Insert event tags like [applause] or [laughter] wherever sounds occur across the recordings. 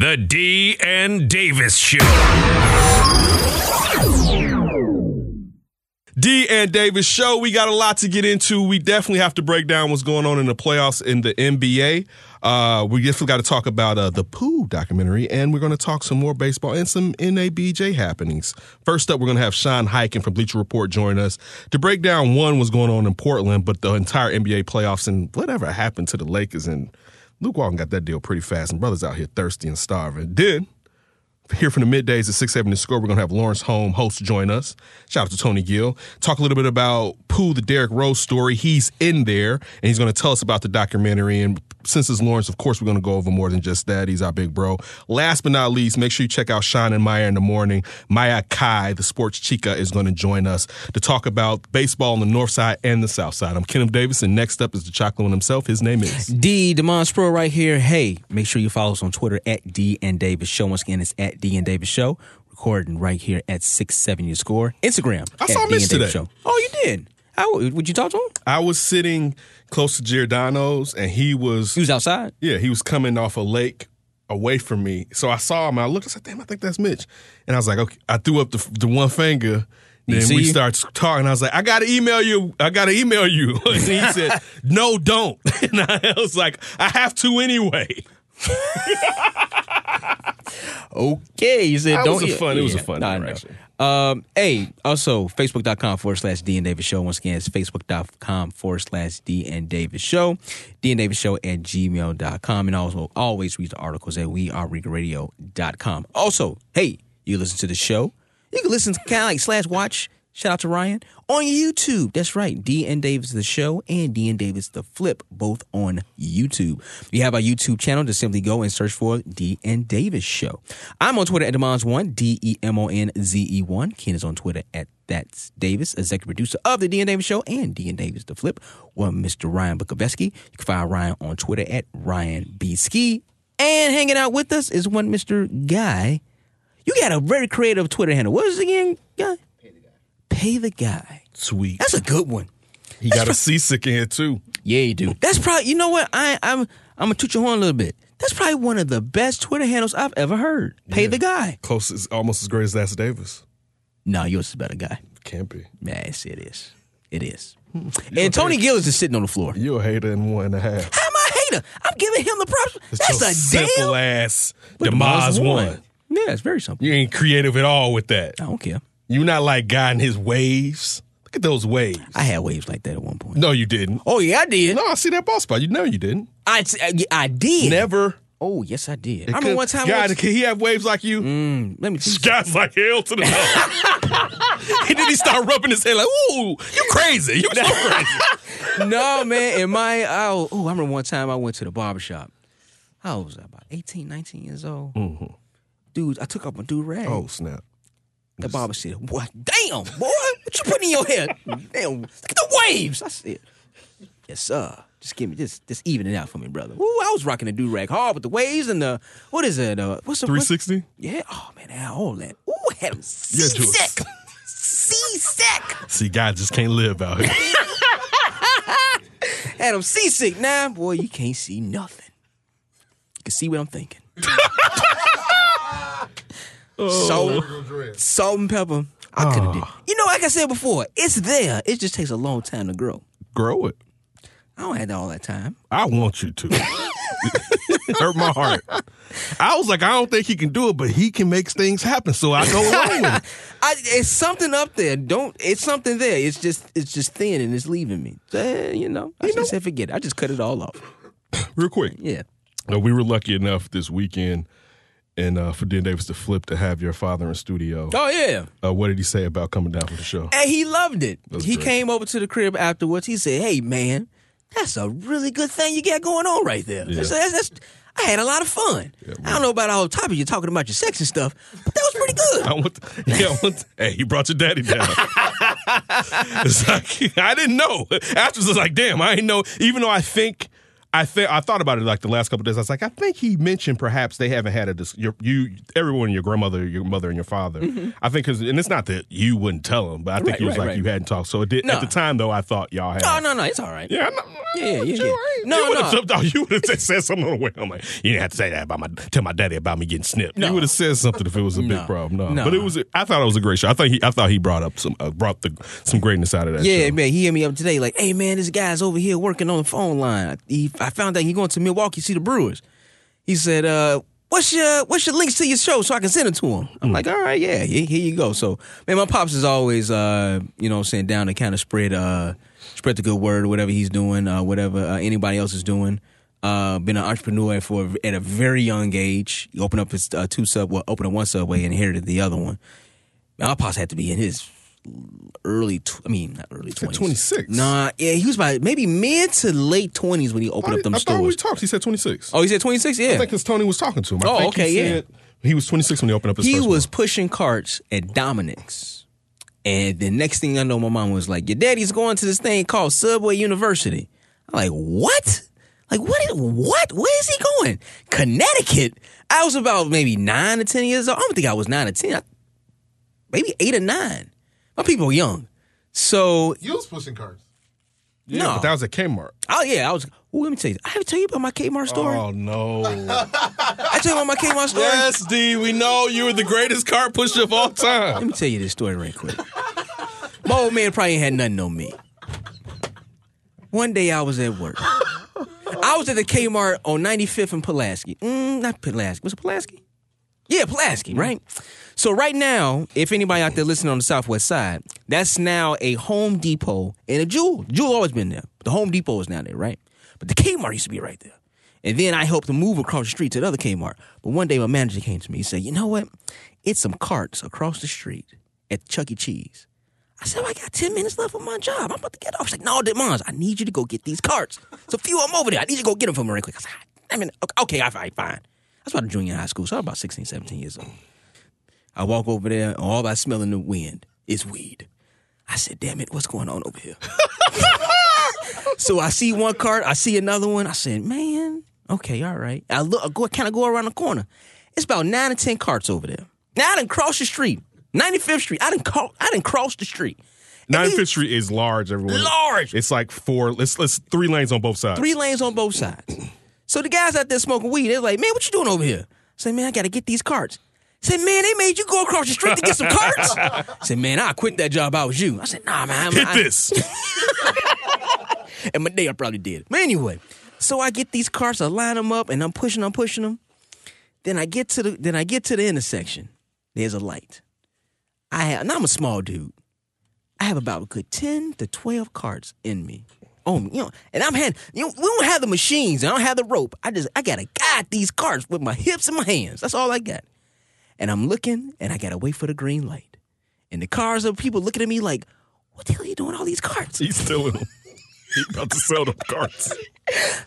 The D and Davis Show. D and Davis show. We got a lot to get into. We definitely have to break down what's going on in the playoffs in the NBA. Uh, we definitely got to talk about uh, the Pooh documentary, and we're going to talk some more baseball and some NABJ happenings. First up, we're going to have Sean Highkin from Bleacher Report join us to break down one what's going on in Portland, but the entire NBA playoffs and whatever happened to the Lakers. And Luke Walton got that deal pretty fast, and brothers out here thirsty and starving. Then here from the middays at 6 7 score. We're going to have Lawrence Holmes, host, join us. Shout out to Tony Gill. Talk a little bit about Pooh, the Derrick Rose story. He's in there and he's going to tell us about the documentary. And since it's Lawrence, of course, we're going to go over more than just that. He's our big bro. Last but not least, make sure you check out Sean and Maya in the morning. Maya Kai, the sports chica, is going to join us to talk about baseball on the north side and the south side. I'm Kenneth Davis, and next up is the chocolate one himself. His name is D Demons Pro right here. Hey, make sure you follow us on Twitter at D and Davis Show. Once again, it's at D and Davis Show. Recording right here at six seven your score. Instagram. I saw D Mitch and Davis today. Show. Oh, you did. How would you talk to him? I was sitting close to Giordano's, and he was He was outside. Yeah, he was coming off a lake away from me. So I saw him. I looked. I said, "Damn, I think that's Mitch." And I was like, "Okay." I threw up the, the one finger. Then we you? started talking. I was like, "I got to email you. I got to email you." [laughs] And he said, "No, don't." [laughs] And I was like, "I have to anyway." [laughs] Okay, you said don't. was a yeah, fun- it was a fun Nah, interaction. Um, hey, also facebook.com forward slash D and Davis Show. Once again, it's facebook.com forward slash D and Davis Show. D and Davis Show at gmail.com. And also always read the articles at weareradio.com. Also, hey, you listen to the show. You can listen to kind of like slash watch. Shout out to Ryan on YouTube. That's right. D and Davis the show and D and Davis the flip, both on YouTube. We have our YouTube channel. Just simply go and search for D and Davis show. I'm on Twitter at Demons1, D E M O N Z E 1. Ken is on Twitter at That's Davis, executive producer of the D and Davis show and D and Davis the flip. One Mr. Ryan Bukoveski. You can find Ryan on Twitter at Ryan B Ski. And hanging out with us is one Mr. Guy. You got a very creative Twitter handle. What is it again, Guy? Pay the guy. Sweet. That's a good one. He got a seasick in here too. Yeah, you do. That's probably you know what I I'm I'm gonna toot your horn a little bit. That's probably one of the best Twitter handles I've ever heard. Pay the guy. Close, is almost as great as That's Davis. No, yours is a better guy. Can't be. Yes, it is. It is. Mm-hmm. And Tony Gillis is sitting on the floor. You're a hater in one and a half. How am I a hater? I'm giving him the props. It's That's your a simple damn. ass. But Demise Demise one. Yeah, it's very simple. You ain't creative at all with that. I don't care. You're not like God in his waves. Look at those waves. I had waves like that at one point. No, you didn't. Oh yeah, I did. No, I see that ball spot. You know you didn't. I, I, I did. Never. Oh yes, I did. It I remember one time. I God, went- can he have waves like you? Mm, let me. [laughs] you God's like hell to the [laughs] no. and then he start rubbing his head like, ooh, you crazy. You so [laughs] crazy. no, man. In my, oh, oh, I remember one time I went to the barbershop. How old was I? About 18, 19 years old. Dude, I took off my do rag. Oh, snap. The barber said, "What? Damn, boy, what you putting in your hair? Damn, look at the waves." I said, "Yes, sir. Just give me just just even it out for me, brother." Ooh, I was rocking the do rag hard with the waves and the what is it? Uh, what's the 360? Yeah. Oh man, I all that. Ooh, I had them Yeah, do it. C-sec. C-sec. See, God just can't live out here. [laughs] Had them seasick. Now, boy, you can't see nothing. You can see what I'm thinking. [laughs] salt, salt and pepper. I could have did. You know, like I said before, it's there. It just takes a long time to grow. Grow it. I don't have all that time. I want you to. [laughs] Hurt my heart. I was like, I don't think he can do it, but he can make things happen. So I go [laughs] along with it. I, it's something up there. Don't. It's something there. It's just. It's just thin and it's leaving me. Eh, you know. I just said forget. it. I just cut it all off. [coughs] Real quick. Yeah. Uh, we were lucky enough this weekend and uh, for Dan Davis to flip to have your father in studio. Oh yeah. Uh, what did he say about coming down for the show? And he loved it. He great. came over to the crib afterwards. He said, "Hey man, that's a really good thing you got going on right there." Yeah. That's, that's, that's- I had a lot of fun. I don't know about all the topics you're talking about your sex and stuff, but that was pretty good. [laughs] I want, to, yeah, I want. to- hey, he brought your daddy down. [laughs] it's like I didn't know. Afterwards, I was like, damn, I didn't know. Even though I think I think I thought about it like the last couple of days. I was like, I think he mentioned perhaps they haven't had a dis- your, you everyone your grandmother, your mother, and your father. I think because and it's not that you wouldn't tell him, but I think Mm-hmm. Right, he was right, like right. you hadn't talked. So it did, No. at the time though, I thought y'all had. Oh no, no, it's all right. Yeah, no, Yeah, yeah, you yeah. No, you no. said- you would have said something on the way. I'm like, you didn't have to say that about my tell my daddy about me getting snipped. No. You would have said something if it was a big No. problem. No. No. but it was. I thought it was a great show. I thought he. I thought he brought up some uh, brought the some greatness out of that. Yeah, show. man, he hit me up today like, "Hey, man, this guy's over here working on the phone line. He, I found out he going to Milwaukee see the Brewers." He said, uh, "What's your what's your links to your show so I can send it to him?" I'm like, "All right, yeah, here, here you go." So, man, my pops is always, uh, you know, sitting down to kind of spread uh, spread the good word, whatever he's doing, uh, whatever uh, anybody else is doing. Uh, been an entrepreneur for at a very young age. He opened up his uh, two sub, well, opened up one subway and inherited the other one. My pops had to be in his early, tw- I mean, not early said twenties. 26. Nah, yeah, he was about maybe mid to late twenties when he opened I, up them stores. I thought we talked. He said 26. oh, he said twenty six. Yeah, I think because Tony was talking to him. I Oh, think he okay, yeah. He was 26 when he opened up his he was one. pushing carts at Dominick's. And the next thing I know, my mom was like, Your daddy's going to this thing called Subway University. I'm like, What? Like, what? Is, what? Where is he going? Connecticut? I was about maybe nine or 10 years old. I don't think I was nine or 10. I- maybe eight or nine. My people were young. So, You was pushing cars. Yeah, no. but that was at Kmart. oh, yeah, I was. Ooh, let me tell you. I haven't tell you about my Kmart story. Oh no! I tell you about my Kmart story. yes, D, we know you were the greatest car pusher of all time. Let me tell you this story right quick. My old man probably ain't had nothing on me. One day I was at work. I was at the Kmart on 95th and Pulaski. Mm, not Pulaski. Was it Pulaski? Yeah, Pulaski, mm. right? So right now, if anybody out there listening on the Southwest side, that's now a Home Depot and a Jewel. Jewel always been there. The Home Depot is now there, right? But the Kmart used to be right there. And then I helped to move across the street to the other Kmart. But one day my manager came to me. He said, "You know what? It's some carts across the street at Chuck E. Cheese." I said, well, I got 10 minutes left of my job. I'm about to get off. She's like, no, Demons, I need you to go get these carts. So a few of them over there. I need you to go get them for me real quick. I said, I mean, okay, all right, fine. I was about a junior high school, so I was about 16, 17 years old. I walk over there, and all I smell in the wind is weed. I said, damn it, what's going on over here? [laughs] so I see one cart, I see another one. I said, man, okay, all right. I look, I go, kind of go around the corner. It's about nine or 10 carts over there. Now I didn't cross the street. 95th Street. I didn't call. I didn't cross the street. 95th Street is large. Everyone, Large. It's like four. Let's let's three lanes on both sides. Three lanes on both sides. So the guys out there smoking weed, they're like, man, what you doing over here? I said, man, I got to get these carts. I said, man, they made you go across the street to get some carts? I said, man, I quit that job. I was you. I said, nah, man. Hit I, this. [laughs] And my day I probably did. But anyway, so I get these carts, I line them up, and I'm pushing, I'm pushing them. Then I get to the then I get to the intersection. There's a light. I have now I'm a small dude. I have about a good ten to twelve carts in me. Oh, you know, and I'm had you know, we don't have the machines, I don't have the rope. I just I gotta guide these carts with my hips and my hands. That's all I got. And I'm looking, and I gotta wait for the green light. And the cars of people looking at me like, what the hell are you doing all these carts? He's stealing them. He's about to sell them carts. [laughs]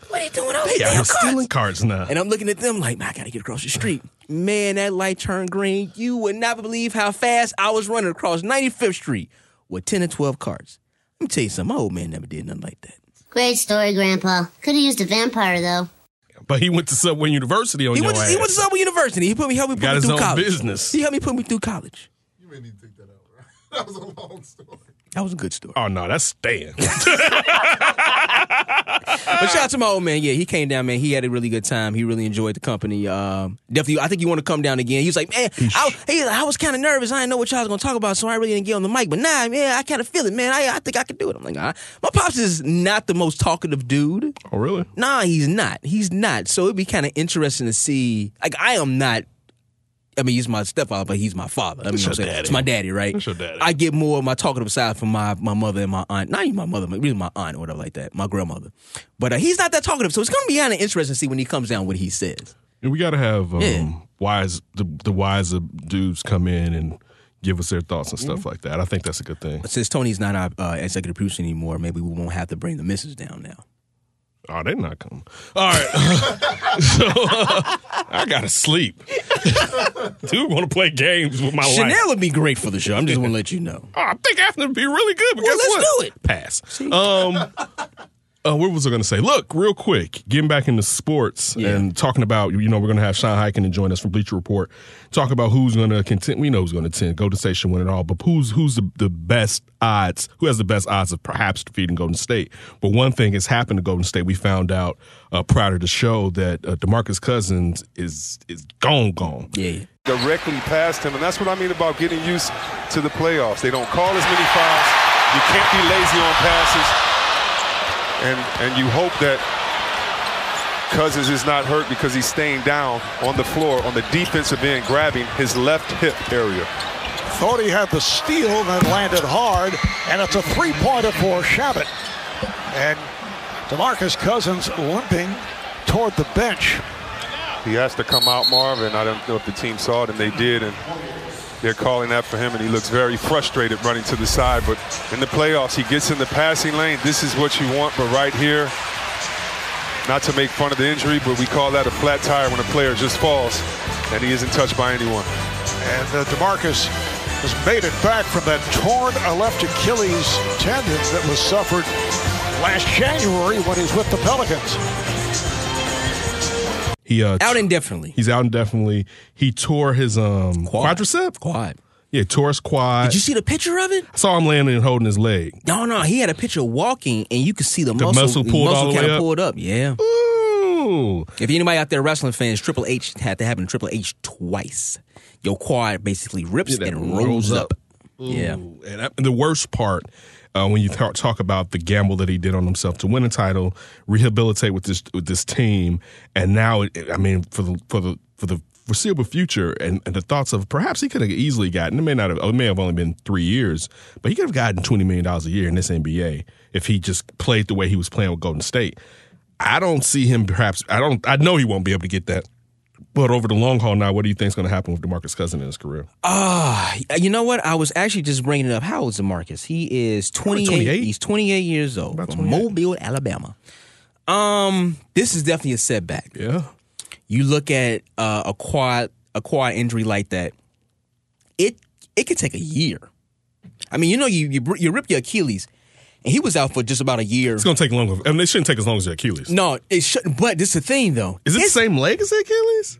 What are you doing all these Yeah, carts? stealing carts now. And I'm looking at them like, man, I gotta get across the street. Man, that light turned green. You would not believe how fast I was running across 95th Street with 10 or 12 cars. Let me tell you something. My old man never did nothing like that. Great story, Grandpa. Could have used a vampire, though. But he went to Subway University on He your went, to, ass. he went to Subway University. He put me, helped me put Got me his through own college. business. He helped me put me through college. You may need to take that out, right? [laughs] That was a long story. That was a good story. Oh no, that's staying. [laughs] But shout out to my old man. Yeah, he came down, man. He had a really good time. He really enjoyed the company. Um, definitely, I think you want to come down again. He was like, man, I, he, I was kind of nervous. I didn't know what y'all was going to talk about, so I really didn't get on the mic. But nah, man, I kind of feel it, man. I, I think I could do it. I'm like, right. My pops is not the most talkative dude. oh really? Nah, he's not. He's not. So it'd be kind of interesting to see. Like, I am not. I mean, he's my stepfather, but he's my father. I mean, you know your what I'm saying? daddy. it's my daddy, right? That's your daddy. I get more of my talkative side from my, my mother and my aunt. Not even my mother, but really my aunt or whatever like that, my grandmother. But uh, he's not that talkative, so it's gonna be kind of interesting to see when he comes down what he says. And we got to have um, Yeah. wise the the wiser dudes come in and give us their thoughts and stuff like that. I think that's a good thing. But since Tony's not our uh, executive producer anymore, maybe we won't have to bring the missus down now. Oh, they're not coming. All right. [laughs] so uh, I gotta sleep. [laughs] Dude, want to play games with my Chanel life. would be great for the show. I'm just gonna let you know. Oh, I think Afton would be really good. But Well, guess let's what? do it. Pass. Um, uh, what was I going to say? Look, real quick, getting back into sports Yeah. and talking about, you know, we're going to have Sean Highkin and join us from Bleacher Report. Talk about who's going to contend. We know who's going to contend. Golden State should win it all, but who's who's the, the best odds? Who has the best odds of perhaps defeating Golden State? But one thing has happened to Golden State. We found out uh, prior to the show that uh, DeMarcus Cousins is is gone, gone. Yeah. directly past him, and that's what I mean about getting used to the playoffs. They don't call as many fouls. You can't be lazy on passes, and and you hope that Cousins is not hurt because he's staying down on the floor on the defensive end, grabbing his left hip area. Thought he had the steal, then landed hard, and it's a three-pointer for Shabbat. And DeMarcus Cousins limping toward the bench. He has to come out, Marvin. I don't know if the team saw it, and they did, and they're calling that for him, and he looks very frustrated running to the side. But in the playoffs, he gets in the passing lane. This is what you want, but right here, not to make fun of the injury, but we call that a flat tire when a player just falls and he isn't touched by anyone. And uh, DeMarcus has made it back from that torn uh, left Achilles tendon that was suffered last January when he's with the Pelicans. He uh, Out indefinitely. he's out indefinitely. He tore his um Quad. quadricep. Quad. Yeah, tore his quad. Did you see the picture of it? I saw him landing and holding his leg. No, no. He had a picture walking, and you could see the, The muscle, muscle pulled all the way up? pulled up. Yeah. Ooh. If anybody out there wrestling fans, Triple H had to happen to Triple H twice. Your quad basically rips Yeah, and rolls up. Yeah. Ooh. And the worst part, uh, when you talk, talk about the gamble that he did on himself to win a title, rehabilitate with this with this team, and now, it, I mean, for the for the for the foreseeable future, and, and the thoughts of perhaps he could have easily gotten. It may not have. It may have only been three years, but he could have gotten twenty million dollars a year in this NBA if he just played the way he was playing with Golden State. I don't see him. Perhaps I don't. I know he won't be able to get that. But over the long haul, now, what do you think is going to happen with DeMarcus Cousins in his career? Ah, you know what? I was actually just bringing it up. How old is Marcus? He is 28. 28? He's 28 years old About from 28. Mobile, Alabama. Um, this is definitely a setback. Yeah. You look at uh, a quad a quad injury like that. It it could take a year. I mean, you know, you you, you rip your Achilles, and he was out for just about a year. It's going to take longer. I mean, it shouldn't take as long as the Achilles. No, it shouldn't. But this is the thing, though. Is it His- the same leg as the Achilles?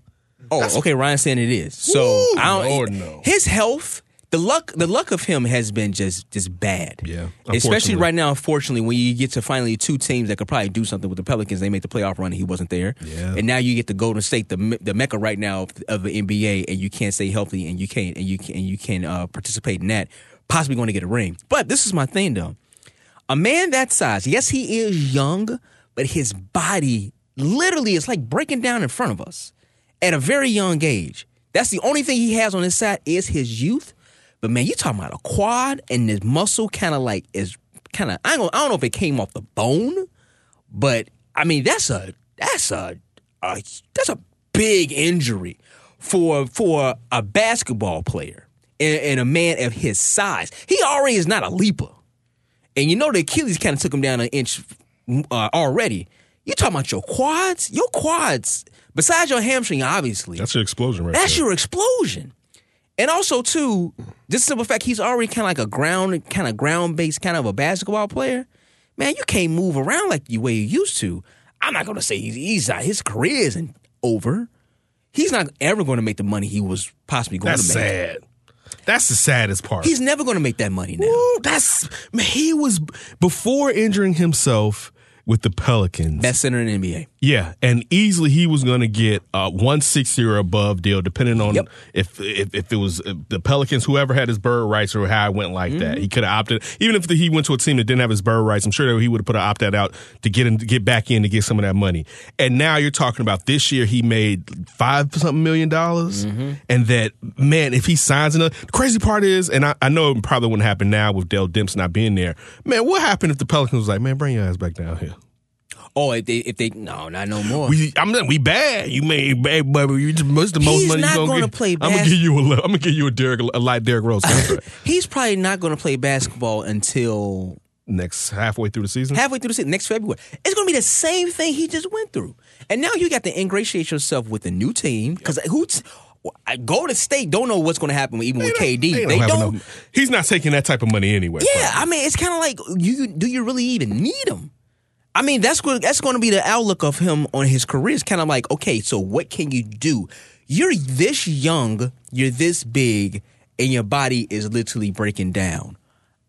Oh, okay. Ryan saying it is. So Woo, I don't, Lord, no. his health, the luck, the luck of him has been just just bad. Yeah, especially right now. Unfortunately, when you get to finally two teams that could probably do something with the Pelicans, they make the playoff run. and He wasn't there. Yeah. and now you get the Golden State, the the mecca right now of, of the NBA, and you can't stay healthy, and you can't and you can and you can uh, participate in that. Possibly going to get a ring. But this is my thing, though. A man that size, yes, he is young, but his body literally is like breaking down in front of us at a very young age. That's the only thing he has on his side is his youth. But man, you talking about a quad and this muscle kind of like is kind of I don't I don't know if it came off the bone, but I mean that's a that's a, a that's a big injury for for a basketball player and, and a man of his size. He already is not a leaper. And you know the Achilles kind of took him down an inch uh, already. You talking about your quads? Your quads, besides your hamstring, obviously, That's your explosion right that's there. your explosion. And also too, just the simple fact he's already kind of like a ground, kind of ground based kind of a basketball player. Man, you can't move around like the way you used to. I'm not gonna say he's, he's not, his career isn't over. He's not ever going to make the money he was possibly going That's to make. sad. That's the saddest part. He's never going to make that money now. Ooh, that's man, he was before injuring himself with the Pelicans. Best center in the NBA. yeah, and easily he was going to get uh, a 160 or above deal, depending on Yep. if, if if it was uh, the Pelicans, whoever had his bird rights or how it went like that. Mm-hmm. He could have opted, even if he went to a team that didn't have his bird rights. I'm sure that he would have put an opt out out to get him to get back in to get some of that money. And now you're talking about this year he made five something million dollars, mm-hmm. and that man, if he signs another, the crazy part is, and I, I know it probably wouldn't happen now with Dell Demps not being there. Man, what happened if the Pelicans was like, man, bring your ass back down here? Oh, if they, if they, no, not no more. We, I'm not, we bad. You made bad, but you just most the most He's money not you gonna gonna get. play I'm gonna give you a, I'm gonna give you a Derrick, a light Derrick Rose contract [laughs] He's probably not going to play basketball until next halfway through the season. halfway through the season, next February. It's going to be the same thing he just went through. And now you got to ingratiate yourself with a new team because who? t- I go to state don't know what's going to happen even with KD. They They don't. enough- He's not taking that type of money anyway. Yeah, I mean, it's kind of like you. Do you really even need him? I mean, that's going that's going to be the outlook of him on his career. It's kind of like, okay, so what can you do? You're this young, you're this big, and your body is literally breaking down.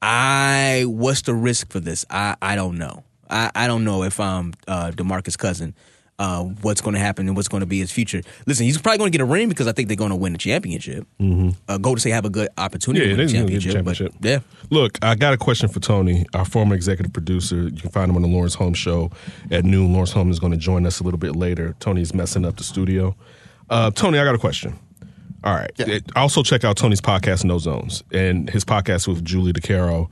I what's the risk for this? I I don't know. I I don't know if I'm uh, DeMarcus Cousin. Uh, what's going to happen and what's going to be his future? Listen, he's probably going to get a ring because I think they're going to win the championship. Mm-hmm. Uh, Golden State have a good opportunity Yeah, to win the they're gonna get the championship. championship. But yeah, Look, I got a question for Tony, our former executive producer. You can find him on the Lawrence Holmes show at noon. Lawrence Holmes is going to join us a little bit later. Tony's messing up the studio. Uh, Tony, I got a question. All right. It- also check out Tony's podcast, No Zones, and his podcast with Julie DiCaro.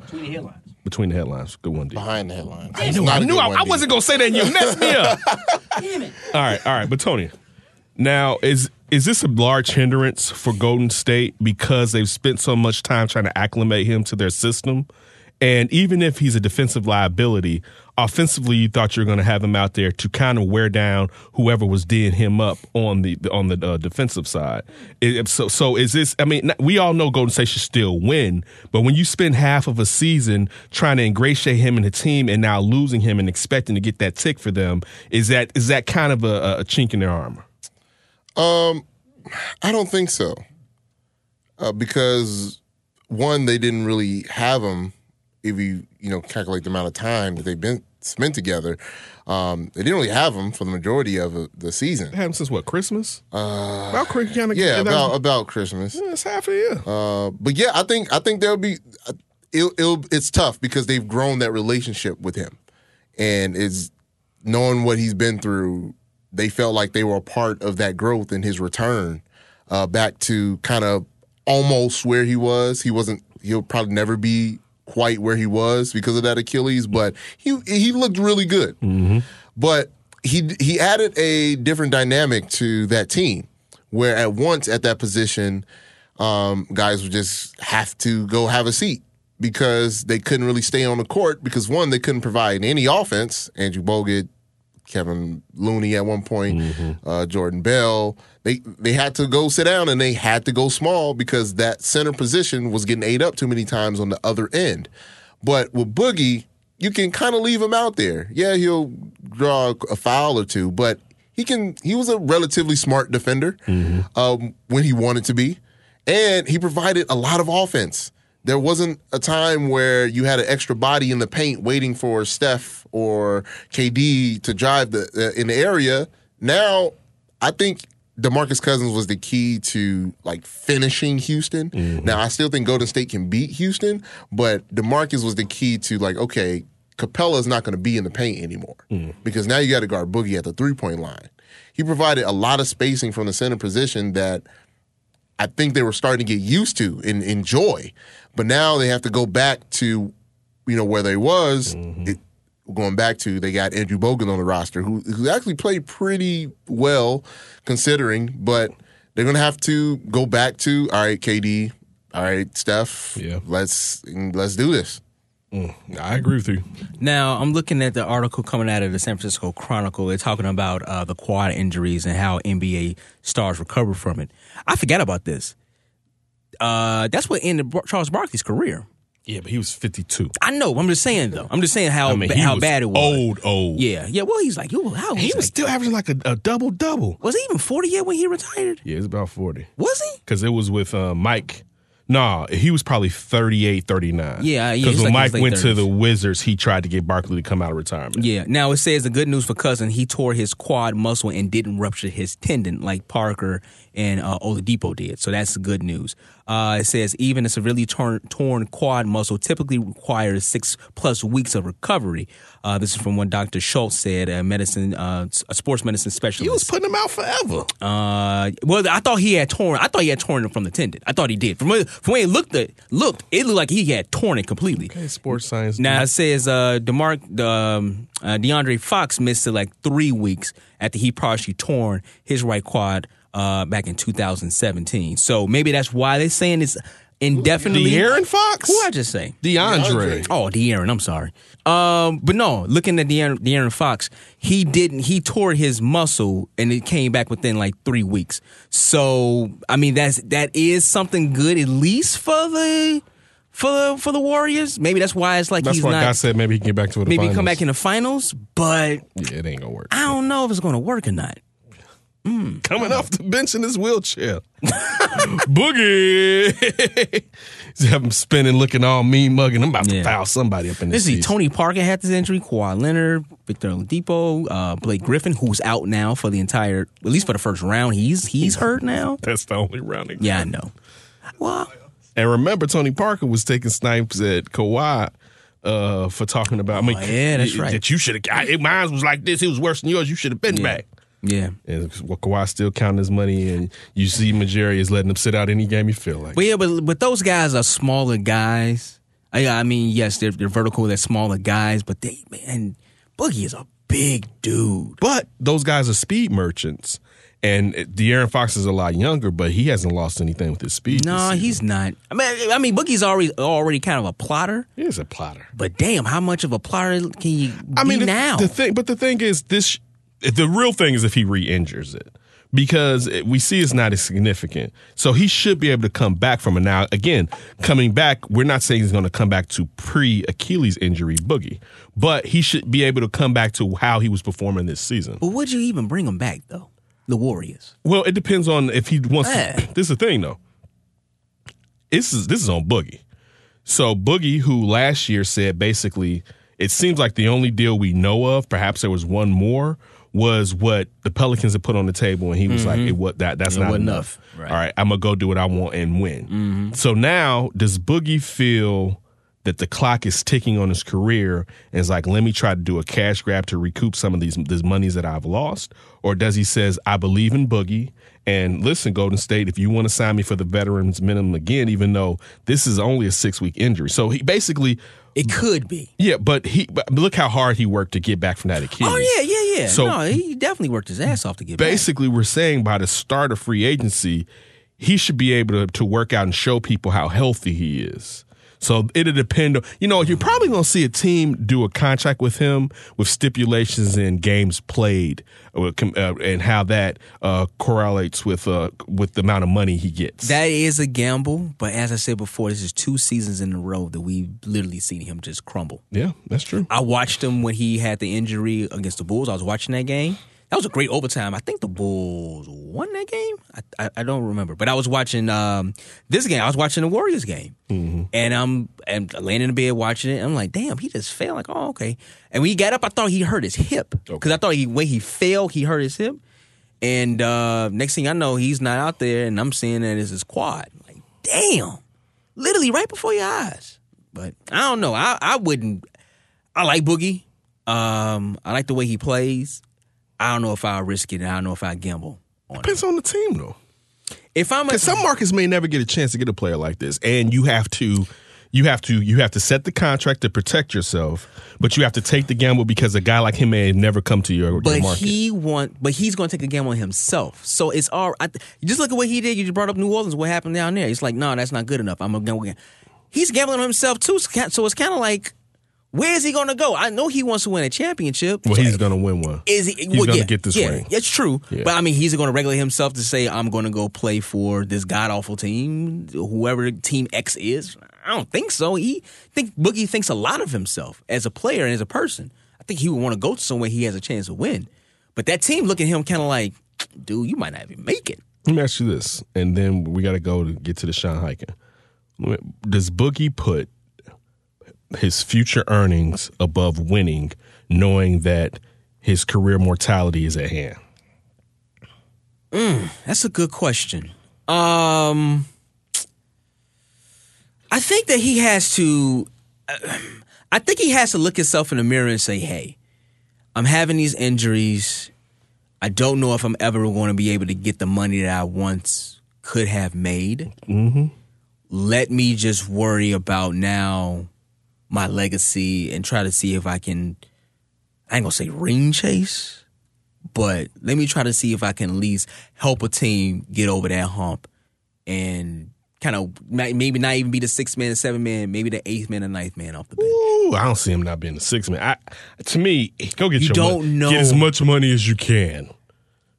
Between the headlines. Good one, D. Behind the headlines. I knew, I, knew I, I wasn't going to say that and you messed me up. [laughs] Damn it. All right, all right. But Tony, now is is this a large hindrance for Golden State because they've spent so much time trying to acclimate him to their system? And even if he's a defensive liability, offensively, you thought you were going to have him out there to kind of wear down whoever was D'ing him up on the on the uh, defensive side. It- so, so is this? I mean, we all know Golden State should still win, but when you spend half of a season trying to ingratiate him in the team and now losing him and expecting to get that tick for them, is that is that kind of a, a chink in their armor? Um, I don't think so. Uh, because one, they didn't really have them. If you you know calculate the amount of time that they've been spent together, um, they didn't really have them for the majority of uh, the season. It happened since what Christmas? Uh, about Christmas, kind of Yeah, about about Christmas. yeah, it's half a year. Uh, but yeah, I think I think there'll be it'll, it'll, it's tough because they've grown that relationship with him, and is knowing what he's been through. They felt like they were a part of that growth in his return uh, back to kind of almost where he was. He wasn't. He'll probably never be quite where he was because of that Achilles, but he he looked really good. But he he added a different dynamic to that team, where at once at that position, um, guys would just have to go have a seat because they couldn't really stay on the court because one they couldn't provide any offense. Andrew Bogut, Kevin Looney at one point, uh, Jordan Bell. They they had to go sit down and they had to go small because that center position was getting ate up too many times on the other end. But with Boogie, you can kind of leave him out there. Yeah, he'll draw a foul or two, but he can. He was a relatively smart defender um, when he wanted to be, and he provided a lot of offense. There wasn't a time where you had an extra body in the paint waiting for Steph or KD to drive the uh, in the area. Now, I think DeMarcus Cousins was the key to like finishing Houston. Now, I still think Golden State can beat Houston, but DeMarcus was the key to like, okay, Capela's not going to be in the paint anymore because now you got to guard Boogie at the three point line. He provided a lot of spacing from the center position that I think they were starting to get used to and enjoy. But now they have to go back to, you know, where they was. It, going back to they got Andrew Bogut on the roster, who who actually played pretty well considering, but they're gonna have to go back to all right, KD, all right, Steph, Yeah. let's let's do this. I agree with you. Now I'm looking at the article coming out of the San Francisco Chronicle. They're talking about uh, the quad injuries and how NBA stars recover from it. I forgot about this. Uh, that's what ended Bar- Charles Barkley's career. Yeah, but he was 52. I know. I'm just saying though. I'm just saying how I mean, ba- how bad it was. Old, old. Yeah, yeah. Well, he's like, yo, how He was like- still averaging like a, a double double. was he even 40 yet when he retired? Yeah, it's about 40. Was he? Because it was with uh, Mike. Nah, he was probably 38, 39. Yeah, yeah, Because when like Mike went to the Wizards, he tried to get Barkley to come out of retirement. Yeah. Now it says the good news for Cousin, he tore his quad muscle and didn't rupture his tendon like Parker and uh, Oladipo did. So that's good news. Uh, it says even a severely torn, torn quad muscle typically requires six plus weeks of recovery. Uh, this is from what Dr. Schultz said, a medicine, uh, a sports medicine specialist. He was putting him out forever. Uh, well, I thought he had torn. I thought he had torn it from the tendon. I thought he did. From when, from when it looked, at, looked, it looked like he had torn it completely. Okay, sports science. Now it says uh, Demar, um, uh, DeAndre Fox missed it like three weeks after he partially torn his right quad uh, back in 2017. So maybe that's why they're saying it's indefinitely. De'Aaron Fox? Who I just say? DeAndre. Oh, De'Aaron. I'm sorry. Um, but no, looking at De'Aaron, De'Aaron Fox, he didn't. He tore his muscle, and it came back within like three weeks. So I mean, that's that is something good, at least for the for the for the Warriors. Maybe that's why it's like That's he's why not. God said maybe he can get back to the maybe finals. come back in the finals, but Yeah, it ain't gonna work. I don't know if it's going to work or not. Coming off the bench in his wheelchair. [laughs] Boogie. [laughs] Have him spinning, looking all mean mugging. I'm about to Yeah. foul somebody up in Let's this see. Tony Parker had this injury. Kawhi Leonard, Victor Oladipo, uh, Blake Griffin, who's out now for the entire, at least for the first round. He's he's hurt now. [laughs] That's the only rounding. Yeah, I know. Well, And remember, Tony Parker was taking snipes at Kawhi uh, for talking about. I mean, Oh, yeah, that's right. That you should have. Mine was like this. It was worse than yours. You should have been back. Yeah. And well, Kawhi still counting his money, and you see Majeri is letting him sit out any game you feel like. But yeah, but but those guys are smaller guys. Uh, I, I mean, yes, they're they're vertical. They're smaller guys, but they man, Boogie is a big dude. But those guys are speed merchants. And De'Aaron Fox is a lot younger, but he hasn't lost anything with his speed. No, he's not. I mean, I mean, Boogie's already already kind of a plotter. he is a plotter. But damn, how much of a plotter can you I be mean, the, now? the thing, but the thing is, this the real thing is if he re-injures it because we see it's not as significant. So he should be able to come back from it. Now, again, coming back, we're not saying he's going to come back to pre Achilles injury boogie, but he should be able to come back to how he was performing this season. but would you even bring him back though? The Warriors. Well, it depends on if he wants. To, this is the thing, though. This is this is on Boogie. So Boogie, who last year said basically, it seems like the only deal we know of, perhaps there was one more, was what the Pelicans had put on the table, and he was like, "It what that that's Mm-hmm. It not enough. enough. Right. All right, I'm gonna go do what I want and win." Mm-hmm. So now, does Boogie feel? That the clock is ticking on his career and is like, let me try to do a cash grab to recoup some of these these monies that I've lost, or does he says I believe in Boogie and listen, Golden State, if you want to sign me for the veterans minimum again, even though this is only a six week injury, so he basically, It could be. yeah, but he but look how hard he worked to get back from that Achilles. Oh yeah, yeah, yeah. So- no, he definitely worked his ass off to get back. Basically, we're saying by the start of free agency, he should be able to, to work out and show people how healthy he is. So it'll depend on, you know, you're probably going to see a team do a contract with him with stipulations in games played uh, uh, and how that uh, correlates with uh, with the amount of money he gets. That is a gamble, but as I said before, this is two seasons in a row that we've literally seen him just crumble. yeah, that's true. I watched him when he had the injury against the Bulls. I was watching that game. That was a great overtime. I think the Bulls won that game. I, I, I don't remember, but I was watching um, this game. I was watching the Warriors game, and I'm and laying in the bed watching it. I'm like, damn, he just fell. Like, oh, okay. And when he got up, I thought he hurt his hip because I thought he when he fell, he hurt his hip. And uh, next thing I know, he's not out there, and I'm seeing that it's his quad. Like, damn, literally right before your eyes. But I don't know. I I wouldn't. I like Boogie. Um, I like the way he plays. I don't know if I'll risk it. and I don't know if I gamble on it. Depends on the team, though. If I'm a, some markets may never get a chance to get a player like this, and you have to, you have to, you have to set the contract to protect yourself, but you have to take the gamble because a guy like him may never come to your, your but market. he want, but he's going to take a gamble on himself. So it's all. I, just look at what he did. You just brought up New Orleans. What happened down there? He's like, no, that's not good enough. I'm gonna gamble. again." He's gambling on himself too. So it's kind of like, where is he going to go? I know he wants to win a championship. well, he's going to win one. Is he? He's well, going to yeah, get this yeah, ring. That's true. Yeah. But I mean, he's going to regulate himself to say, "I'm going to go play for this god awful team, whoever Team X is." I don't think so. He think Boogie thinks a lot of himself as a player and as a person. I think he would want to go to somewhere he has a chance to win. But that team look at him kind of like, dude, you might not even make it. Let me ask you this, and then we got to go to get to the Sean Highkin. Does Boogie put his future earnings above winning, knowing that his career mortality is at hand? That's a good question. Um, I think that he has to. I think he has to look himself in the mirror and say, "Hey, I'm having these injuries. I don't know if I'm ever going to be able to get the money that I once could have made. Mm-hmm. Let me just worry about now my legacy and try to see if I can. I ain't gonna say ring chase, but let me try to see if I can at least help a team get over that hump and kind of maybe not even be the sixth man, seven man, maybe the eighth man, and ninth man off the bench. Ooh, I don't see him not being the sixth man. I, to me, go get You your don't money. know. Get as much money as you can.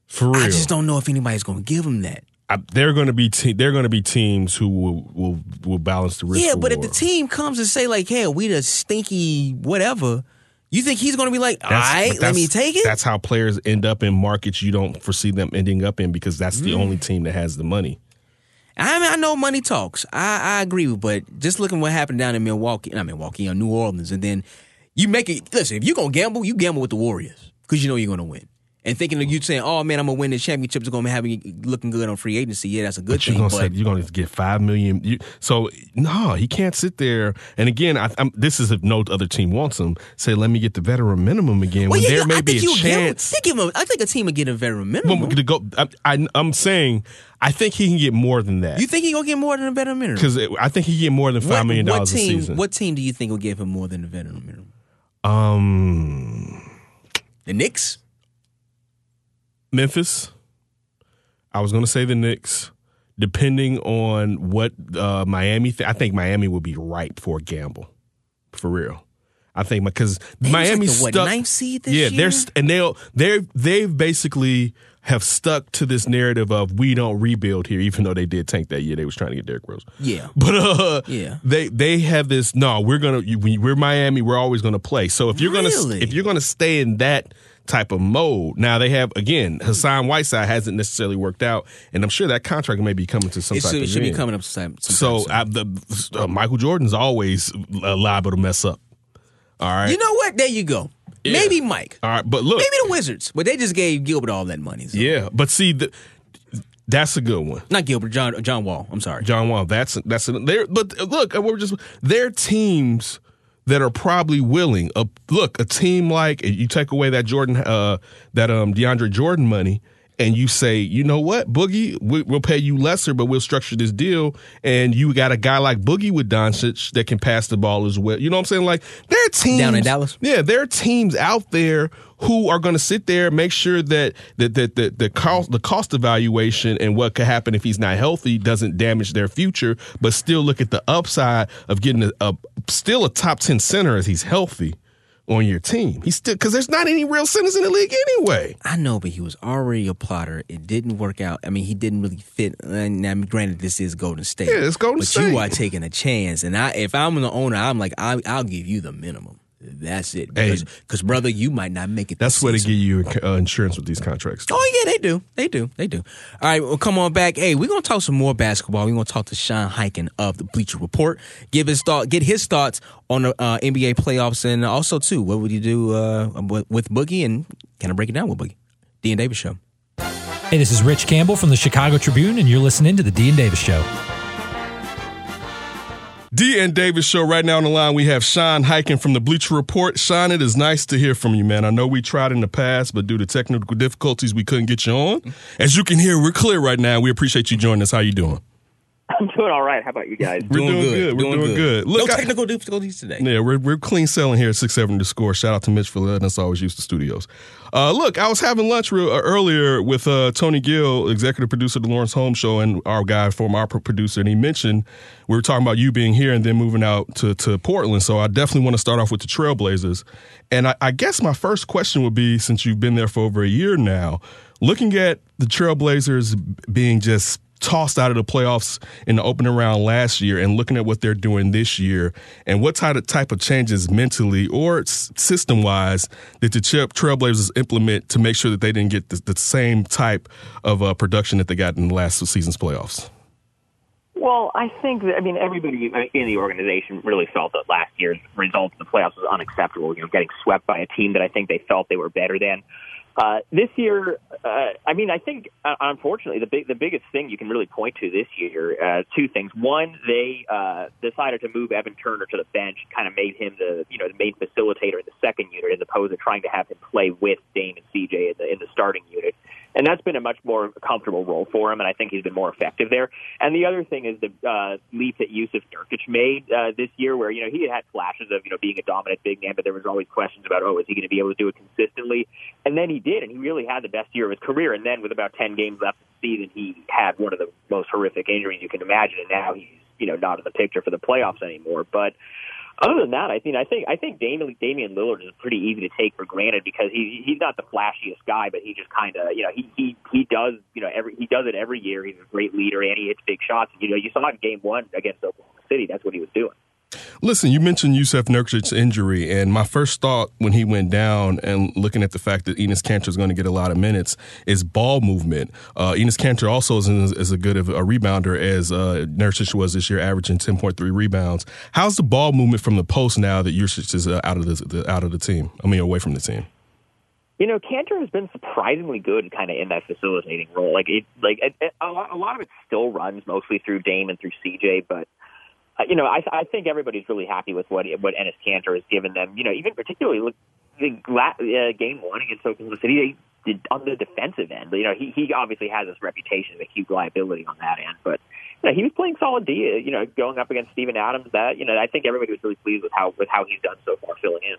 For real. I just don't know if anybody's to give him that. I, they're going to be te- they're going to be teams who will will will balance the risk. Yeah, but if the team comes and say like, "Hey, we the stinky whatever," you think he's going to be like, "All That's- right, let me take it"? That's how players end up in markets you don't foresee them ending up in because that's Mm. the only team that has the money. I mean, I know money talks. I, I agree with, but just looking what happened down in Milwaukee, not Milwaukee, New Orleans, and then you make it. Listen, if you're gonna gamble, you gamble with the Warriors because you know you're gonna win. And thinking of you saying, "Oh man, I'm gonna win the championship," is gonna have me looking good on free agency. Yeah, that's a good But you're thing. gonna say you're gonna get five million. You, so no, he can't sit there. And again, I, this is if no other team wants him. Say, let me get the veteran minimum again. well, yeah, there yeah, may I be think a give chance. they give him. I think a team would get a veteran minimum. Well, to go, I, I'm saying, I think he can get more than that. you think he gonna get more than a veteran minimum? Because I think he can get more than five What- million what dollars a team, season. What team do you think will give him more than a veteran minimum? Um, The Knicks. Memphis. I was going to say the Knicks. Depending on what uh, Miami, th- I think Miami would be ripe for a gamble, for real. I think because was like Miami's the, what, stuck. ninth seed this year. yeah, year? they're st- and they'll they they've basically have stuck to this narrative of we don't rebuild here, even though they did tank that year. They was trying to get Derrick Rose. Yeah. [laughs] But uh, Yeah. they they have this. No, we're gonna we- we're Miami. We're always gonna play. So if you're Really? gonna if you're gonna stay in that type of mode, now they have again Hassan Whiteside hasn't necessarily worked out, and I'm sure that contract may be coming to some It type should, of it should be coming up sometime. So sometime soon. I, the uh, Michael Jordan's always uh, liable to mess up. All right, you know what? There you go. Maybe Mike. all right, but look, Maybe the Wizards, but they just gave Gilbert all that money. so- yeah, but see, the, that's a good one. Not Gilbert, John John Wall. I'm sorry. John Wall. That's that's there. But look, we're just they're teams that are probably willing. Uh, look, a team like you take away that Jordan, uh, that um DeAndre Jordan money, and you say, you know what, Boogie, we, we'll pay you lesser, but we'll structure this deal, and you got a guy like Boogie with Doncic that can pass the ball as well. You know what I'm saying? Like there are teams Down in Dallas? Yeah, there are teams out there who are going to sit there make sure that that that the, the cost the cost evaluation and what could happen if he's not healthy doesn't damage their future, but still look at the upside of getting a, a still a top ten center as he's healthy on your team. He's still because there's not any real centers in the league anyway. I know, but he was already a plotter. It didn't work out. I mean, he didn't really fit. And I mean, granted, this is Golden State. Yeah, it's Golden but State. you are taking a chance. And I, if I'm the owner, I'm like, I, I'll give you the minimum. That's it. Hey. Because, because, brother, you might not make it. That's where they give you uh, insurance with these contracts. Oh yeah, they do. They do. They do. All right, well, come on back. Hey, we're gonna talk some more basketball. We're gonna talk to Sean Highkin of the Bleacher Report. Give his thought. Get his thoughts on the uh, NBA playoffs, and also too, what would you do uh, with with Boogie, and kind of break it down with Boogie. D and Davis Show. Hey, this is Rich Campbell from the Chicago Tribune, and you're listening to the D and Davis Show. D and Davis show right now on the line. We have Sean Highkin from the Bleacher Report. Sean, it is nice to hear from you, man. I know we tried in the past, but due to technical difficulties, we couldn't get you on. As you can hear, we're clear right now. We appreciate you joining us. How you doing? I'm doing all right. How about you guys? We're doing good. We're doing good. Look, no I- technical difficulties today. Yeah, we're, we're clean selling here at 6 7 to score. Shout out to Mitch for letting us always use the studios. Uh, look, I was having lunch real, uh, earlier with uh, Tony Gill, executive producer of the Lawrence Holmes Show, and our guy, former opera producer, and he mentioned we were talking about you being here and then moving out to, to Portland. So I definitely want to start off with the Trailblazers. And I, I guess my first question would be since you've been there for over a year now, looking at the Trailblazers being just tossed out of the playoffs in the opening round last year and looking at what they're doing this year and what type of type of changes mentally or system wise did the Trailblazers implement to make sure that they didn't get the, the same type of uh, production that they got in the last season's playoffs? Well, I think that I mean everybody in the organization really felt that last year's result in the playoffs was unacceptable. You know, getting swept by a team that I think they felt they were better than. Uh, this year, uh, I mean, I think uh, unfortunately the big the biggest thing you can really point to this year, uh, two things. One, they uh, decided to move Evan Turner to the bench, kind of made him the you know the main facilitator in the second unit, as opposed to trying to have him play with Dame and CJ in the in the starting unit. And that's been a much more comfortable role for him, and I think he's been more effective there. And the other thing is the uh, leap that Jusuf Nurkic made uh, this year, where you know he had had flashes of you know being a dominant big man, but there was always questions about oh is he going to be able to do it consistently? And then he did, and he really had the best year of his career. And then with about ten games left in the season, he had one of the most horrific injuries you can imagine, and now he's you know not in the picture for the playoffs anymore. But Other than that, I think I think I think Damian, Damian Lillard is pretty easy to take for granted because he he's not the flashiest guy, but he just kind of you know he he he does you know every he does it every year. He's a great leader and he hits big shots. You know, you saw in Game One against Oklahoma City, that's what he was doing. Listen, you mentioned Jusuf Nurkic's injury, and my first thought when he went down and looking at the fact that Enes Kanter is going to get a lot of minutes is ball movement. Uh, Enes Kanter also is as a good of a rebounder as uh, Nurkic was this year, averaging 10.3 rebounds. How's the ball movement from the post now that Nurkic is uh, out of the, the, out of the team? I mean, away from the team. You know, Kanter has been surprisingly good, kind of in that facilitating role. Like it, like it, a, lot, a lot of it still runs mostly through Dame and through CJ, but uh, you know, I, I think everybody's really happy with what what Enes Kanter has given them. You know, even particularly look, the uh, game one against Oklahoma City, they did on the defensive end. You know, he he obviously has this reputation of a huge liability on that end, but he was playing solid D. You know, going up against Steven Adams. That you know, I think everybody was really pleased with how with how he's done so far filling in.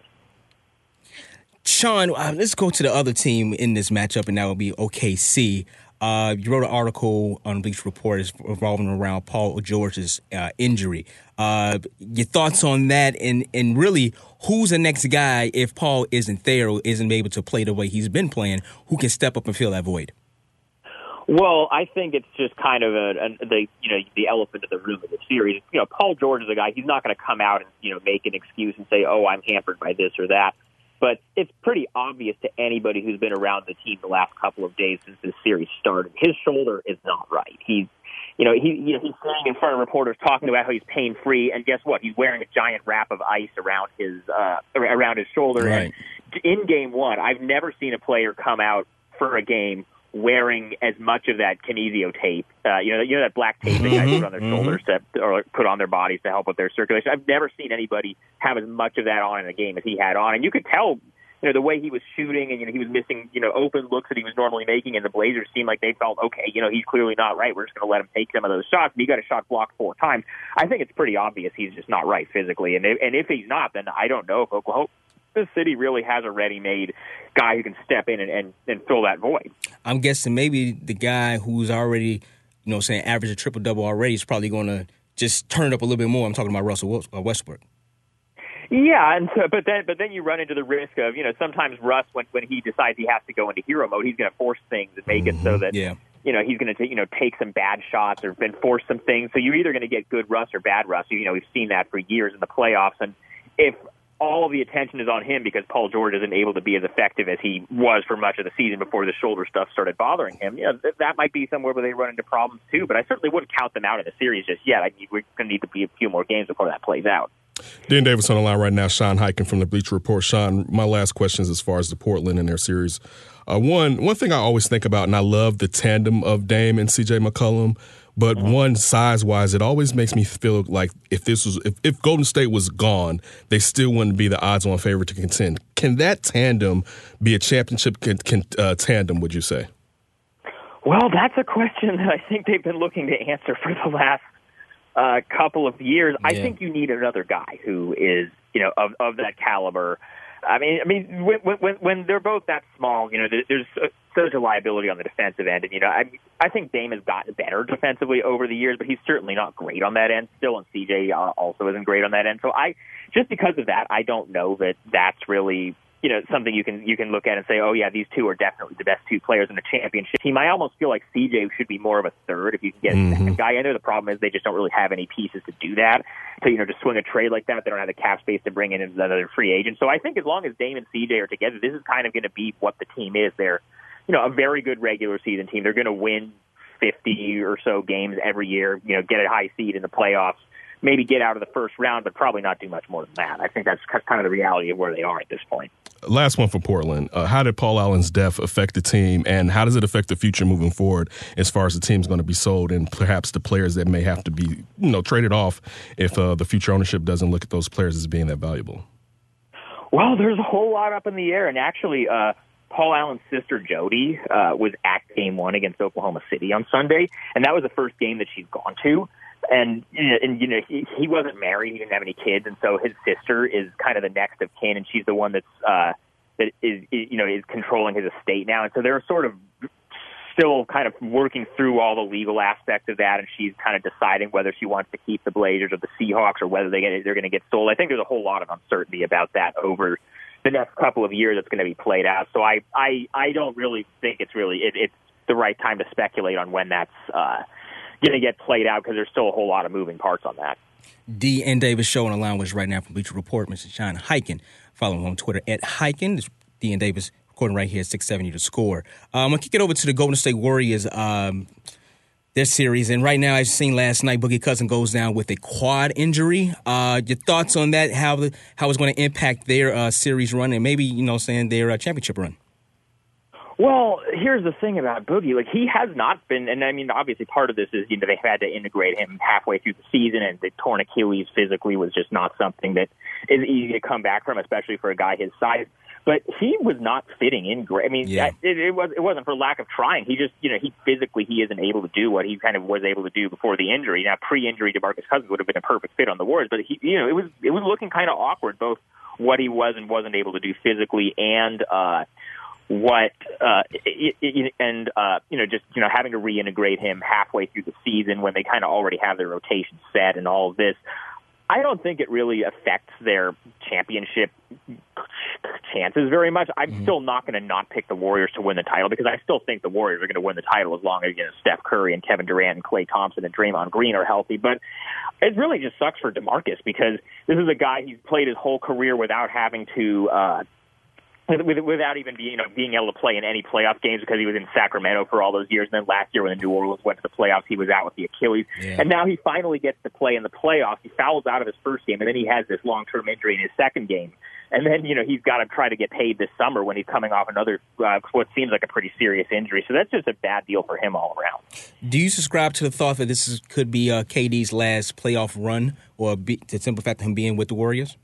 Sean, uh, let's go to the other team in this matchup, and that would be OKC. Uh, you wrote an article on Bleacher Report revolving around Paul George's uh, injury. Uh, your thoughts on that, and and really, who's the next guy if Paul isn't there or isn't able to play the way he's been playing, who can step up and fill that void? Well, I think it's just kind of a, a the you know the elephant in the room of the series. You know, Paul George is a guy. He's not going to come out and you know make an excuse and say, "Oh, I'm hampered by this or that." But it's pretty obvious to anybody who's been around the team the last couple of days since this series started. His shoulder is not right. He's, you know, he, you know, he's sitting in front of reporters talking about how he's pain free, and guess what? He's wearing a giant wrap of ice around his uh, around his shoulder. Right. And in game one, I've never seen a player come out for a game wearing as much of that kinesio tape, uh, you know, you know that black tape that guys Mhm, put on their mhm. shoulders to, or put on their bodies to help with their circulation. I've never seen anybody have as much of that on in a game as he had on, and you could tell, you know, the way he was shooting, and you know, he was missing, you know, open looks that he was normally making, and the Blazers seemed like they felt okay, you know, he's clearly not right. We're just going to let him take some of those shots. And he got a shot blocked four times. I think it's pretty obvious he's just not right physically, and if, and if he's not, then I don't know if Oklahoma. This city really has a ready-made guy who can step in and, and, and fill that void. I'm guessing maybe the guy who's already, you know, saying average a triple double already is probably going to just turn it up a little bit more. I'm talking about Russell uh, Westbrook. Yeah, and so, but then but then you run into the risk of you know sometimes Russ when when he decides he has to go into hero mode, he's going to force things and make it so that Yeah. you know he's going to you know take some bad shots or enforce some things. So you're either going to get good Russ or bad Russ. You know we've seen that for years in the playoffs, and if all the attention is on him because Paul George isn't able to be as effective as he was for much of the season before the shoulder stuff started bothering him. Yeah, th- that might be somewhere where they run into problems too. But I certainly wouldn't count them out of the series just yet. I we're going to need to be a few more games before that plays out. Dan Davis on the line right now. Sean Highkin from the Bleacher Report. Sean, my last questions as far as the Portland and their series. Uh, one one thing I always think about, and I love the tandem of Dame and CJ McCollum. But one size wise, it always makes me feel like if this was if, if Golden State was gone, they still wouldn't be the odds on favorite to contend. Can that tandem be a championship can, can, uh, tandem? Would you say? Well, that's a question that I think they've been looking to answer for the last uh, couple of years. I think you need another guy who is, you know, of of that caliber. I mean, I mean, when when when they're both that small, you know, there- there's such a liability on the defensive end, and you know, I I think Dame has gotten better defensively over the years, but he's certainly not great on that end still, and CJ uh, also isn't great on that end. So I just because of that, I don't know that that's really you know something you can you can look at and say, oh yeah, these two are definitely the best two players in the championship team. I almost feel like CJ should be more of a third if you can get a mm-hmm. guy in there. The problem is they just don't really have any pieces to do that. So you know, to swing a trade like that, they don't have the cap space to bring in another free agent. So I think as long as Dame and CJ are together, this is kind of going to be what the team is. They're you know a very good regular season team. They're going to win fifty or so games every year. You know, get a high seed in the playoffs. Maybe get out of the first round, but probably not do much more than that. I think that's kind of the reality of where they are at this point. Last one for Portland. Uh, how did Paul Allen's death affect the team, and how does it affect the future moving forward as far as the team's going to be sold and perhaps the players that may have to be, you know, traded off if uh, the future ownership doesn't look at those players as being that valuable? Well, there's a whole lot up in the air, and actually, uh, Paul Allen's sister Jody uh, was at Game One against Oklahoma City on Sunday, and that was the first game that she's gone to. And and you know he, he wasn't married, he didn't have any kids, and so his sister is kind of the next of kin, and she's the one that's uh, that is, is you know is controlling his estate now, and so they're sort of still kind of working through all the legal aspects of that, and she's kind of deciding whether she wants to keep the Blazers or the Seahawks or whether they get, they're going to get sold. I think there's a whole lot of uncertainty about that over the next couple of years that's going to be played out. So I I I don't really think it's really it, it's the right time to speculate on when that's uh, going to get played out because there's still a whole lot of moving parts on that. D and Davis show on the line was right now from Bleacher Report. Mr. John Highkin. Follow him on Twitter at Highkin. It's D and Davis recording right here at 670 to score. Um, I'm going to kick it over to the Golden State Warriors. Um, their series. And right now, you seen last night, Boogie Cousin goes down with a quad injury. Uh, your thoughts on that? How how it's going to impact their uh, series run and maybe you know saying their uh, championship run? Well, here's the thing about Boogie. Like he has not been, and I mean, obviously part of this is you know they've had to integrate him halfway through the season, and the torn Achilles physically was just not something that is easy to come back from, especially for a guy his size. But he was not fitting in great. I mean, Yeah. it, it was it wasn't for lack of trying. He just you know he physically he isn't able to do what he kind of was able to do before the injury. Now pre-injury, DeMarcus Cousins would have been a perfect fit on the Warriors, but he you know it was it was looking kind of awkward both what he was and wasn't able to do physically and. uh what uh it, it, and uh you know just you know having to reintegrate him halfway through the season when they kind of already have their rotation set and all of this I don't think it really affects their championship chances very much. I'm still not going to not pick the Warriors to win the title because I still think the Warriors are going to win the title as long as you know, Steph Curry and Kevin Durant and Klay Thompson and Draymond Green are healthy. But it really just sucks for DeMarcus because this is a guy he's played his whole career without having to uh, without even being, you know, being able to play in any playoff games because he was in Sacramento for all those years. And then last year when the New Orleans went to the playoffs, he was out with the Achilles. Yeah. And now he finally gets to play in the playoffs. He fouls out of his first game, and then he has this long-term injury in his second game. And then, you know, he's got to try to get paid this summer when he's coming off another, uh, what seems like a pretty serious injury. So that's just a bad deal for him all around. Do you subscribe to the thought that this is, could be uh, KD's last playoff run, or be, the simple fact of him being with the Warriors?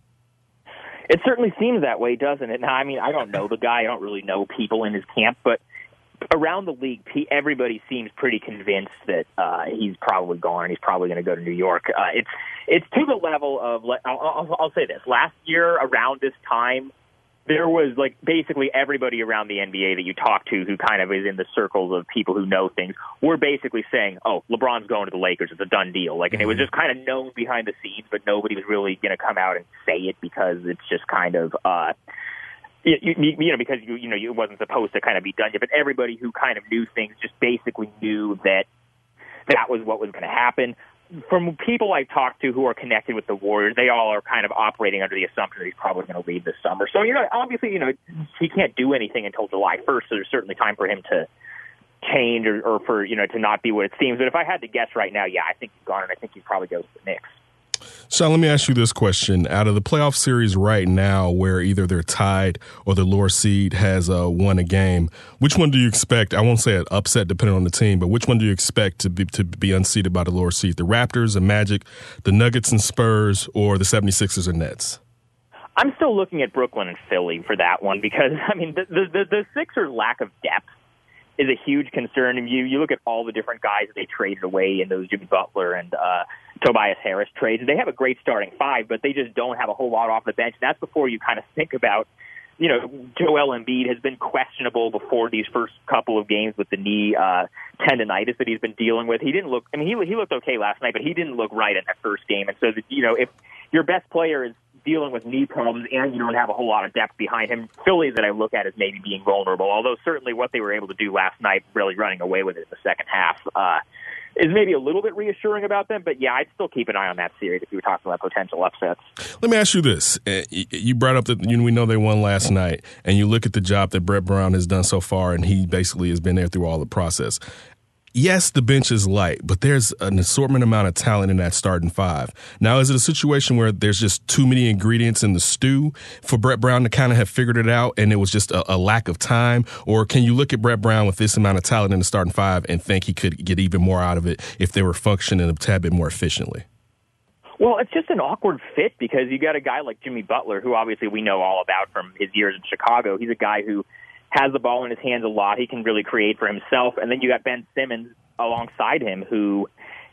It certainly seems that way, doesn't it? Now, I mean, I don't know the guy. I don't really know people in his camp, but around the league, everybody seems pretty convinced that uh, he's probably gone. He's probably going to go to New York. Uh, it's it's to the level of. I'll, I'll, I'll say this: last year around this time, there was like basically everybody around the NBA that you talk to who kind of is in the circles of people who know things were basically saying, "Oh, LeBron's going to the Lakers. It's a done deal." Like, and it was just kind of known behind the scenes, but nobody was really going to come out and say it because it's just kind of. uh you, you, you know, because you you know it wasn't supposed to kind of be done yet, but everybody who kind of knew things just basically knew that that was what was going to happen. From people I talked to who are connected with the Warriors, they all are kind of operating under the assumption that he's probably going to leave this summer. So you know, obviously, you know, he can't do anything until July 1st. So there's certainly time for him to change or, or for you know to not be what it seems. But if I had to guess right now, yeah, I think he's gone, and I think he probably goes to the Knicks. Sean, let me ask you this question. Out of the playoff series right now, where either they're tied or the lower seed has uh, won a game, which one do you expect? I won't say an upset depending on the team, but which one do you expect to be, to be unseated by the lower seed? The Raptors, the Magic, the Nuggets and Spurs, or the 76ers and Nets? I'm still looking at Brooklyn and Philly for that one because [laughs] I mean the the the, the Sixers' lack of depth is a huge concern. And you you look at all the different guys that they traded away in those Jimmy Butler and uh, Tobias Harris trades. They have a great starting five, but they just don't have a whole lot off the bench. That's before you kind of think about. You know, Joel Embiid has been questionable before these first couple of games with the knee uh, tendonitis that he's been dealing with. He didn't look. I mean, he he looked okay last night, but he didn't look right in that first game. And so, that, you know, if your best player is dealing with knee problems and you don't have a whole lot of depth behind him, Philly that I look at as maybe being vulnerable. Although certainly what they were able to do last night, really running away with it in the second half, uh, is maybe a little bit reassuring about them. But yeah, I'd still keep an eye on that series if you were talking about potential upsets. Let me ask you this: Uh, You brought up that you know, we know they won last night, and you look at the job that Brett Brown has done so far, and he basically has been there through all the process. Yes, the bench is light, but there's an assortment amount of talent in that starting five. Now, is it a situation where there's just too many ingredients in the stew for Brett Brown to kind of have figured it out, and it was just a, a lack of time, or can you look at Brett Brown with this amount of talent in the starting five and think he could get even more out of it if they were functioning a tad bit more efficiently? Well, it's just an awkward fit because you got a guy like Jimmy Butler, who obviously we know all about from his years in Chicago. He's a guy who has the ball in his hands a lot. He can really create for himself. And then you got Ben Simmons alongside him, who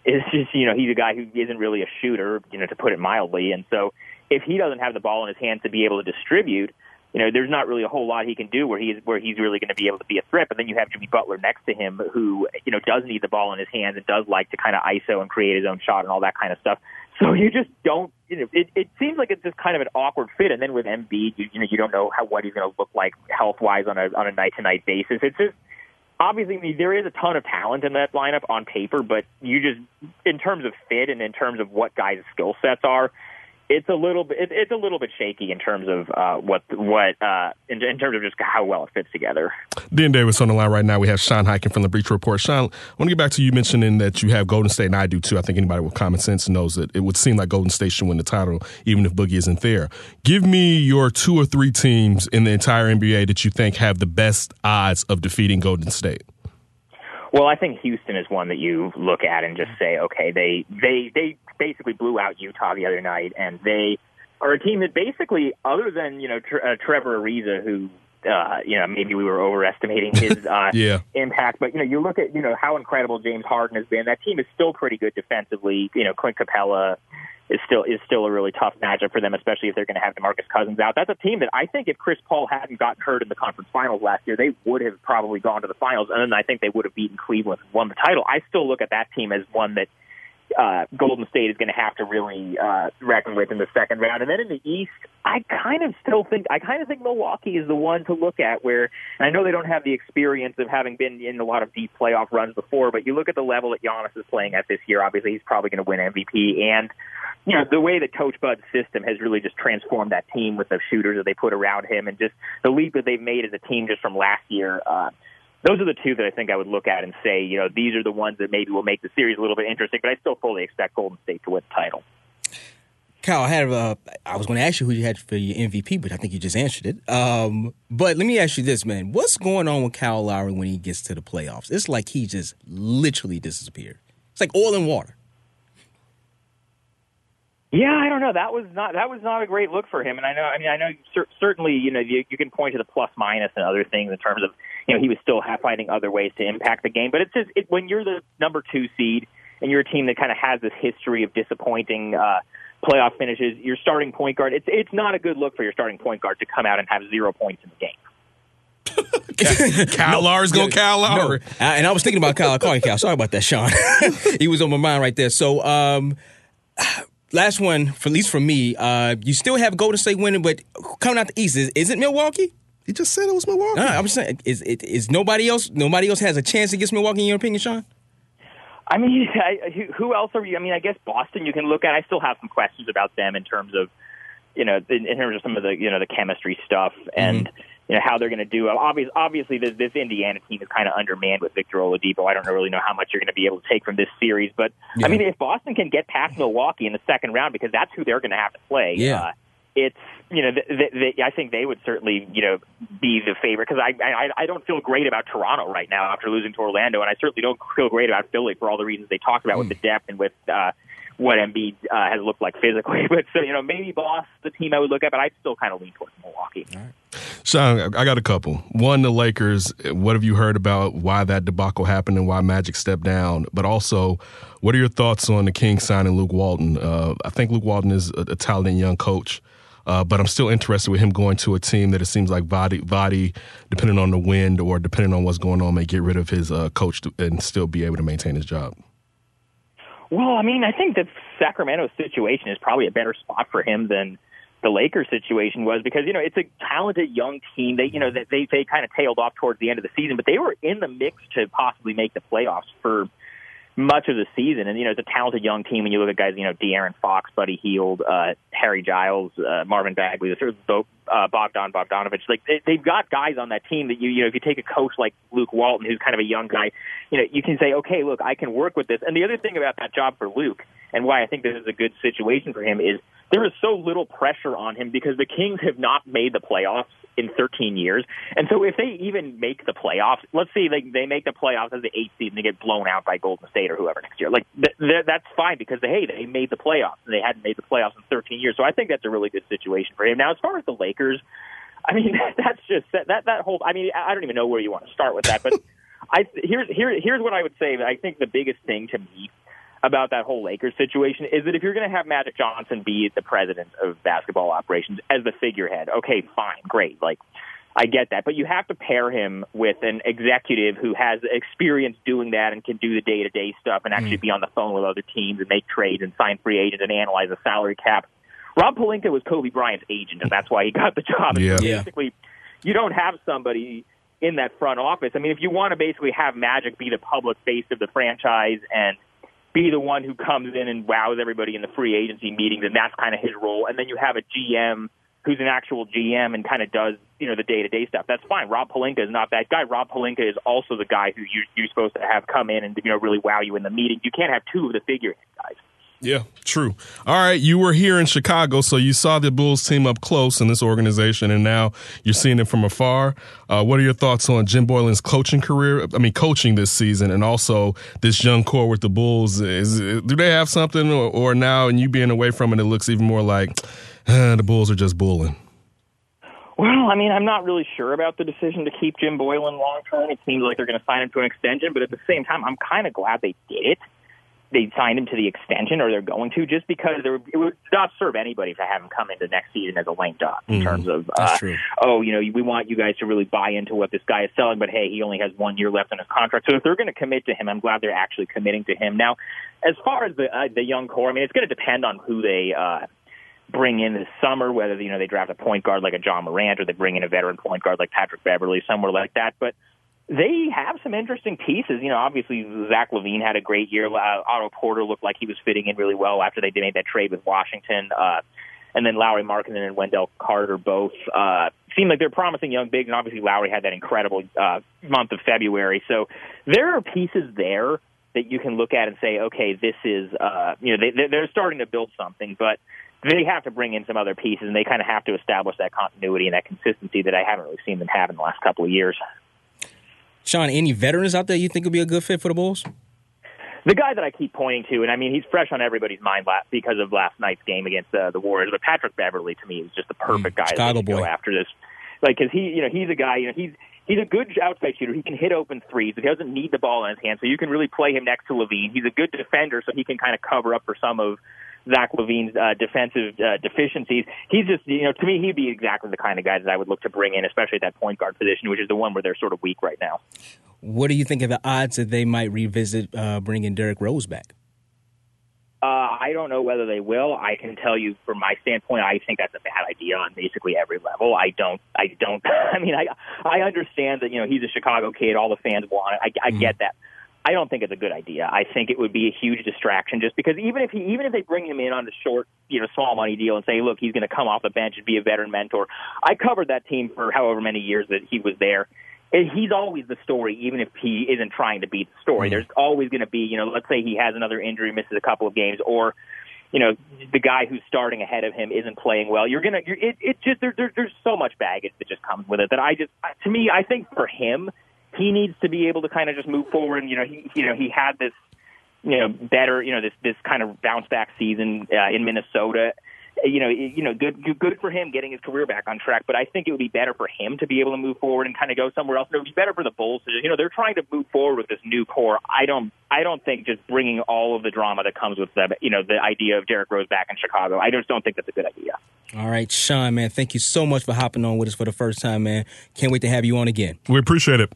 is just, you know, he's a guy who isn't really a shooter, you know, to put it mildly. And so if he doesn't have the ball in his hands to be able to distribute, you know, there's not really a whole lot he can do where he's where he's really going to be able to be a threat. But then you have Jimmy Butler next to him, who you know does need the ball in his hands and does like to kind of ISO and create his own shot and all that kind of stuff. So you just don't, you know, it, it seems like it's just kind of an awkward fit. And then with Embiid, you, you know, you don't know how what he's going to look like health wise on a on a night to night basis. It's just obviously I mean, there is a ton of talent in that lineup on paper, but you just in terms of fit and in terms of what guys' skill sets are, it's a little bit it, it's a little bit shaky in terms of uh, what what uh, in, in terms of just how well it fits together. Dean Davis on the line right now. We have Sean Highkin from the Bleacher Report. Sean, I want to get back to you mentioning that you have Golden State, and I do too. I think anybody with common sense knows that it would seem like Golden State should win the title, even if Boogie isn't there. Give me your two or three teams in the entire NBA that you think have the best odds of defeating Golden State. Well, I think Houston is one that you look at and just say, okay, they they they basically blew out Utah the other night, and they are a team that basically, other than you know Tre- uh, Trevor Ariza, who uh, you know maybe we were overestimating his [laughs] uh, Yeah. impact, but you know you look at you know how incredible James Harden has been. That team is still pretty good defensively. You know Clint Capela is still is still a really tough matchup for them, especially if they're going to have DeMarcus Cousins out. That's a team that I think if Chris Paul hadn't gotten hurt in the conference finals last year, they would have probably gone to the finals, and then I think they would have beaten Cleveland and won the title. I still look at that team as one that uh, Golden State is going to have to really uh, reckon with in the second round. And then in the East, I kind of still think I kind of think Milwaukee is the one to look at. Where and I know they don't have the experience of having been in a lot of deep playoff runs before, but you look at the level that Giannis is playing at this year. Obviously, he's probably going to win MVP, and you know the way that Coach Bud's system has really just transformed that team with the shooters that they put around him, and just the leap that they've made as a team just from last year. Uh, those are the two that I think I would look at and say, you know, these are the ones that maybe will make the series a little bit interesting. But I still fully expect Golden State to win the title. Kyle, I had uh, I was going to ask you who you had for your MVP, but I think you just answered it. Um, but let me ask you this, man: What's going on with Kyle Lowry when he gets to the playoffs? It's like he just literally disappeared. It's like oil and water. Yeah, I don't know. That was not that was not a great look for him. And I know, I mean, I know cer- certainly, you know, you, you can point to the plus minus and other things in terms of, you know, he was still ha- finding other ways to impact the game. But it's just it, when you're the number two seed and you're a team that kind of has this history of disappointing uh, playoff finishes, your starting point guard, it's it's not a good look for your starting point guard to come out and have zero points in the game. [laughs] Kyle Lowry's going Kyle Lowry. No, and I was thinking about Kyle. I called you Kyle. Sorry about that, Sean. [laughs] he was on my mind right there. So, um, [sighs] last one, for at least for me, uh, you still have Golden State winning, but coming out the East, is, is it Milwaukee? He just said it was Milwaukee. No, I'm just saying, is, is, is nobody else? Nobody else has a chance against Milwaukee, in your opinion, Sean? I mean, [laughs] I, who- who else are you? I mean, I guess Boston you can look at. I still have some questions about them in terms of, you know, in, in terms of some of the, you know, the chemistry stuff and, you know, how they're going to do. Obviously, obviously this, this Indiana team is kind of undermanned with Victor Oladipo. I don't really know how much you're going to be able to take from this series. But, I mean, if Boston can get past Milwaukee in the second round, because that's who they're going to have to play, Yeah. uh, it's you know th- th- th- I think they would certainly you know be the favorite because I, I I don't feel great about Toronto right now after losing to Orlando, and I certainly don't feel great about Philly for all the reasons they talked about with the depth and with uh, what Embiid uh, has looked like physically. [laughs] But so you know maybe Boss the team I would look at, but I'd still kind of lean towards Milwaukee. Sean, I got a couple. One, the Lakers. What have you heard about why that debacle happened and why Magic stepped down? But also, what are your thoughts on the Kings signing Luke Walton? Uh, I think Luke Walton is a, a talented young coach, uh, but I'm still interested with him going to a team that it seems like Vadi, Vadi, depending on the wind or depending on what's going on, may get rid of his uh, coach and still be able to maintain his job. Well, I mean, I think the Sacramento situation is probably a better spot for him than the Lakers situation was because you know it's a talented young team. They you know that they they kind of tailed off towards the end of the season, but they were in the mix to possibly make the playoffs for much of the season. And you know it's a talented young team. When you look at guys, you know De'Aaron Fox, Buddy Hield, uh, Harry Giles, uh, Marvin Bagley, the sort of Bo- uh, Bogdan Bogdanovich. Like they, they've got guys on that team that you you know if you take a coach like Luke Walton, who's kind of a young guy, you know you can say, okay, look, I can work with this. And the other thing about that job for Luke, and why I think this is a good situation for him, is there is so little pressure on him because the Kings have not made the playoffs in 13 years. And so if they even make the playoffs, let's say they, they make the playoffs as the eighth seed and they get blown out by Golden State or whoever next year, like th- th- that's fine because hey, they made the playoffs and they hadn't made the playoffs in 13 years. So I think that's a really good situation for him. Now, as far as the Lakers, I mean, [laughs] that's just that that whole. I mean, I don't even know where you want to start with that, but [laughs] I here's here here's what I would say. I think the biggest thing to me about that whole Lakers situation is that if you're going to have Magic Johnson be the president of basketball operations as the figurehead, okay, fine, great, like I get that, but you have to pair him with an executive who has experience doing that and can do the day to day stuff and actually hmm. be on the phone with other teams and make trades and sign free agents and analyze the salary cap. Rob Pelinka was Kobe Bryant's agent, and that's why he got the job. Yeah. so basically, you don't have somebody in that front office. I mean, if you want to basically have Magic be the public face of the franchise and be the one who comes in and wows everybody in the free agency meetings, and that's kind of his role. And then you have a GM who's an actual GM and kind of does you know the day to day stuff. That's fine. Rob Pelinka is not that guy. Rob Pelinka is also the guy who you, you're supposed to have come in and you know really wow you in the meeting. You can't have two of the figurehead guys. Yeah, true. All right, you were here in Chicago, so you saw the Bulls team up close in this organization, and now you're seeing it from afar. Uh, what are your thoughts on Jim Boylen's coaching career? I mean, coaching this season, and also this young core with the Bulls. Is do they have something, or, or now, and you being away from it, it looks even more like [sighs] the Bulls are just bulling. Well, I mean, I'm not really sure about the decision to keep Jim Boylan long term. It seems like they're going to sign him to an extension, but at the same time, I'm kind of glad they did it. They signed him to the extension, or they're going to, just because there, it would not serve anybody to have him come into next season as a lame duck in Mhm. terms of, uh, oh, you know, we want you guys to really buy into what this guy is selling, but hey, he only has one year left on his contract. So if they're going to commit to him, I'm glad they're actually committing to him. Now, as far as the uh, the young core, I mean, it's going to depend on who they. uh bring in this summer, whether you know they draft a point guard like a John Morant or they bring in a veteran point guard like Patrick Beverley, somewhere like that. But they have some interesting pieces. You know, obviously Zach LaVine had a great year. Uh, Otto Porter looked like he was fitting in really well after they made that trade with Washington. Uh, and then Lauri Markkanen and Wendell Carter both uh, seem like they're promising young bigs. And obviously Lauri had that incredible uh, month of February. So there are pieces there that you can look at and say, okay, this is, uh, you know, they, they're starting to build something, but they have to bring in some other pieces, and they kind of have to establish that continuity and that consistency that I haven't really seen them have in the last couple of years. Sean, any veterans out there you think would be a good fit for the Bulls? The guy that I keep pointing to, and I mean, he's fresh on everybody's mind because of last night's game against uh, the Warriors. But Patrick Beverley, to me, is just the perfect guy Chicago to go after this. Like, because he, you know, he's a guy. You know, he's he's a good outside shooter. He can hit open threes. He doesn't need the ball in his hand, so you can really play him next to LaVine. He's a good defender, so he can kind of cover up for some of Zach LaVine's uh, defensive uh, deficiencies. He's just, you know, to me, he'd be exactly the kind of guy that I would look to bring in, especially at that point guard position, which is the one where they're sort of weak right now. What do you think of the odds that they might revisit uh, bringing Derrick Rose back? Uh, I don't know whether they will. I can tell you from my standpoint, I think that's a bad idea on basically every level. I don't, I don't, [laughs] I mean, I, I understand that, you know, he's a Chicago kid. All the fans want it. I, I get that. I don't think it's a good idea. I think it would be a huge distraction just because even if he, even if they bring him in on a short, you know, small money deal and say, look, he's going to come off the bench and be a veteran mentor. I covered that team for however many years that he was there. And he's always the story, even if he isn't trying to be the story. Mm-hmm. There's always going to be, you know, let's say he has another injury, misses a couple of games, or you know, the guy who's starting ahead of him isn't playing well. You're gonna, you're, it, it just there, there, there's so much baggage that just comes with it that I just, to me, I think for him, he needs to be able to kind of just move forward. And, You know, he, you know, he had this, you know, better, you know, this this kind of bounce back season uh, in Minnesota. You know, you know, good good for him getting his career back on track. But I think it would be better for him to be able to move forward and kind of go somewhere else. And it would be better for the Bulls. To, you know, they're trying to move forward with this new core. I don't, I don't think just bringing all of the drama that comes with the, you know, the idea of Derrick Rose back in Chicago. I just don't think that's a good idea. All right, Sean, man, thank you so much for hopping on with us for the first time, man. Can't wait to have you on again. We appreciate it.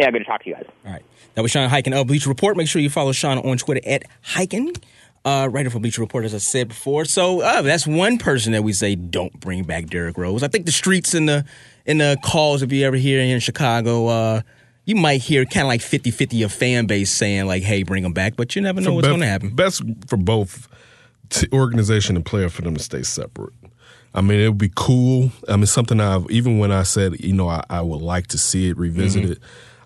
Yeah, good to talk to you guys. All right. That was Sean Highkin of Bleacher Report. Make sure you follow Sean on Twitter at Highkin. Uh, writer for Bleacher Report, as I said before. So uh, that's one person that we say don't bring back Derrick Rose. I think the streets and the in the calls, if you ever hear here in Chicago, uh, you might hear kind of like 50-50 of fan base saying like, "Hey, bring him back," but you never know For what's going to happen. Best for both t- organization and player for them to stay separate. I mean, it would be cool. I mean, something I've even when I said, you know, I, I would like to see it revisited.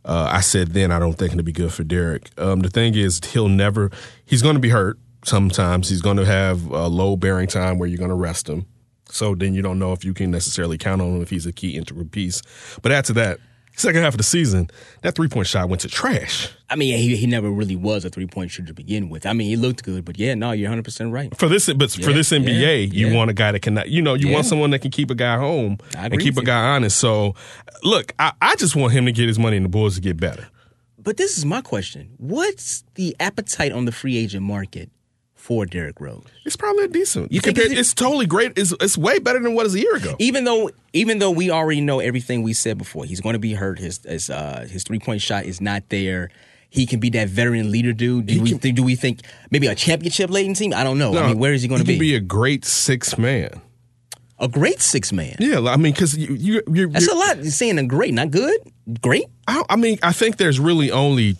Uh, I said then I don't think it'll be good for Derrick. Um, the thing is, he'll never. He's going to be hurt. Sometimes he's going to have a low bearing time where you're going to rest him. So then you don't know if you can necessarily count on him if he's a key integral piece. But after that, second half of the season, that three point shot went to trash. I mean, he, he never really was a three point shooter to begin with. I mean, he looked good, but yeah, no, you're 100 percent right. For this, but for this NBA, yeah, you yeah. want a guy that can, you know, you want someone that can keep a guy home and keep a with you. guy honest. So, look, I, I just want him to get his money and the Bulls to get better. But this is my question: What's the appetite on the free agent market for Derrick Rose? It's probably a decent. You think Compared- it's- it's totally great. It's, it's way better than what it was a year ago. Even though, even though we already know everything we said before, he's going to be hurt. His his uh, his three point shot is not there. He can be that veteran leader dude. Do we think, do we think maybe a championship laden team? I don't know. I mean, where is he going to He be? can be a great six man. A great six man. Yeah, I mean, because you, you, you're, That's a lot. You're saying a great, not good. Great. I, I mean, I think there's really only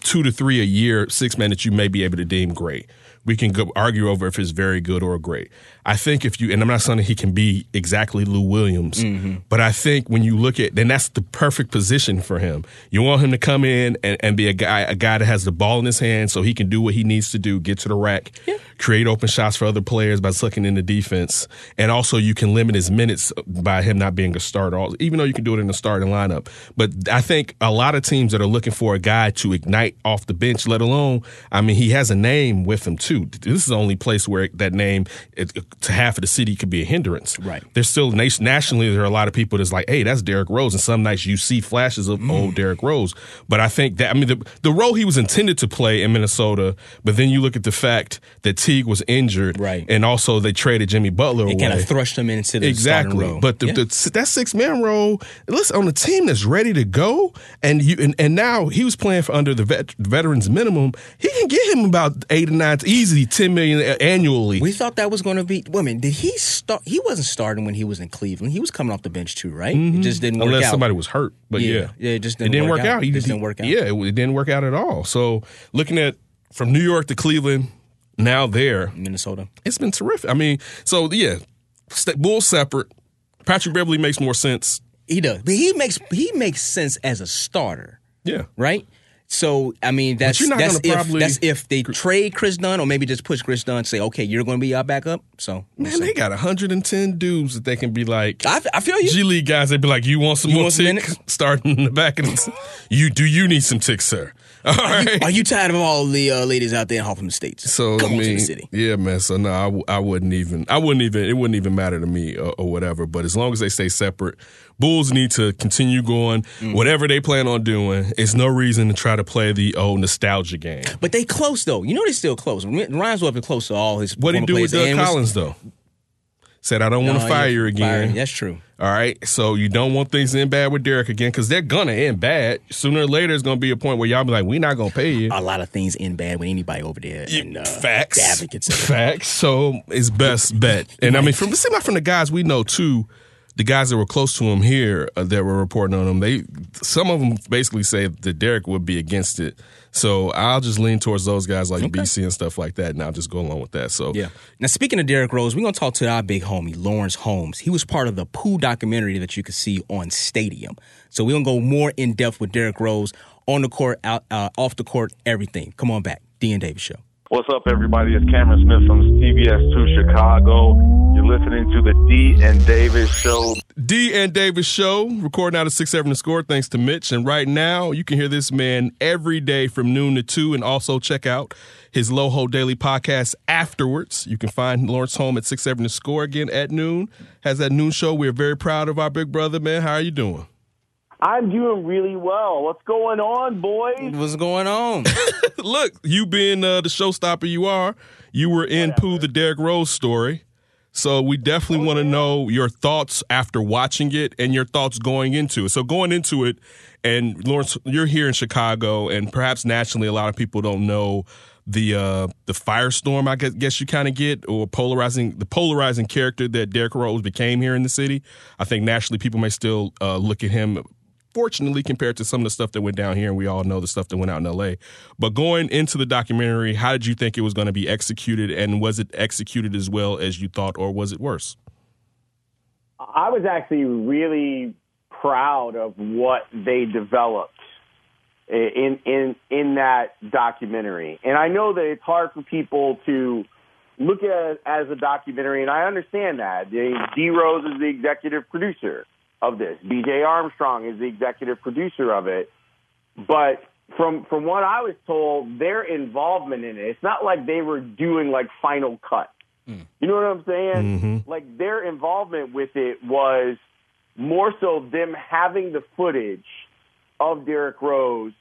two to three a year six man that you may be able to deem great. We can go argue over if it's very good or great. I think if you, and I'm not saying that he can be exactly Lou Williams, Mm-hmm. but I think when you look at, then that's the perfect position for him. You want him to come in and, and be a guy, a guy that has the ball in his hand so he can do what he needs to do, get to the rack, create open shots for other players by sucking in the defense. And also you can limit his minutes by him not being a starter, even though you can do it in the starting lineup. But I think a lot of teams that are looking for a guy to ignite off the bench, let alone, I mean, he has a name with him too. This is the only place where that name it, to half of the city could be a hindrance. Right. There's still nationally, there are a lot of people that's like, hey, that's Derrick Rose. And some nights you see flashes of old mm. Derrick Rose. But I think that, I mean, the, the role he was intended to play in Minnesota, but then you look at the fact that Teague was injured. Right. And also they traded Jimmy Butler It kind of thrust him into the Exactly, but the, Yeah. the, that six man role, listen, on a team that's ready to go, and you and, and now he was playing for under the vet, veterans minimum. He can get him about eight or nine, easy ten million annually. We thought that was going to be. Women, did he start? He wasn't starting when he was in Cleveland. He was coming off the bench too, right? It just didn't work Mm-hmm. Unless out. somebody was hurt, but yeah, Yeah, yeah, it just didn't didn't work work out. out. It just didn't work out. Yeah, it, it didn't work out at all. So looking at from New York to Cleveland, now there, Minnesota. it's been terrific. I mean, so yeah, st- Bulls separate. Patrick Beverley makes more sense. He does, but he makes he makes sense as a starter, Yeah. right? So I mean, that's that's if probably- that's if they trade Kris Dunn or maybe just push Kris Dunn. Say, okay, you're going to be our backup. So Man, they got 110 dudes that they can be like. I, I feel you. G League guys, they'd be like, "You want some You more want tick?" [laughs] Starting in the back of the, you do you need some ticks, sir? All right. Are you tired of all the uh, ladies out there in Hoffman States? So come I on to mean, the city. yeah, man. So no, I, w- I wouldn't even. I wouldn't even. It wouldn't even matter to me or, or whatever. But as long as they stay separate, Bulls need to continue going. Mm. Whatever they plan on doing, it's no reason to try to play the old nostalgia game. But they close though. You know they still close. Reinsdorf is close to all his. What do you former do with. Doug And was- Collins though? Said I don't want to fire you again. That's true. All right, so you don't want things to end bad with Derrick again because they're gonna end bad sooner or later. It's gonna be a point where y'all be like, "We're not gonna pay you." A lot of things end bad with anybody over there. And, uh, Facts, advocates. facts. So it's best bet. And I mean, from it seems like from the guys we know too, the guys that were close to him here uh, that were reporting on him, they some of them basically say that Derrick would be against it. So I'll just lean towards those guys like BC and stuff like that, and I'll just go along with that. So Yeah. Now, speaking of Derrick Rose, we're going to talk to our big homie, Lawrence Holmes. He was part of the Pooh documentary that you could see on Stadium. So we're going to go more in depth with Derrick Rose on the court, out, uh, off the court, everything. Come on back. D and Davis Show. What's up, everybody? It's Cameron Smith from CBS 2 Chicago. You're listening to the D and Davis Show. D and Davis show recording out of six seven to score. Thanks to Mitch. And right now you can hear this man every day from noon to two, and also check out his Loho Daily podcast afterwards. You can find Lawrence Home at six seven to score again at noon. Has that noon show. We're very proud of our big brother, man. How are you doing? I'm doing really well. What's going on, boys? What's going on? [laughs] Look, you being uh, the showstopper you are, you were in Pooh the Derrick Rose story. So we definitely want to know your thoughts after watching it and your thoughts going into it. So going into it, and Lawrence, you're here in Chicago, and perhaps nationally, a lot of people don't know the uh, the firestorm. I guess, guess you kind of get, or polarizing the polarizing character that Derrick Rose became here in the city. I think nationally, people may still uh, look at him fortunately compared to some of the stuff that went down here and we all know the stuff that went out in LA. But going into the documentary, how did you think it was going to be executed and was it executed as well as you thought or was it worse? I was actually really proud of what they developed in in in that documentary. And I know that it's hard for people to look at it as a documentary, and I understand that. D Rose is the executive producer of this. BJ Armstrong is the executive producer of it. But from from what I was told, their involvement in it, it's not like they were doing like final cut. You know what I'm saying? Like their involvement with it was more so them having the footage of Derrick Rose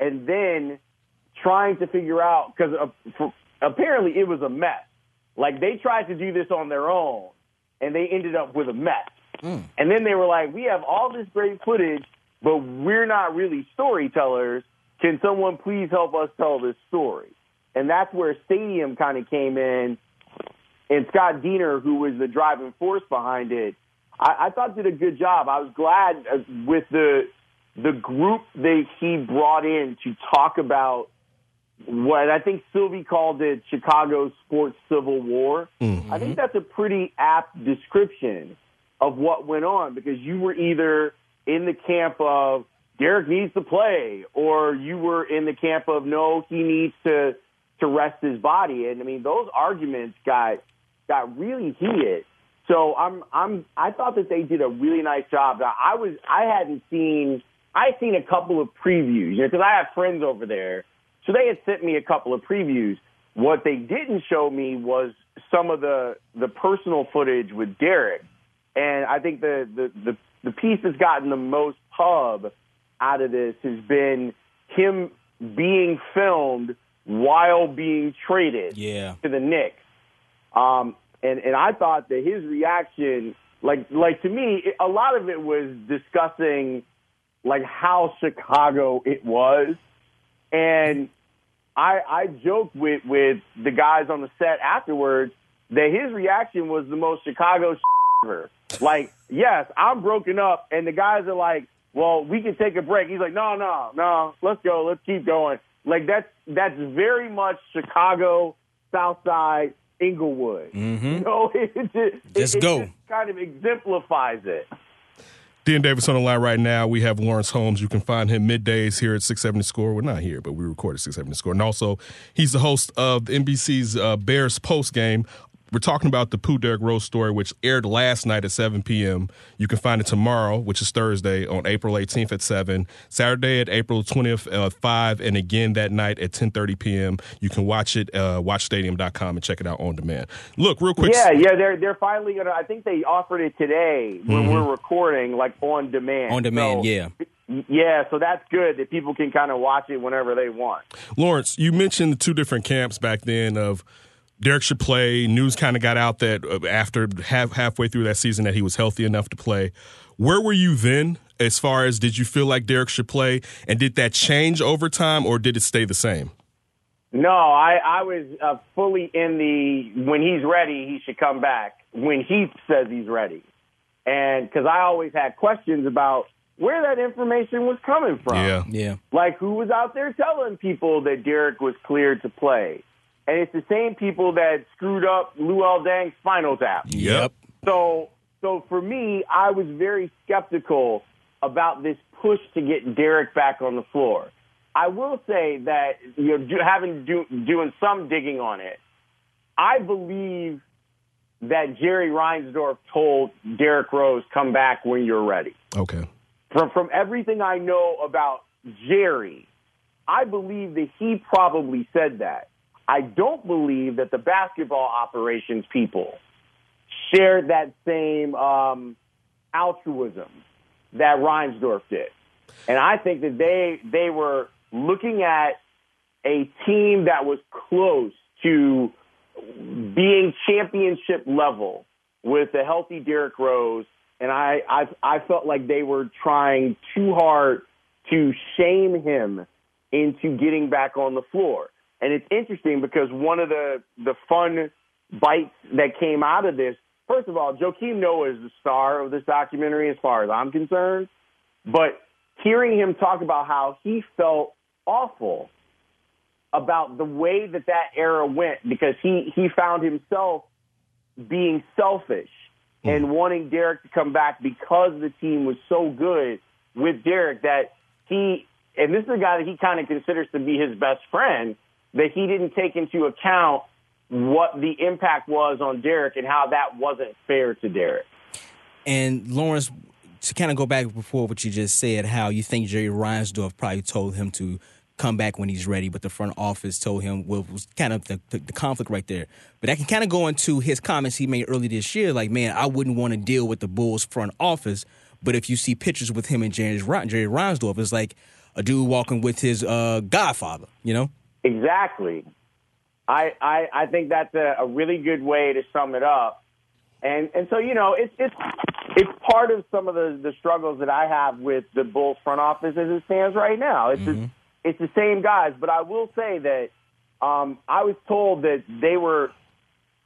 and then trying to figure out because uh, apparently it was a mess. Like they tried to do this on their own, and they ended up with a mess. Mm. And then they were like, "We have all this great footage, but we're not really storytellers. Can someone please help us tell this story?" And that's where Stadium kind of came in, and Scott Diener, who was the driving force behind it, I, I thought did a good job. I was glad uh, with the the group that he brought in to talk about what I think Sylvie called it Chicago sports civil war. Mm-hmm. I think that's a pretty apt description of what went on because you were either in the camp of Derrick needs to play or you were in the camp of no, he needs to to rest his body. And I mean those arguments got got really heated. So I'm I'm I thought that they did a really nice job. I was I hadn't seen I seen a couple of previews, you know, because I have friends over there. So they had sent me a couple of previews. What they didn't show me was some of the the personal footage with Derrick. And I think the the the, the piece that's gotten the most pub out of this has been him being filmed while being traded Yeah. to the Knicks. Um, and and I thought that his reaction, like like to me, it, a lot of it was discussing like how Chicago it was, and I I joked with with the guys on the set afterwards that his reaction was the most Chicago [laughs] ever. Like, yes, I'm broken up, and the guys are like, well, we can take a break. He's like, no, no, no, let's go, let's keep going. Like that's that's very much Chicago, South Side, Englewood. Mm-hmm. You know, [laughs] it, it, it, Just it go. just kind of exemplifies it. Dean Davis on the line right now. We have Lawrence Holmes. You can find him middays here at 670 Score. We're not here, but we record at 670 Score. And also, he's the host of NBC's uh, Bears post game. We're talking about the Pooh Derrick Rose story, which aired last night at 7 p.m. You can find it tomorrow, which is Thursday, on April 18th at 7, Saturday at April 20th at 5, and again that night at 10.30 p.m. You can watch it, uh, watchstadium.com, and check it out on demand. Look, real quick. Yeah, yeah, they're they're finally gonna. I think they offered it today when Mhm. we're recording, like on demand. On demand, So- yeah. Yeah, so that's good that people can kind of watch it whenever they want. Lawrence, you mentioned the two different camps back then of Derrick should play. News kind of got out that uh, after half halfway through that season that he was healthy enough to play. Where were you then as far as did you feel like Derrick should play and did that change over time or did it stay the same? No, I I was uh, fully in the when he's ready, he should come back. When he says he's ready, and because I always had questions about where that information was coming from. Yeah. Yeah. Like who was out there telling people that Derrick was cleared to play? And it's the same people that screwed up Luol Deng's final tap. Yep. So, so for me, I was very skeptical about this push to get Derrick back on the floor. I will say that you know, having do, doing some digging on it, I believe that Jerry Reinsdorf told Derrick Rose, "Come back when you're ready." Okay. From from everything I know about Jerry, I believe that he probably said that. I don't believe that the basketball operations people shared that same um, altruism that Reinsdorf did, and I think that they they were looking at a team that was close to being championship level with a healthy Derrick Rose, and I, I I felt like they were trying too hard to shame him into getting back on the floor. And it's interesting because one of the the fun bites that came out of this, first of all, Joakim Noah is the star of this documentary as far as I'm concerned. But hearing him talk about how he felt awful about the way that that era went because he he found himself being selfish hmm. and wanting Derrick to come back because the team was so good with Derrick that he and this is a guy that he kind of considers to be his best friend that he didn't take into account what the impact was on Derrick and how that wasn't fair to Derrick. And Lawrence, to kind of go back before what you just said, how you think Jerry Reinsdorf probably told him to come back when he's ready, but the front office told him well, was kind of the, the, the conflict right there. But I can kind of go into his comments he made early this year, like, man, I wouldn't want to deal with the Bulls front office. But if you see pictures with him and Jerry, Jerry Reinsdorf, it's like, a dude walking with his uh, godfather. You know. Exactly. I I, I think that's a, a really good way to sum it up. And and so you know it's it's it's part of some of the the struggles that I have with the Bulls front office as it stands right now. It's the, it's the same guys, but I will say that um, I was told that they were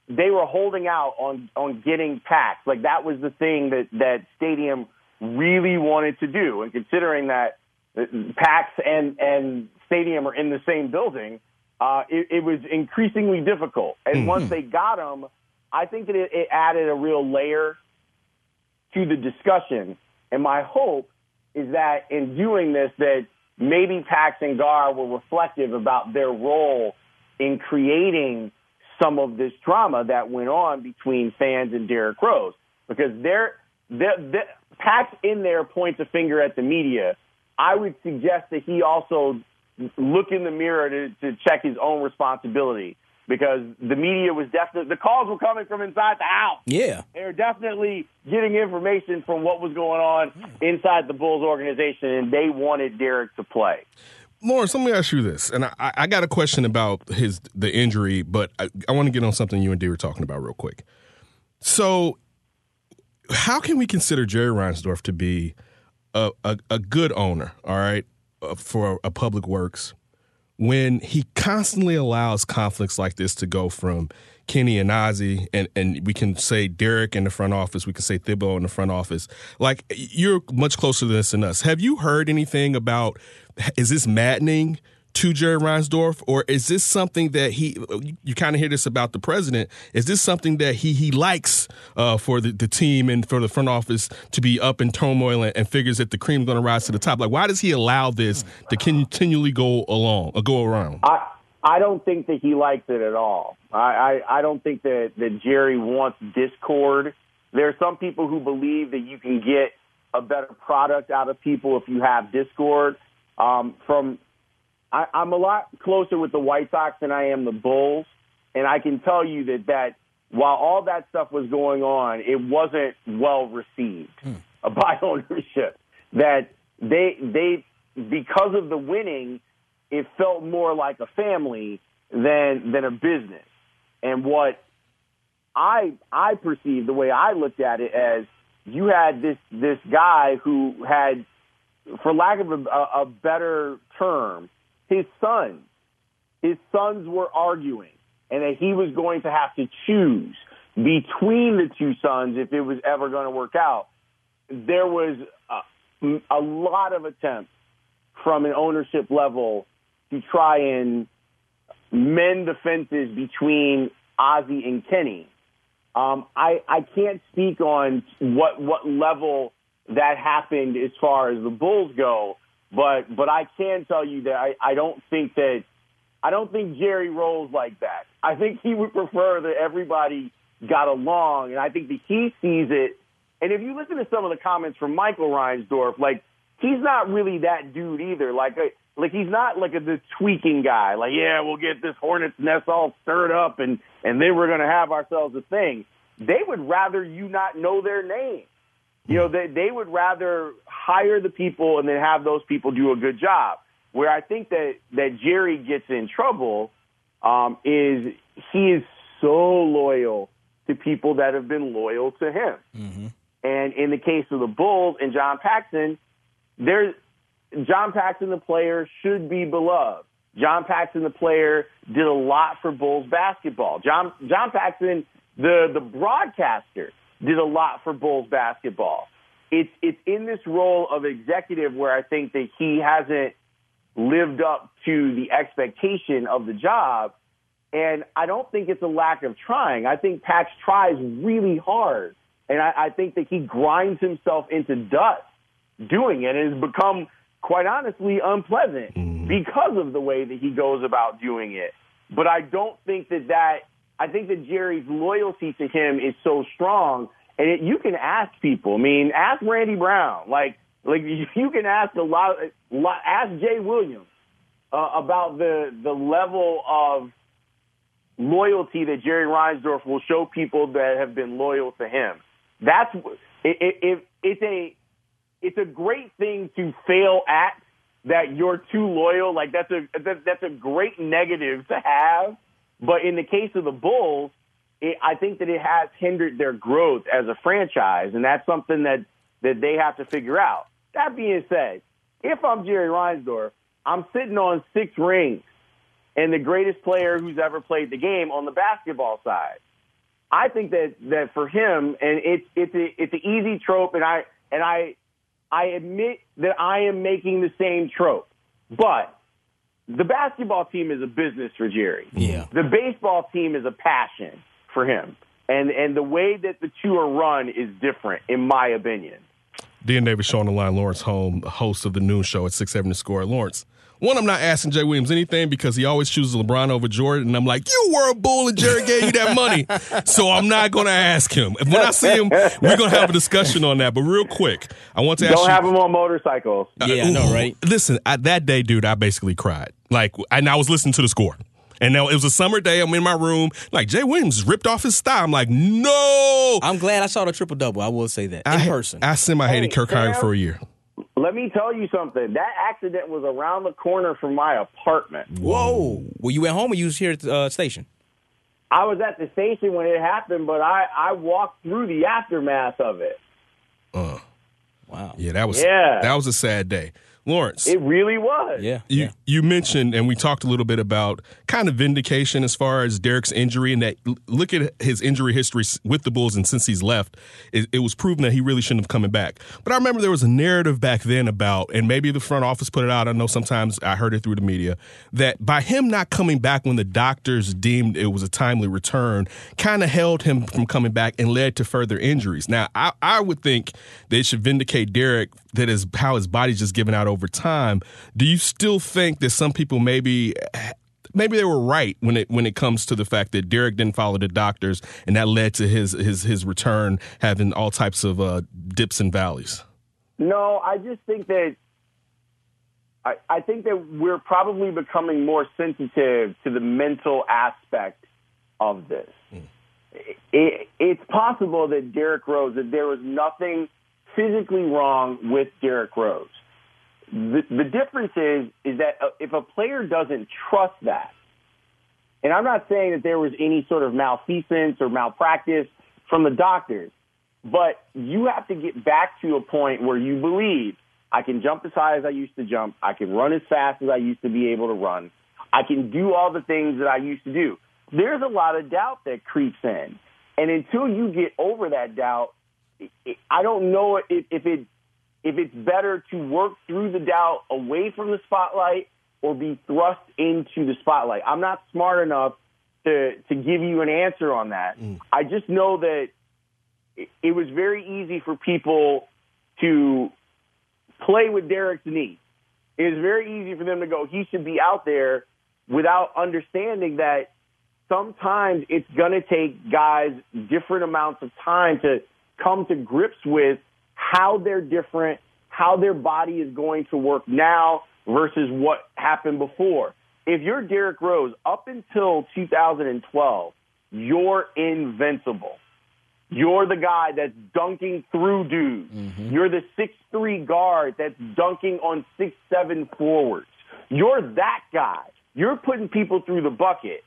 they were holding out on on getting Pax. Like that was the thing that that Stadium really wanted to do. And considering that uh, Pax and and Stadium are in the same building, uh, it, it was increasingly difficult. And once they got him, I think that it, it added a real layer to the discussion. And my hope is that in doing this, that maybe Pax and Gar were reflective about their role in creating some of this drama that went on between fans and Derrick Rose. Because they're, they're, they're, Pax in there points a finger at the media. I would suggest that he also look in the mirror to, to check his own responsibility because the media was definitely the calls were coming from inside the house. Yeah. They were definitely getting information from what was going on inside the Bulls organization, and they wanted Derrick to play. Lawrence, let me ask you this, and I, I got a question about his the injury, but I, I want to get on something you and Dee were talking about real quick. So, how can we consider Jerry Reinsdorf to be a, a, a good owner? All right, Uh, for a public works when he constantly allows conflicts like this to go from Kenny and Ozzie, and, and we can say Derek in the front office, we can say Thibodeau in the front office. Like, you're much closer to this than us. Have you heard anything about, is this maddening to Jerry Reinsdorf, or is this something that he, you kind of hear this about the president, is this something that he he likes uh, for the, the team and for the front office to be up in turmoil and, and figures that the cream's going to rise to the top? Like, why does he allow this to continually go along, or go around? I I don't think that he likes it at all. I, I, I don't think that, that Jerry wants discord. There are some people who believe that you can get a better product out of people if you have discord. Um, from I, I'm a lot closer with the White Sox than I am the Bulls, and I can tell you that that while all that stuff was going on, it wasn't well received hmm. [laughs] by ownership. That they they because of the winning, it felt more like a family than than a business. And what I I perceived the way I looked at it as you had this this guy who had, for lack of a, a better term, his sons. His sons were arguing, and that he was going to have to choose between the two sons if it was ever going to work out. There was a, a lot of attempts from an ownership level to try and mend the fences between Ozzie and Kenny. Um, I, I can't speak on what what level that happened as far as the Bulls go, but but I can tell you that I, I don't think that I don't think Jerry rolls like that. I think he would prefer that everybody got along, and I think that he sees it. And if you listen to some of the comments from Michael Reinsdorf, like he's not really that dude either. Like uh, like he's not like a the tweaking guy. Like yeah, we'll get this hornet's nest all stirred up, and and then we're gonna have ourselves a thing. They would rather you not know their name. You know, they they would rather hire the people and then have those people do a good job. Where I think that that Jerry gets in trouble um, is he is so loyal to people that have been loyal to him. And in the case of the Bulls and John Paxson, there's John Paxson, the player, should be beloved. John Paxson, the player, did a lot for Bulls basketball. John John Paxson, the the broadcaster, did a lot for Bulls basketball. It's it's in this role of executive where I think that he hasn't lived up to the expectation of the job. And I don't think it's a lack of trying. I think Pax tries really hard. And I, I think that he grinds himself into dust doing it and has become, quite honestly, unpleasant mm-hmm. because of the way that he goes about doing it. But I don't think that that, I think that Jerry's loyalty to him is so strong. And it, you can ask people. I mean, ask Randy Brown. Like, like [laughs] you can ask a lot, lot ask Jay Williams uh, about the the level of loyalty that Jerry Reinsdorf will show people that have been loyal to him. That's it, it, it, it's a it's a great thing to fail at that you're too loyal. Like that's a that, that's a great negative to have. But in the case of the Bulls, it, I think that it has hindered their growth as a franchise, and that's something that that they have to figure out. That being said, if I'm Jerry Reinsdorf, I'm sitting on six rings and the greatest player who's ever played the game on the basketball side. I think that that for him, and it's it's a it's an easy trope, and I and I I admit that I am making the same trope, but the basketball team is a business for Jerry. Yeah. The baseball team is a passion for him, and and the way that the two are run is different, in my opinion. Dan Davis show on the line. Lawrence Holmes, host of the noon show at six seven to score. Lawrence. One, I'm not asking Jay Williams anything because he always chooses LeBron over Jordan. And I'm like, you were a bull and Jerry gave you that money. [laughs] so I'm not going to ask him. When I see him, we're going to have a discussion on that. But real quick, I want to ask Don't you. have them on motorcycles. Uh, yeah, I know, right? Listen, I, that day, dude, I basically cried. Like, and I was listening to the score. And now it was a summer day. I'm in my room. Like Jay Williams ripped off his thigh. I'm like, no. I'm glad I saw the triple double. I will say that in I, person. I semi hated Hey, Kirk Hyatt Sam. for a year. Let me tell you something. That accident was around the corner from my apartment. Whoa! Were you at home or you was here at the uh, station? I was at the station when it happened, but I, I walked through the aftermath of it. Uh, wow. Yeah, that was Yeah. that was a sad day. Lawrence. It really was. Yeah. You you mentioned and we talked a little bit about kind of vindication as far as Derrick's injury and that look at his injury history with the Bulls and since he's left, it, it was proven that he really shouldn't have coming back. But I remember there was a narrative back then about and maybe the front office put it out. I know sometimes I heard it through the media that by him not coming back when the doctors deemed it was a timely return, kind of held him from coming back and led to further injuries. Now I, I would think they should vindicate Derrick that is how his body's just given out over time. Do you still think that some people maybe maybe they were right when it when it comes to the fact that Derrick didn't follow the doctors and that led to his his his return having all types of uh, dips and valleys? No, I just think that I, I think that we're probably becoming more sensitive to the mental aspect of this. It, it's possible that Derrick Rose, that there was nothing physically wrong with Derrick Rose. The, the difference is is that uh, if a player doesn't trust that, and I'm not saying that there was any sort of malfeasance or malpractice from the doctors, but you have to get back to a point where you believe I can jump as high as I used to jump, I can run as fast as I used to be able to run, I can do all the things that I used to do. There's a lot of doubt that creeps in, and until you get over that doubt, I don't know if, if it if it's better to work through the doubt away from the spotlight or be thrust into the spotlight. I'm not smart enough to to give you an answer on that. Mm. I just know that it, it was very easy for people to play with Derrick's knee. It was very easy for them to go, he should be out there without understanding that sometimes it's going to take guys different amounts of time to come to grips with how they're different, how their body is going to work now versus what happened before. If you're Derrick Rose, up until 2012, you're invincible. You're the guy that's dunking through dudes. Mm-hmm. You're the six three guard that's dunking on six seven forwards. You're that guy. You're putting people through the bucket.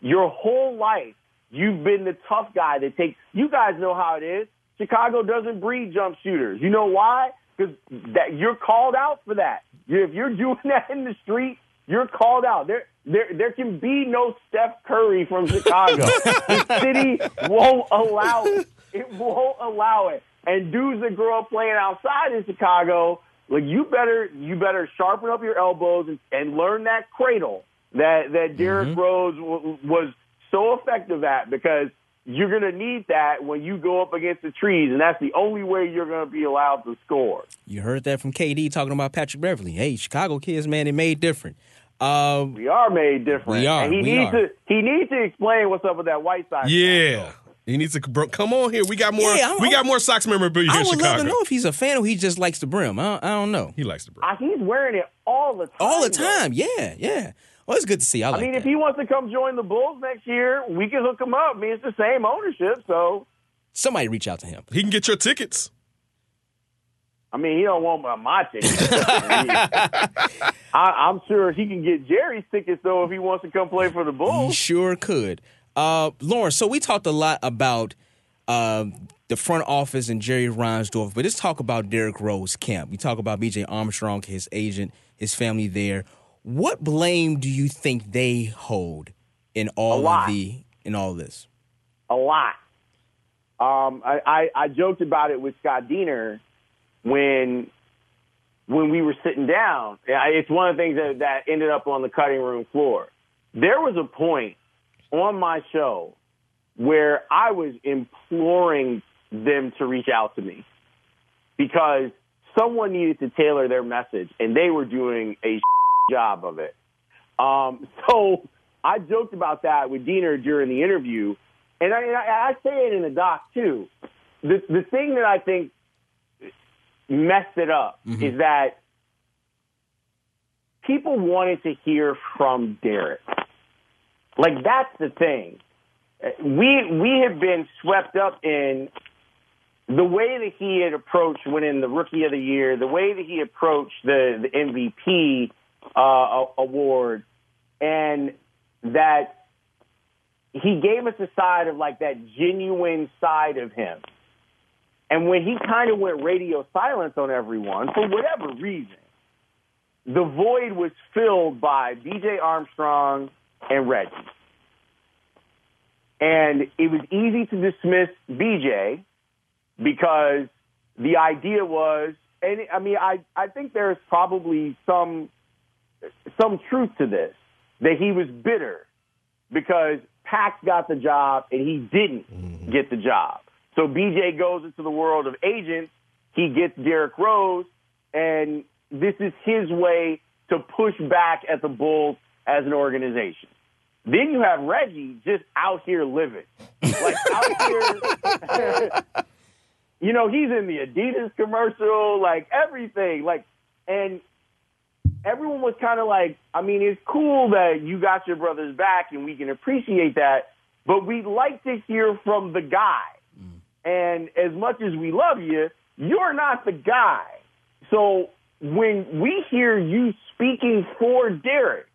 Your whole life, you've been the tough guy that takes. You guys know how it is. Chicago doesn't breed jump shooters. You know why? Because that you're called out for that. If you're [laughs] doing that in the street, you're called out. There, there, there can be no Steph Curry from Chicago. [laughs] the city won't allow it. It won't allow it. And dudes that grow up playing outside in Chicago, like you better, you better sharpen up your elbows and, and learn that cradle that that Derrick mm-hmm. Rose w- was so effective at because you're going to need that when you go up against the trees, and that's the only way you're going to be allowed to score. You heard that from KD talking about Patrick Beverley. Hey, Chicago kids, man, they made different. Uh, We are made different. We are, And he we needs are. to he needs to explain what's up with that White Sox. Yeah. He needs to bro, come on here. We got more. Yeah, we got more Sox memorabilia I here in would love to know if he's a fan or he just likes the brim. I don't, I don't know. He likes the brim. Uh, he's wearing it all the time. All the though. time. Yeah, yeah. Well, it's good to see. I I mean, that. if he wants to come join the Bulls next year, we can hook him up. I mean, it's the same ownership, so Somebody reach out to him. He can get your tickets. I mean, he don't want my, my ticket. [laughs] I, I'm sure he can get Jerry's tickets though if he wants to come play for the He Bulls. sure could. Uh, Lawrence, so we talked a lot about uh, the front office and Jerry Reinsdorf, but let's talk about Derrick Rose camp. We talk about BJ Armstrong, his agent, his family there. What blame do you think they hold in all of the in all this? a lot. Um, I, I, I joked about it with Scott Diener when when we were sitting down. It's one of the things that, that ended up on the cutting room floor. There was a point on my show where I was imploring them to reach out to me because someone needed to tailor their message, and they were doing a job of it. Um, [laughs] so I joked about that with Diener during the interview, and I, and I, I say it in the doc too. The the thing that I think messed it up is that people wanted to hear from Derrick. Like that's the thing. We we have been swept up in the way that he had approached winning the Rookie of the Year, the way that he approached the the MVP uh, award, and that he gave us a side of like that genuine side of him. And when he kind of went radio silence on everyone for whatever reason, the void was filled by BJ Armstrong and Reggie. And it was easy to dismiss BJ because the idea was, and I mean, I, I think there's probably some some truth to this that he was bitter because Pax got the job and he didn't mm-hmm. get the job. So BJ goes into the world of agents. He gets Derrick Rose, and this is his way to push back at the Bulls as an organization. Then you have Reggie just out here living, like out here. [laughs] you know, he's in the Adidas commercial, like everything, like, and everyone was kind of like, I mean, it's cool that you got your brothers back and we can appreciate that, but we'd like to hear from the guy. Mm. And as much as we love you, you're not the guy. So when we hear you speaking for Derrick,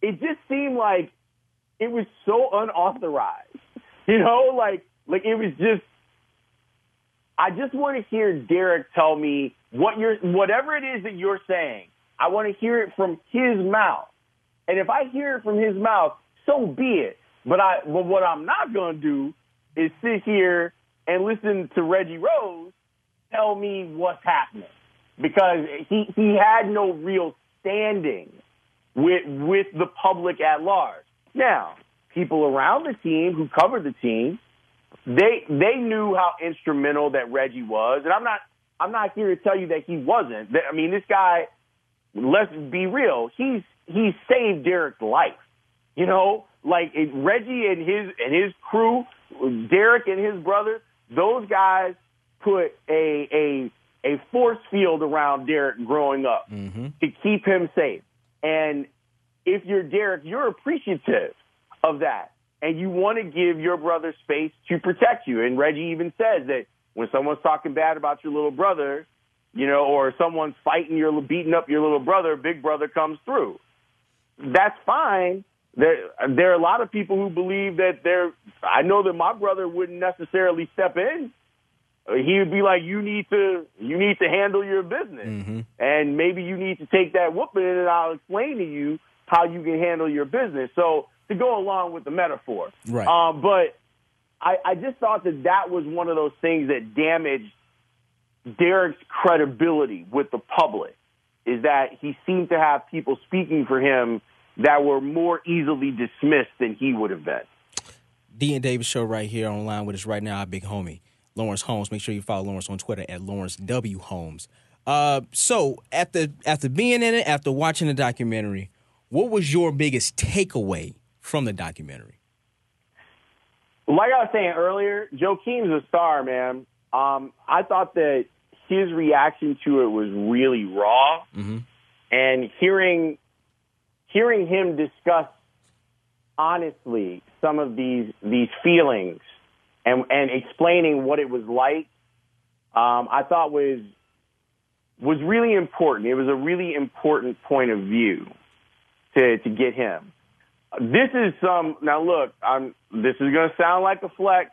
it just seemed like it was so unauthorized. [laughs] You know, like like it was just I just want to hear Derrick tell me what you're whatever it is that you're saying. I want to hear it from his mouth. And if I hear it from his mouth, so be it. But I but what I'm not going to do is sit here and listen to Reggie Rose tell me what's happening because he he had no real standing with with the public at large. Now, people around the team who covered the team, they they knew how instrumental that Reggie was, and I'm not I'm not here to tell you that he wasn't. I mean, this guy. Let's be real. He's he saved Derrick's life. You know, like it, Reggie and his and his crew, Derrick and his brothers, those guys put a a a force field around Derrick growing up mm-hmm. to keep him safe. And if you're Derrick, you're appreciative of that. And you want to give your brother space to protect you. And Reggie even says that when someone's talking bad about your little brother, you know, or someone's fighting your beating up your little brother, big brother comes through. That's fine. There, there are a lot of people who believe that they're. I know that my brother wouldn't necessarily step in. He would be like, "You need to, you need to handle your business, and maybe you need to take that whooping, and I'll explain to you how you can handle your business." So to go along with the metaphor, Right. Um, but I, I just thought that that was one of those things that damaged Derrick's credibility with the public is that he seemed to have people speaking for him that were more easily dismissed than he would have been. D and Davis show right here online with us right now, our big homie Lawrence Holmes. Make sure you follow Lawrence on Twitter at Lawrence W Holmes. Uh, so after after being in it, after watching the documentary, what was your biggest takeaway from the documentary? Like I was saying earlier, Joakim's a star, man. Um, I thought that his reaction to it was really raw, and hearing hearing him discuss honestly some of these these feelings and and explaining what it was like, um, I thought was was really important. It was a really important point of view to to get him. This is some now. Look, I'm. This is going to sound like a flex.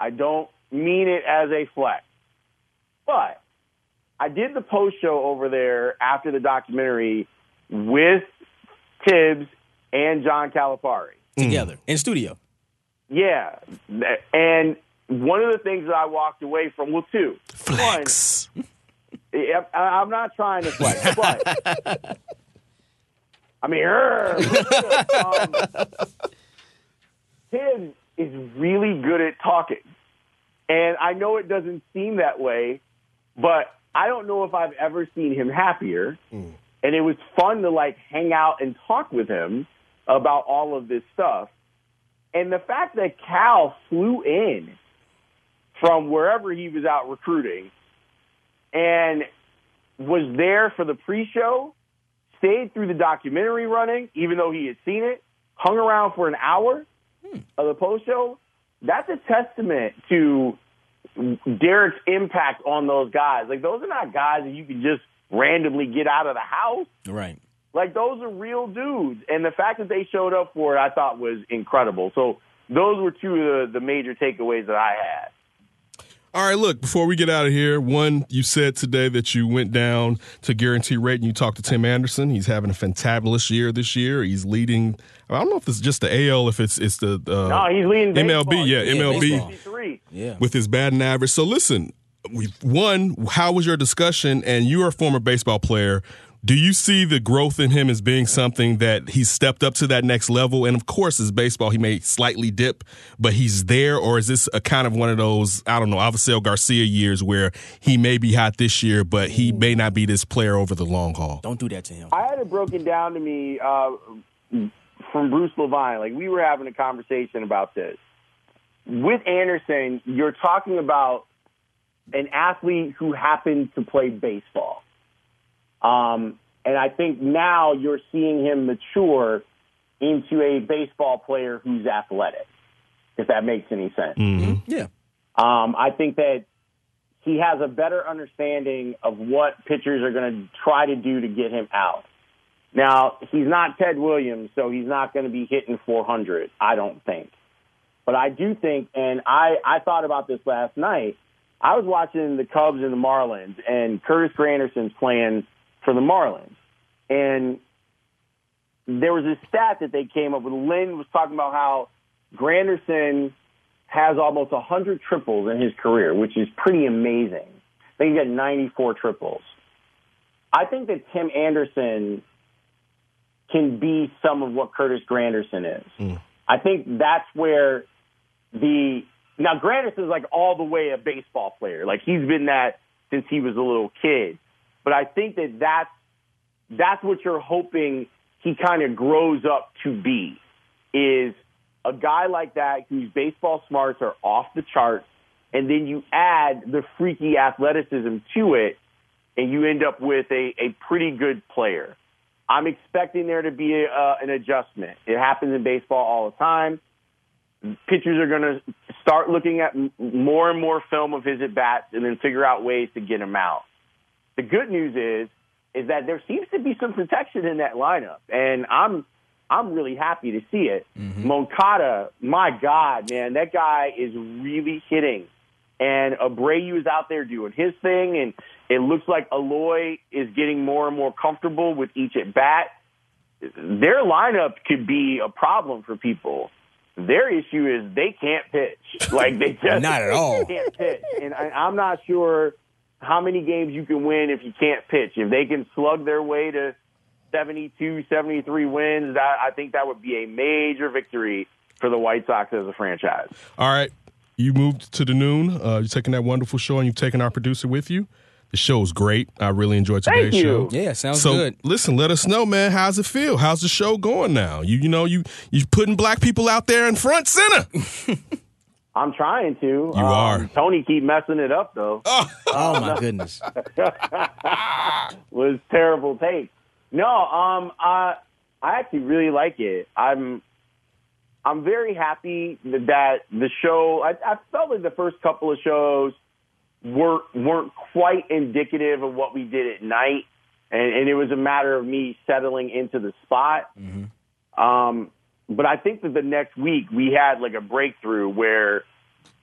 I don't mean it as a flex, but I did the post show over there after the documentary with Thibs and John Calipari together in studio. Yeah, and one of the things that I walked away from, well, two. Flex. One, I- I'm not trying to flex, [laughs] but I mean, um, [laughs] Tibbs is really good at talking, and I know it doesn't seem that way, but I don't know if I've ever seen him happier. Hmm. And it was fun to like hang out and talk with him about all of this stuff. And the fact that Cal flew in from wherever he was out recruiting and was there for the pre-show, stayed through the documentary running, even though he had seen it, hung around for an hour hmm. of the post-show. That's a testament to Derrick's impact on those guys. Like those are not guys that you can just randomly get out of the house. Right. Like those are real dudes, and the fact that they showed up for it, I thought was incredible. So those were two of the, the major takeaways that I had. All right, look, before we get out of here, one, you said today that you went down to Guaranteed Rate and you talked to Tim Anderson. He's having a fantabulous year this year. He's leading, I don't know if it's just the AL, if it's it's the uh, no, he's leading MLB, baseball. yeah, He's MLB. baseball. Yeah. with his batting average. So listen, we one, how was your discussion? And you're a former baseball player. Do you see the growth in him as being something that he's stepped up to that next level? And of course, as baseball, he may slightly dip, but he's there. Or is this a kind of one of those, I don't know, Avisail Garcia years where he may be hot this year, but he may not be this player over the long haul? Don't do that to him. I had it broken down to me uh, from Bruce Levine. Like we were having a conversation about this with Anderson. You're talking about an athlete who happened to play baseball, um, and I think now you're seeing him mature into a baseball player who's athletic. If that makes any sense. Yeah. Um, I think that he has a better understanding of what pitchers are going to try to do to get him out. Now, he's not Ted Williams, so he's not going to be hitting 400, I don't think. But I do think, and I, I thought about this last night. I was watching the Cubs and the Marlins, and Curtis Granderson's playing for the Marlins. And there was a stat that they came up with. Len was talking about how Granderson has almost 100 triples in his career, which is pretty amazing. I think he got 94 triples. I think that Tim Anderson can be some of what Curtis Granderson is. Hmm. I think that's where the now Granderson's like all the way a baseball player. Like he's been that since he was a little kid. But I think that that's that's what you're hoping he kind of grows up to be is a guy like that whose baseball smarts are off the charts and then you add the freaky athleticism to it and you end up with a, a pretty good player. I'm expecting there to be a, uh, an adjustment. It happens in baseball all the time. Pitchers are going to start looking at more and more film of his at bats and then figure out ways to get him out. The good news is is that there seems to be some protection in that lineup, and I'm I'm really happy to see it. Mm-hmm. Moncada, my God, man, that guy is really hitting, and Abreu is out there doing his thing, and it looks like Eloy is getting more and more comfortable with each at bat. Their lineup could be a problem for people. Their issue is they can't pitch. [laughs] Like they just Not at all. can't pitch, and I, I'm not sure how many games you can win if you can't pitch. If they can slug their way to 72, 73 wins, that, I think that would be a major victory for the White Sox as a franchise. All right. You moved to the noon. Uh, you're taking that wonderful show and you've taken our producer with you. The show's great. I really enjoyed Thank today's you. show. Yeah, sounds good. so, good. listen, let us know, man. How's it feel? How's the show going now? You you know you you putting black people out there in front center. [laughs] I'm trying to. You are. Tony keep messing it up though. Oh [laughs] my goodness. [laughs] was terrible take. No, um, I I actually really like it. I'm I'm very happy that the show. I, I felt like the first couple of shows weren't weren't quite indicative of what we did at night, and, and it was a matter of me settling into the spot. Um, but I think that the next week we had like a breakthrough where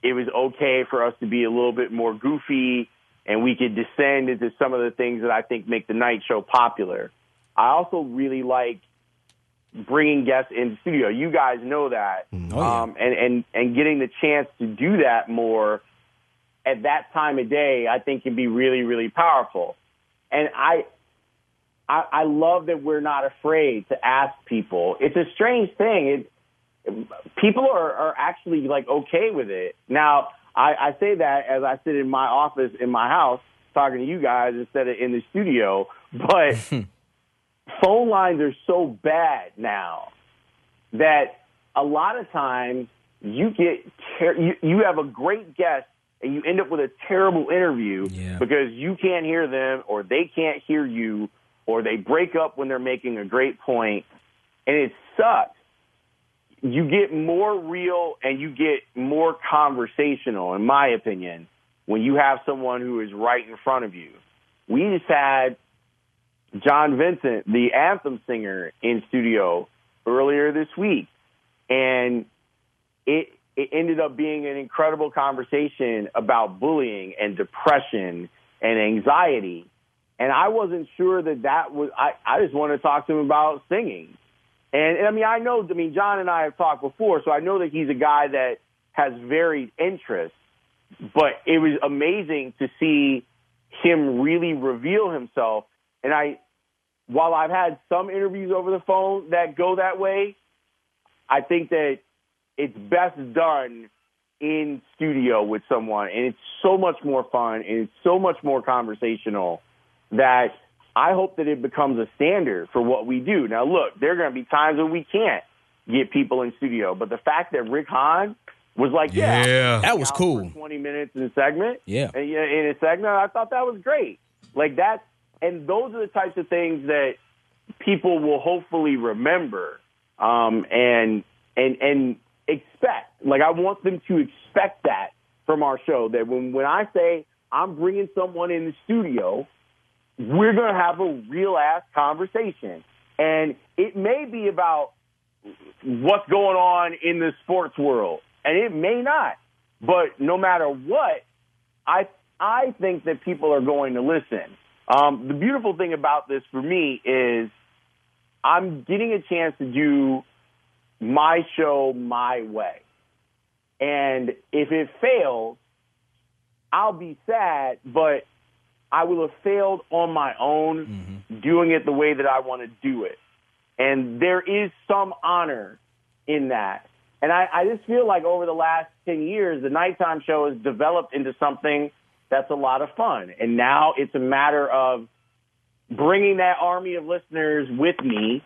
it was okay for us to be a little bit more goofy and we could descend into some of the things that I think make the night show popular. I also really like bringing guests in the studio. You guys know that, um, and and and getting the chance to do that more at that time of day, I think can be really really powerful. And I I, I love that we're not afraid to ask people. It's a strange thing. It, people are, are actually like okay with it. Now, I, I say that as I sit in my office in my house talking to you guys instead of in the studio, [laughs] but phone lines are so bad now that a lot of times you get ter- you, you have a great guest and you end up with a terrible interview because you can't hear them or they can't hear you or they break up when they're making a great point. And it sucks. You get more real and you get more conversational in my opinion when you have someone who is right in front of you. We just had John Vincent, the anthem singer, in studio earlier this week, and it it ended up being an incredible conversation about bullying and depression and anxiety. And I wasn't sure that that was. I I just wanted to talk to him about singing, and, and I mean I know. I mean John and I have talked before, so I know that he's a guy that has varied interests. But it was amazing to see him really reveal himself. And I, while I've had some interviews over the phone that go that way, I think that it's best done in studio with someone. And it's so much more fun and it's so much more conversational that I hope that it becomes a standard for what we do. Now, look, there are going to be times when we can't get people in studio, but the fact that Rick Hahn was like, yeah, Yeah. That was cool. 20 minutes in a segment. Yeah. And, yeah, in a segment, I thought that was great. Like that, and those are the types of things that people will hopefully remember um, and and and expect. Like I want them to expect that from our show. That when when I say I'm bringing someone in the studio, we're gonna have a real ass conversation, and it may be about what's going on in the sports world, and it may not. But no matter what, I I think that people are going to listen. Um, the beautiful thing about this for me is I'm getting a chance to do my show my way, and if it fails, I'll be sad, but I will have failed on my own, mm-hmm. doing it the way that I want to do it. And there is some honor in that. And I, I just feel like over the last 10 years, the nighttime show has developed into something that's a lot of fun. And now it's a matter of bringing that army of listeners with me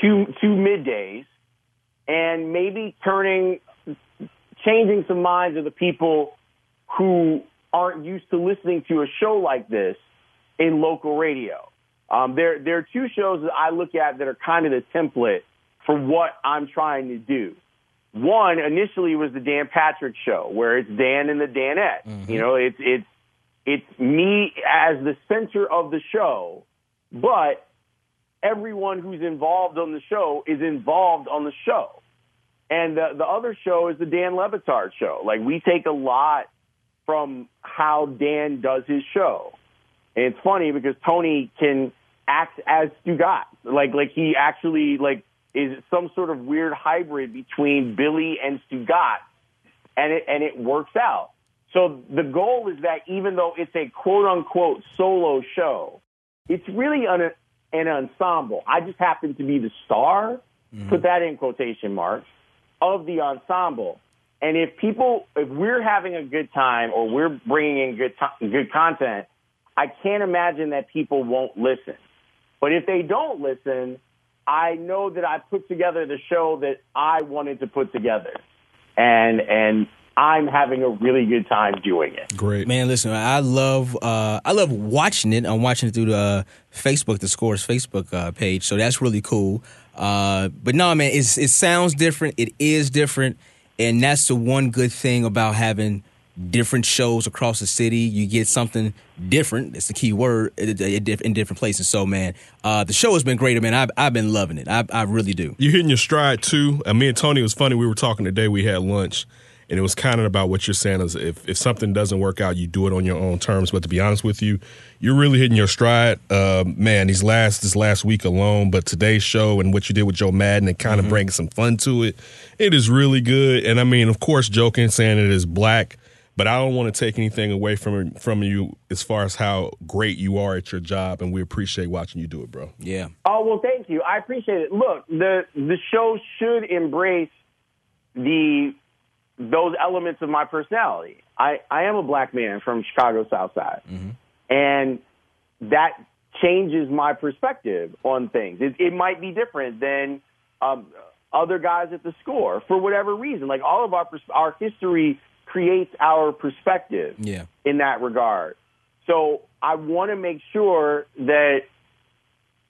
to, to middays and maybe turning, changing some minds of the people who aren't used to listening to a show like this in local radio. Um, there, there are two shows that I look at that are kind of the template for what I'm trying to do. One initially was the Dan Patrick Show, where it's Dan and the Danette. You know, it's it's it's me as the center of the show, but everyone who's involved on the show is involved on the show. And the, the other show is the Dan Le Batard Show. Like we take a lot from how Dan does his show. And it's funny because Tony can act as Stugotz. Like like he actually like is some sort of weird hybrid between Billy and Stugotz and it and it works out. So the goal is that even though it's a quote unquote solo show, it's really an an ensemble. I just happen to be the star, mm-hmm. put that in quotation marks, of the ensemble. And if people, if we're having a good time or we're bringing in good to- good content, I can't imagine that people won't listen. But if they don't listen, I know that I put together the show that I wanted to put together, and and I'm having a really good time doing it. Great man. Listen, I love uh, I love watching it. I'm watching it through the uh, Facebook, the Scores Facebook uh, page. So that's really cool. Uh, but no, man, it's, it sounds different. It is different, and that's the one good thing about having different shows across the city. You get something different. It's the key word in different places. So, man, uh, the show has been great, man. I've, I've been loving it. I, I really do. You're hitting your stride too. Uh, me and Tony was funny. We were talking today. We had lunch, and it was kind of about what you're saying is if, if something doesn't work out, you do it on your own terms. But to be honest with you, you're really hitting your stride, uh, man. These last this last week alone, but today's show and what you did with Joe Maddon and kind of Mm-hmm. bringing some fun to it, it is really good. And I mean, of course, joking, saying it is black. But I don't want to take anything away from from you as far as how great you are at your job, and we appreciate watching you do it, bro. Yeah. Oh well, thank you. I appreciate it. Look, the the show should embrace the those elements of my personality. I I am a black man from Chicago South Side, and that changes my perspective on things. It, it might be different than um, other guys at the score for whatever reason. Like all of our pers- our history creates our perspective Yeah. in that regard. So I want to make sure that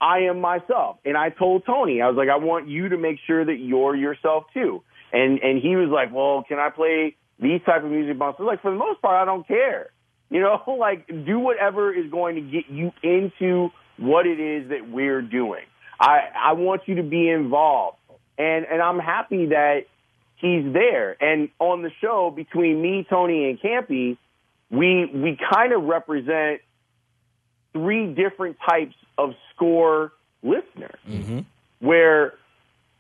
I am myself. And I told Tony, I was like, I want you to make sure that you're yourself too. And and he was like, Well, can I play these type of music bumps? Like, for the most part, I don't care. [laughs] You know, [laughs] like do whatever is going to get you into what it is that we're doing. I I want you to be involved. And and I'm happy that he's there. And on the show between me, Tony, and Campy, we we kind of represent three different types of score listeners Mm-hmm. where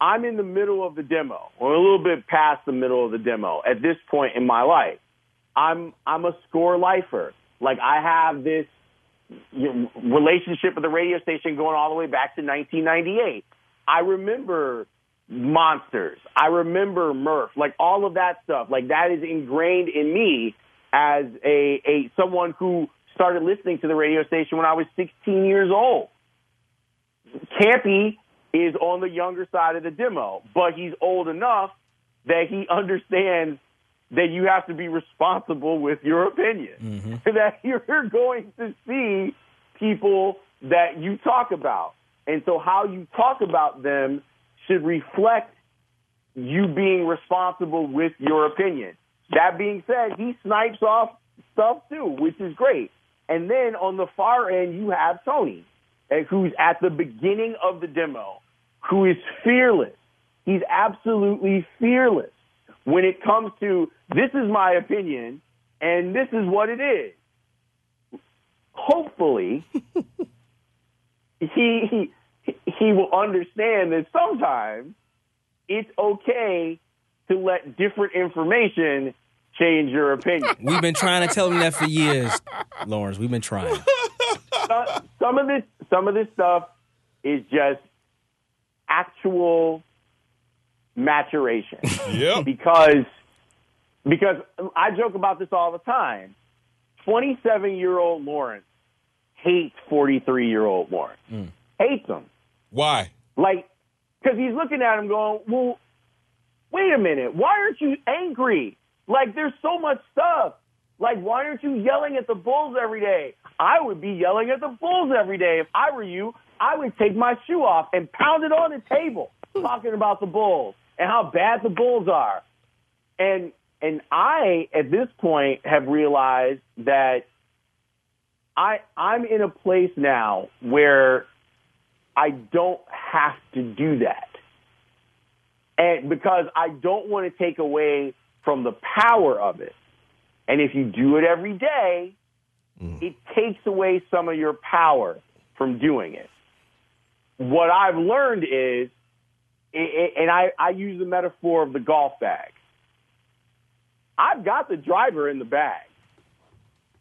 I'm in the middle of the demo or a little bit past the middle of the demo at this point in my life. I'm I'm a score lifer. Like I have this you know, relationship with the radio station going all the way back to 1998. I remember monsters. I remember Murph. Like all of that stuff. Like that is ingrained in me as a a someone who started listening to the radio station when I was 16 years old. Campy is on the younger side of the demo, but he's old enough that he understands that you have to be responsible with your opinion. [laughs] that you're going to see people that you talk about. And so how you talk about them should reflect you being responsible with your opinion. That being said, he snipes off stuff too, which is great. And then on the far end, you have Tony, eh, who's at the beginning of the demo, who is fearless. He's absolutely fearless when it comes to this is my opinion and this is what it is. Hopefully, [laughs] he, he he will understand that sometimes it's okay to let different information change your opinion. [laughs] We've been trying to tell him that for years, Lawrence. We've been trying. some, some of this some of this stuff is just actual maturation. [laughs] Yeah. because because I joke about this all the time. Twenty seven year old Lawrence hates forty three year old Lawrence. Hmm. Hates him. Why? Like, because he's looking at him going, well, wait a minute. Why aren't you angry? Like, there's so much stuff. Like, why aren't you yelling at the Bulls every day? I would be yelling at the Bulls every day. If I were you, I would take my shoe off and pound it on the table [laughs] talking about the Bulls and how bad the Bulls are. And and I at this point have realized that I I'm in a place now where I don't have to do that. And because I don't want to take away from the power of it. And if you do it every day, mm. it takes away some of your power from doing it. What I've learned is, and I, I use the metaphor of the golf bag. I've got the driver in the bag.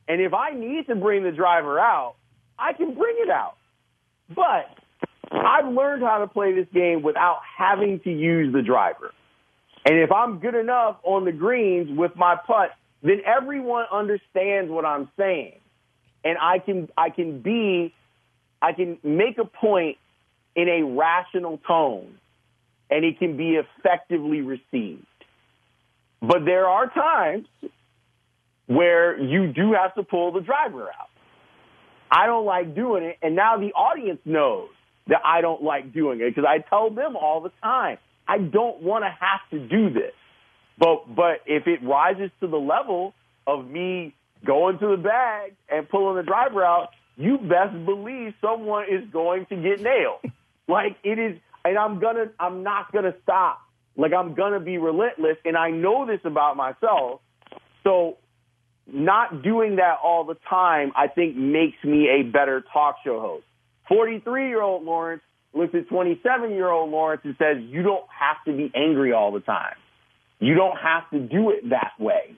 And if I need to bring the driver out, I can bring it out. But I've learned how to play this game without having to use the driver. And if I'm good enough on the greens with my putt, then everyone understands what I'm saying. And I can I can be I can make a point in a rational tone and it can be effectively received. But there are times where you do have to pull the driver out. I don't like doing it, and now the audience knows that I don't like doing it because I tell them all the time, I don't want to have to do this. But but if it rises to the level of me going to the bag and pulling the driver out, you best believe someone is going to get nailed. Like it is, and I'm gonna, I'm not gonna stop. Like I'm gonna be relentless, and I know this about myself. So, not doing that all the time, I think, makes me a better talk show host. 43 year old Lawrence looks at 27 year old Lawrence and says, "You don't have to be angry all the time. You don't have to do it that way.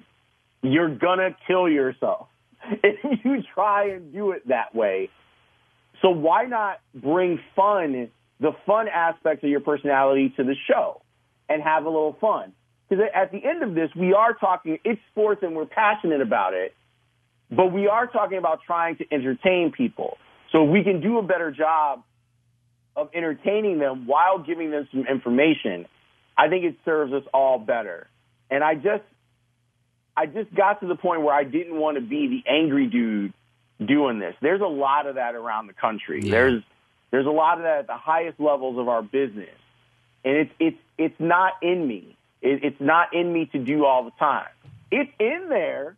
You're gonna kill yourself." [laughs] if you try and do it that way. So why not bring fun, the fun aspects of your personality to the show and have a little fun? Because at the end of this, we are talking, it's sports and we're passionate about it, but we are talking about trying to entertain people. So we can do a better job of entertaining them while giving them some information. I think it serves us all better. And I just, I just got to the point where I didn't want to be the angry dude doing this. There's a lot of that around the country. Yeah. There's there's a lot of that at the highest levels of our business, and it's it's it's not in me. It, it's not in me to do all the time. It's in there,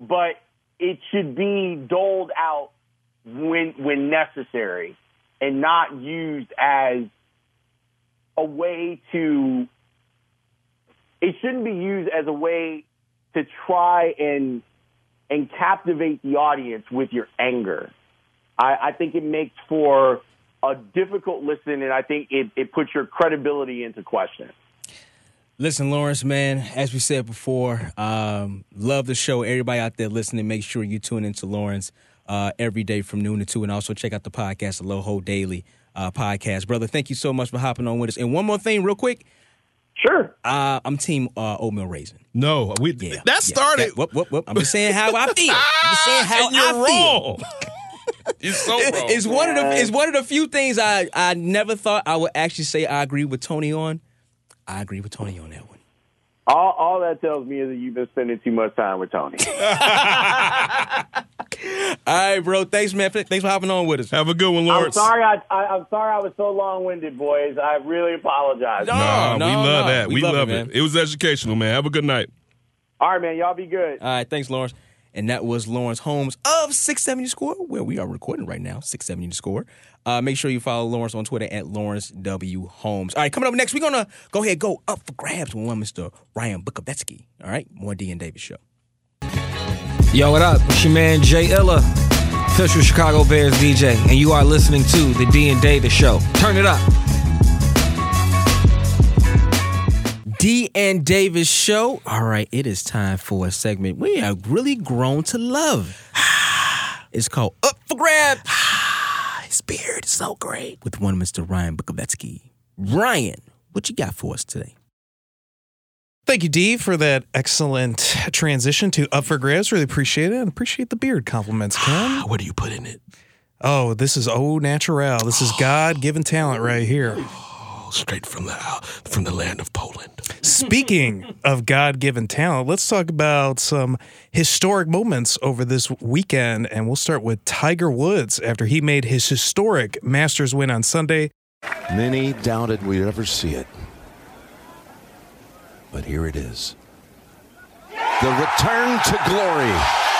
but it should be doled out when when necessary, and not used as a way to. It shouldn't be used as a way to try and and captivate the audience with your anger. I, I think it makes for a difficult listen, and I think it, it puts your credibility into question. Listen, Lawrence, man, as we said before, um, love the show. Everybody out there listening, make sure you tune into Lawrence uh, every day from noon to two, and also check out the podcast, the Loho Daily uh, podcast. Brother, thank you so much for hopping on with us. And one more thing, real quick. Sure. Uh, I'm team uh, oatmeal raisin. No, we Yeah, that yeah. started. That- whoop, whoop, whoop. I'm just saying how I feel. I'm just saying [laughs] how and you're I feel. [laughs] wrong. You're so wrong. It's one of the it's one of the few things I I never thought I would actually say I agree with Tony on. I agree with Tony on that one. All, all that tells me is that you've been spending too much time with Tony. [laughs] All right, bro. Thanks, man. Thanks for hopping on with us. Have a good one, I'm Lawrence. sorry. I, I, I'm sorry. I was so long-winded, boys. I really apologize. Nah, no, we love no. that. We We, love it, love, it, man. it. was educational, man. Have a good night. All right, man. Y'all be good. All right, thanks, Lawrence. And that was Lawrence Holmes of 670 Score, where we are recording right now, 670 Score. Uh, make sure you follow Lawrence on Twitter at Lawrence W. Holmes. All right, coming up next, we're going to go ahead go up for grabs with one Mr. Ryan Bukovetsky. All right, more D and Davis show. Yo, what up? It's your man Jay Illa, official Chicago Bears DJ, and you are listening to the D and Davis Show. Turn it up. D and Davis show. All right, it is time for a segment we have really grown to love. [sighs] It's called Up for Grabs. [sighs] His beard is so great. With one Mr. Ryan Bukovetsky. Ryan, what you got for us today? Thank you, D, for that excellent transition to Up for Grabs. Really appreciate it. And appreciate the beard compliments, [sighs] Ken. what do you put in it? Oh, this is au natural. This is [gasps] God given talent right here. Straight from the uh, from the land of Poland. Speaking [laughs] of God given talent, let's talk about some historic moments over this weekend. And we'll start with Tiger Woods after he made his historic Masters win on Sunday. Many doubted we'd ever see it. But here it is. The return to glory.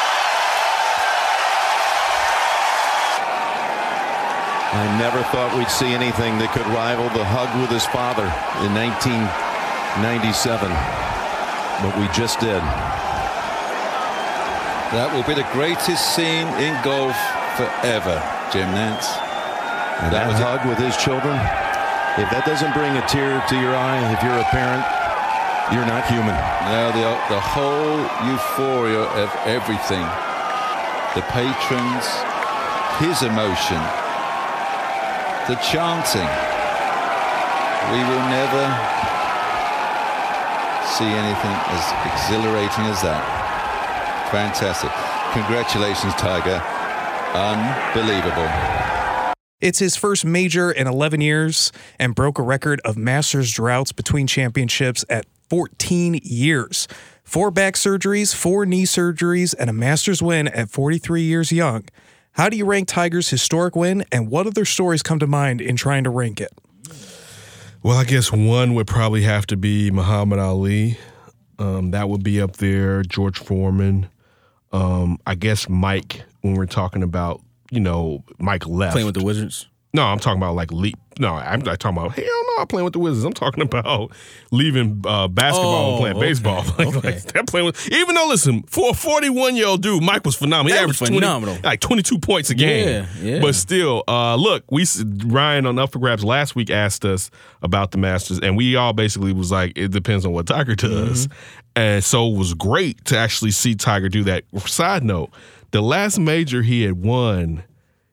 I never thought we'd see anything that could rival the hug with his father in 1997. But we just did. That will be the greatest scene in golf forever, Jim Nantz. And that, That was it. hug with his children, if that doesn't bring a tear to your eye, if you're a parent, you're not human. Now the the whole euphoria of everything, the patrons, his emotion, the chanting. We will never see anything as exhilarating as that. Fantastic! Congratulations, Tiger. Unbelievable. It's his first major in 11 years and broke a record of Masters droughts between championships at 14 years. Four back surgeries, four knee surgeries, and a Masters win at 43 years young. How do you rank Tiger's historic win, and what other stories come to mind in trying to rank it? Well, I guess one would probably have to be Muhammad Ali. Um, that would be up there. George Foreman. Um, I guess Mike. When we're talking about, you know, Mike left Playing with the Wizards. No, I'm talking about like leap. No, I'm not talking about hell no. I'm playing with the Wizards. I'm talking [laughs] about leaving uh, basketball and Oh, playing okay, baseball. [laughs] Like, okay. like, that playing with. Even though, listen, for a 41 year old dude, Mike was phenomenal. That he was averaged 20 phenomenal. like 22 points a game. Yeah, yeah. But still, uh, look, we Ryan on Up for Grabs last week asked us about the Masters, and we all basically was like, it depends on what Tiger does. Mm-hmm. And so it was great to actually see Tiger do that. Side note, the last major he had won,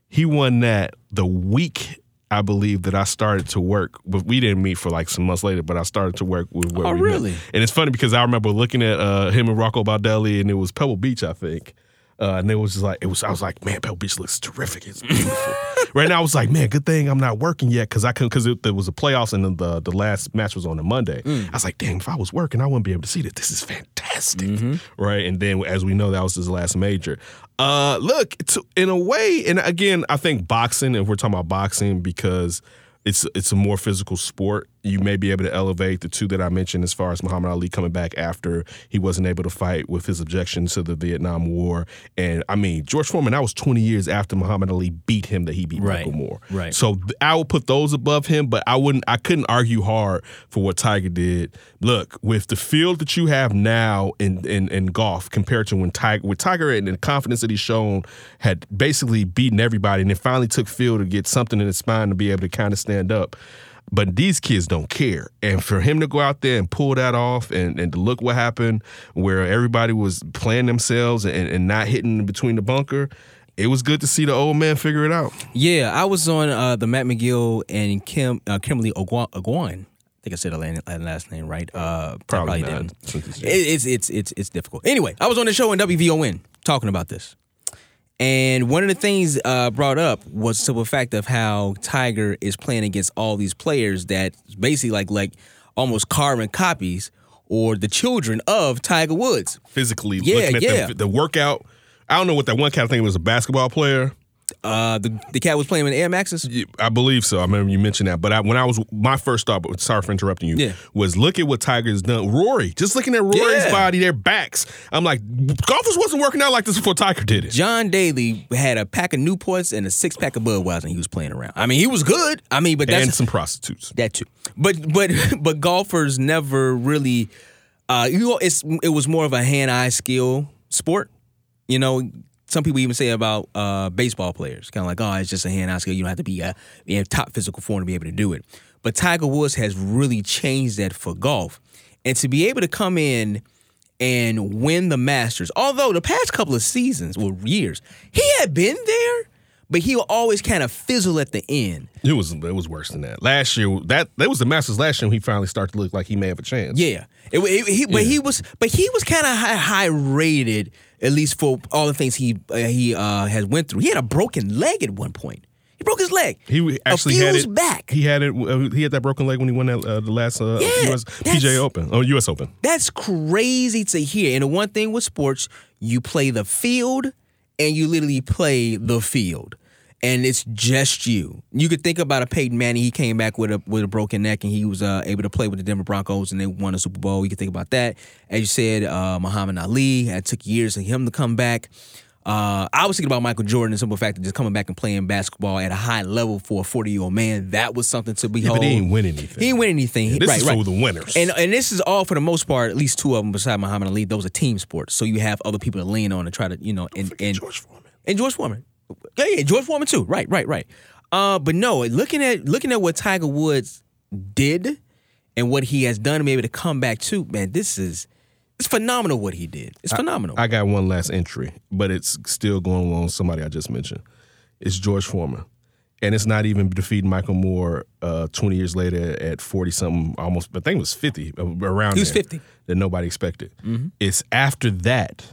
he won that the week I believe that I started to work, but we didn't meet for like some months later. But I started to work with. Where Oh, we met. really? And it's funny because I remember looking at uh, him and Rocco Baldelli, and it was Pebble Beach, I think. Uh, and it was just like it was. I was like, man, Pebble Beach looks terrific. It's beautiful. [laughs] right now, I was like, man, good thing I'm not working yet because I couldn't because there was a playoffs and then the the last match was on a Monday. Mm. I was like, damn, if I was working, I wouldn't be able to see that. This is fantastic, Mm-hmm. right? And then as we know, that was his last major. Uh, look, it's, in a way, and again, I think boxing. If we're talking about boxing, because it's it's a more physical sport. You may be able to elevate the two that I mentioned as far as Muhammad Ali coming back after he wasn't able to fight with his objection to the Vietnam War. And I mean, George Foreman, that was 20 years after Muhammad Ali beat him that he beat Right, Michael Moorer. right. So th- I would put those above him, but I wouldn't I couldn't argue hard for what Tiger did. Look, with the field that you have now in in, in golf compared to when Tiger with Tiger and the confidence that he's shown had basically beaten everybody and it finally took field to get something in his spine to be able to kind of stand up. But these kids don't care. And for him to go out there and pull that off and, and to look what happened where everybody was playing themselves and, and not hitting between the bunker, it was good to see the old man figure it out. Yeah, I was on uh, the Matt McGill and Kim uh, Kimberly. Ogwan. I think I said her last name right. Uh, Probably not, didn't. it's- It- it's it's it's it's difficult. Anyway, I was on the show in WVON talking about this, and one of the things uh, brought up was the simple fact of how Tiger is playing against all these players that basically like like almost carbon copies or the children of Tiger Woods. physically Yeah, looking at yeah. the, the workout. I don't know what that one cat I think was a basketball player. Uh, the the cat was playing with Air Maxes. I believe so. I remember you mentioned that. But I, when I was my first thought, but sorry for interrupting you, Yeah. was look at what Tiger's done. Rory, just looking at Rory's Yeah. body, their backs. I'm like, golfers wasn't working out like this before Tiger did it. John Daly had a pack of Newports and a six pack of Budweiser, and he was playing around. I mean, he was good. I mean, but that's and some prostitutes. that too. But but [laughs] but golfers never really, uh, you know, it's it was more of a hand eye skill sport. You know, some people even say about uh, baseball players, kind of like, oh, it's just a hand eye skill. You don't have to be uh, in top physical form to be able to do it. But Tiger Woods has really changed that for golf, and to be able to come in and win the Masters. Although the past couple of seasons or years, he had been there, but he would always kind of fizzle at the end. It was it was worse than that. Last year, that that was the Masters last year. When he finally started to look like he may have a chance. Yeah, it, it- he, but he was, but he was kind of high, high rated at least for all the things he uh, he uh, has went through. He had a broken leg at one point. He broke his leg. He actually had it back. He had it. uh, He had that broken leg when he won that uh, the last uh, Yeah, US PJ Open. Oh, US Open. That's crazy to hear. And the one thing with sports, you play the field and you literally play the field. And it's just you. You could think about a Peyton Manning. He came back with a with a broken neck, and he was uh, able to play with the Denver Broncos, and they won a Super Bowl. You could think about that. As you said, uh, Muhammad Ali. It took years for him to come back. Uh, I was thinking about Michael Jordan, the simple fact of just coming back and playing basketball at a high level for a 40 year old man. That was something to Yeah, behold. but he ain't win anything. He didn't win anything. He- this right, is right. for the winners. And and this is all for the most part, at least two of them beside Muhammad Ali, those are team sports. So you have other people to lean on and try to, you know, and and George Foreman. and George Foreman. Yeah, yeah, George Foreman too. Right, right, right. Uh, but no, looking at looking at what Tiger Woods did and what he has done maybe to come back to, man, this is it's phenomenal what he did. It's phenomenal. I got one last entry, but it's still going along with somebody I just mentioned. It's George Foreman. And it's not even defeating Michael Moorer uh, 20 years later at 40 something, almost, I think it was 50, uh, around He was there, 50. That nobody expected. Mhm. It's after that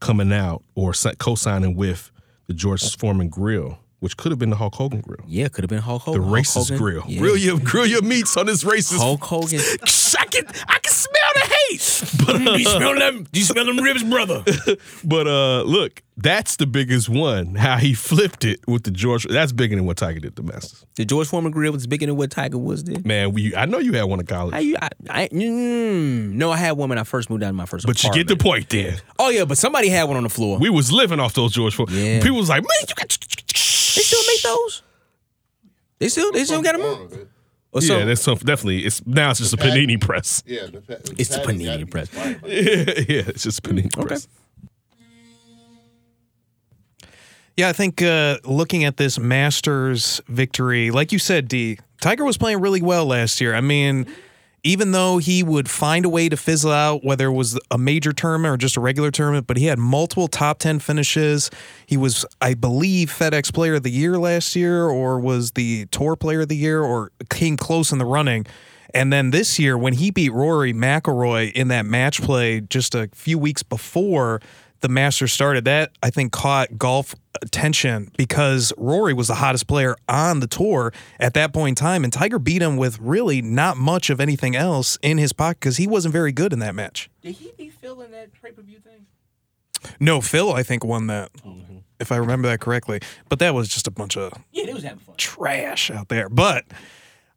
coming out or co signing with the George Foreman grill, which could have been the Hulk Hogan grill. yeah, could have been Hulk The Hogan. Hulk racist Hogan. grill. Yeah. Grill your grill your meats on this racist Hulk Hogan. [laughs] I can I can smell the hate. [laughs] uh, you smell them? Do you smell them ribs, brother? [laughs] but uh, look, that's the biggest one. How he flipped it with the George. That's bigger than what Tiger did to Masters. The George Foreman grill was bigger than what Tiger Woods did. Man, we, I know you had one in college. How you? I, I, mm, no, I had one when I first moved out of my first. but you get the point then. Oh yeah, but somebody had one on the floor. We was living off those George Foreman. Yeah. People was like, man, you got. They still make those. They still they still got them. on? Or yeah, that's some, definitely. It's now it's just a panini press. Yeah, the, pa- It's the panini press. expired by now. yeah, yeah, it's just panini press. Yeah, I think uh, looking at this Masters victory, like you said, D, Tiger was playing really well last year. I mean, even though he would find a way to fizzle out, whether it was a major tournament or just a regular tournament, but he had multiple top 10 finishes. He was, I believe, FedEx Player of the Year last year, or was the Tour Player of the Year, or came close in the running. And then this year, when he beat Rory McIlroy in that match play just a few weeks before the Masters started, that I think caught golf attention because Rory was the hottest player on the tour at that point in time, and Tiger beat him with really not much of anything else in his pocket because he wasn't very good in that match. Did he be feeling that pay per view thing? No, Phil, I think, won that, mm-hmm. if I remember that correctly. But that was just a bunch of [laughs] Yeah, they was having fun. trash out there. But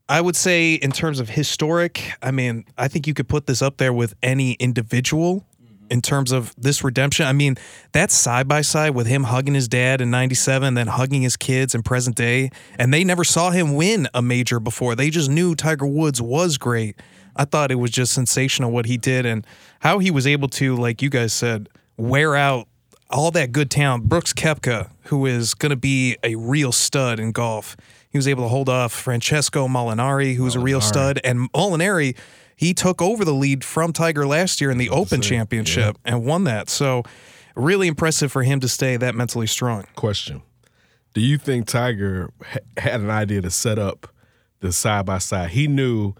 I would say, in terms of historic, I mean, I think you could put this up there with any individual in terms of this redemption. I mean, that's side by side with him hugging his dad in 97, then hugging his kids in present day. And they never saw him win a major before. They just knew Tiger Woods was great. I thought it was just sensational what he did and how he was able to, like you guys said, wear out all that good talent. Brooks Koepka, who is going to be a real stud in golf, he was able to hold off Francesco Molinari, who's a real stud, and Molinari. He took over the lead from Tiger last year in the Open Championship and won that. So, really impressive for him to stay that mentally strong. Question: Do you think Tiger ha- had an idea to set up the side by side? He knew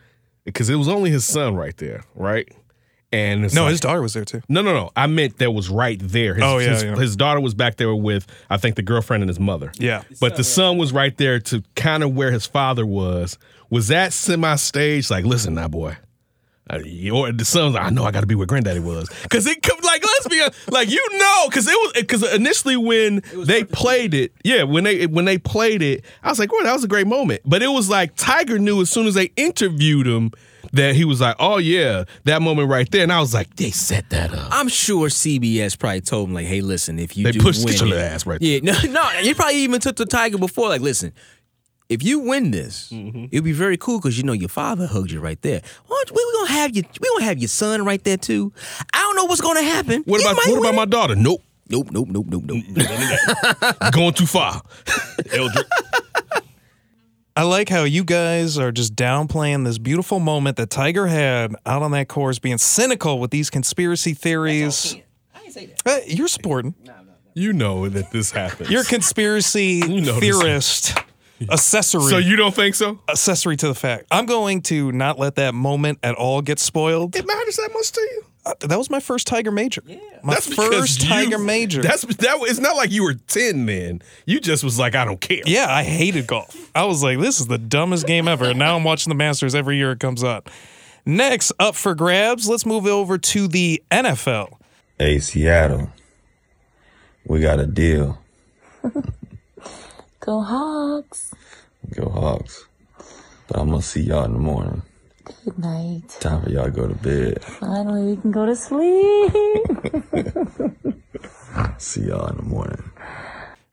because it was only his son right there, right? And No, like- his daughter was there too. No, no, no. I meant that was right there. His, Oh, yeah, his, yeah. his daughter was back there with, I think, the girlfriend and his mother. Yeah. But the son was right there to kind of where his father was. Was that semi stage? Like, listen, now, boy. Uh, or the son's like, I know I got to be where granddaddy was. Because it could, like, let's be, hon- like, you know, because it was, because initially when they played it, yeah, when they when they played it, I was like, well, that was a great moment. But it was like Tiger knew as soon as they interviewed him that he was like, oh, yeah, that moment right there. And I was like, they set that up. I'm sure CBS probably told him like, "Hey, listen, if you They do pushed win the ass right Yeah, [laughs] no, no, he probably even took the Tiger before. Like, listen, if you win this, Mm-hmm. it'll be very cool because you know your father hugged you right there. Why don't you- we gonna have you? We gonna have your son right there too. I don't know what's gonna happen. What You about what win about my daughter? Nope. Nope, nope, nope, nope, nope. [laughs] Going too far. [laughs] Eldrick. I like how you guys are just downplaying this beautiful moment that Tiger had out on that course, being cynical with these conspiracy theories. I didn't say that. Uh, you're sporting. You know that this happened. You're a conspiracy know this. theorist. Accessory. So you don't think so? accessory to the fact. I'm going to not let that moment at all get spoiled. It matters that much to you. Uh, that was my first Tiger major. Yeah. My That's first you- Tiger major. That's that. It's not like you were ten then. You just was like, I don't care. Yeah, I hated golf. I was like, this is the dumbest game ever. And now I'm watching the Masters every year it comes out. Next up for grabs, let's move over to the NFL. Hey, Seattle, we got a deal. [laughs] Go Hawks. Go Hawks. But I'm gonna see y'all in the morning. Good night. Time for y'all to go to bed. Finally, we can go to sleep. [laughs] See y'all in the morning.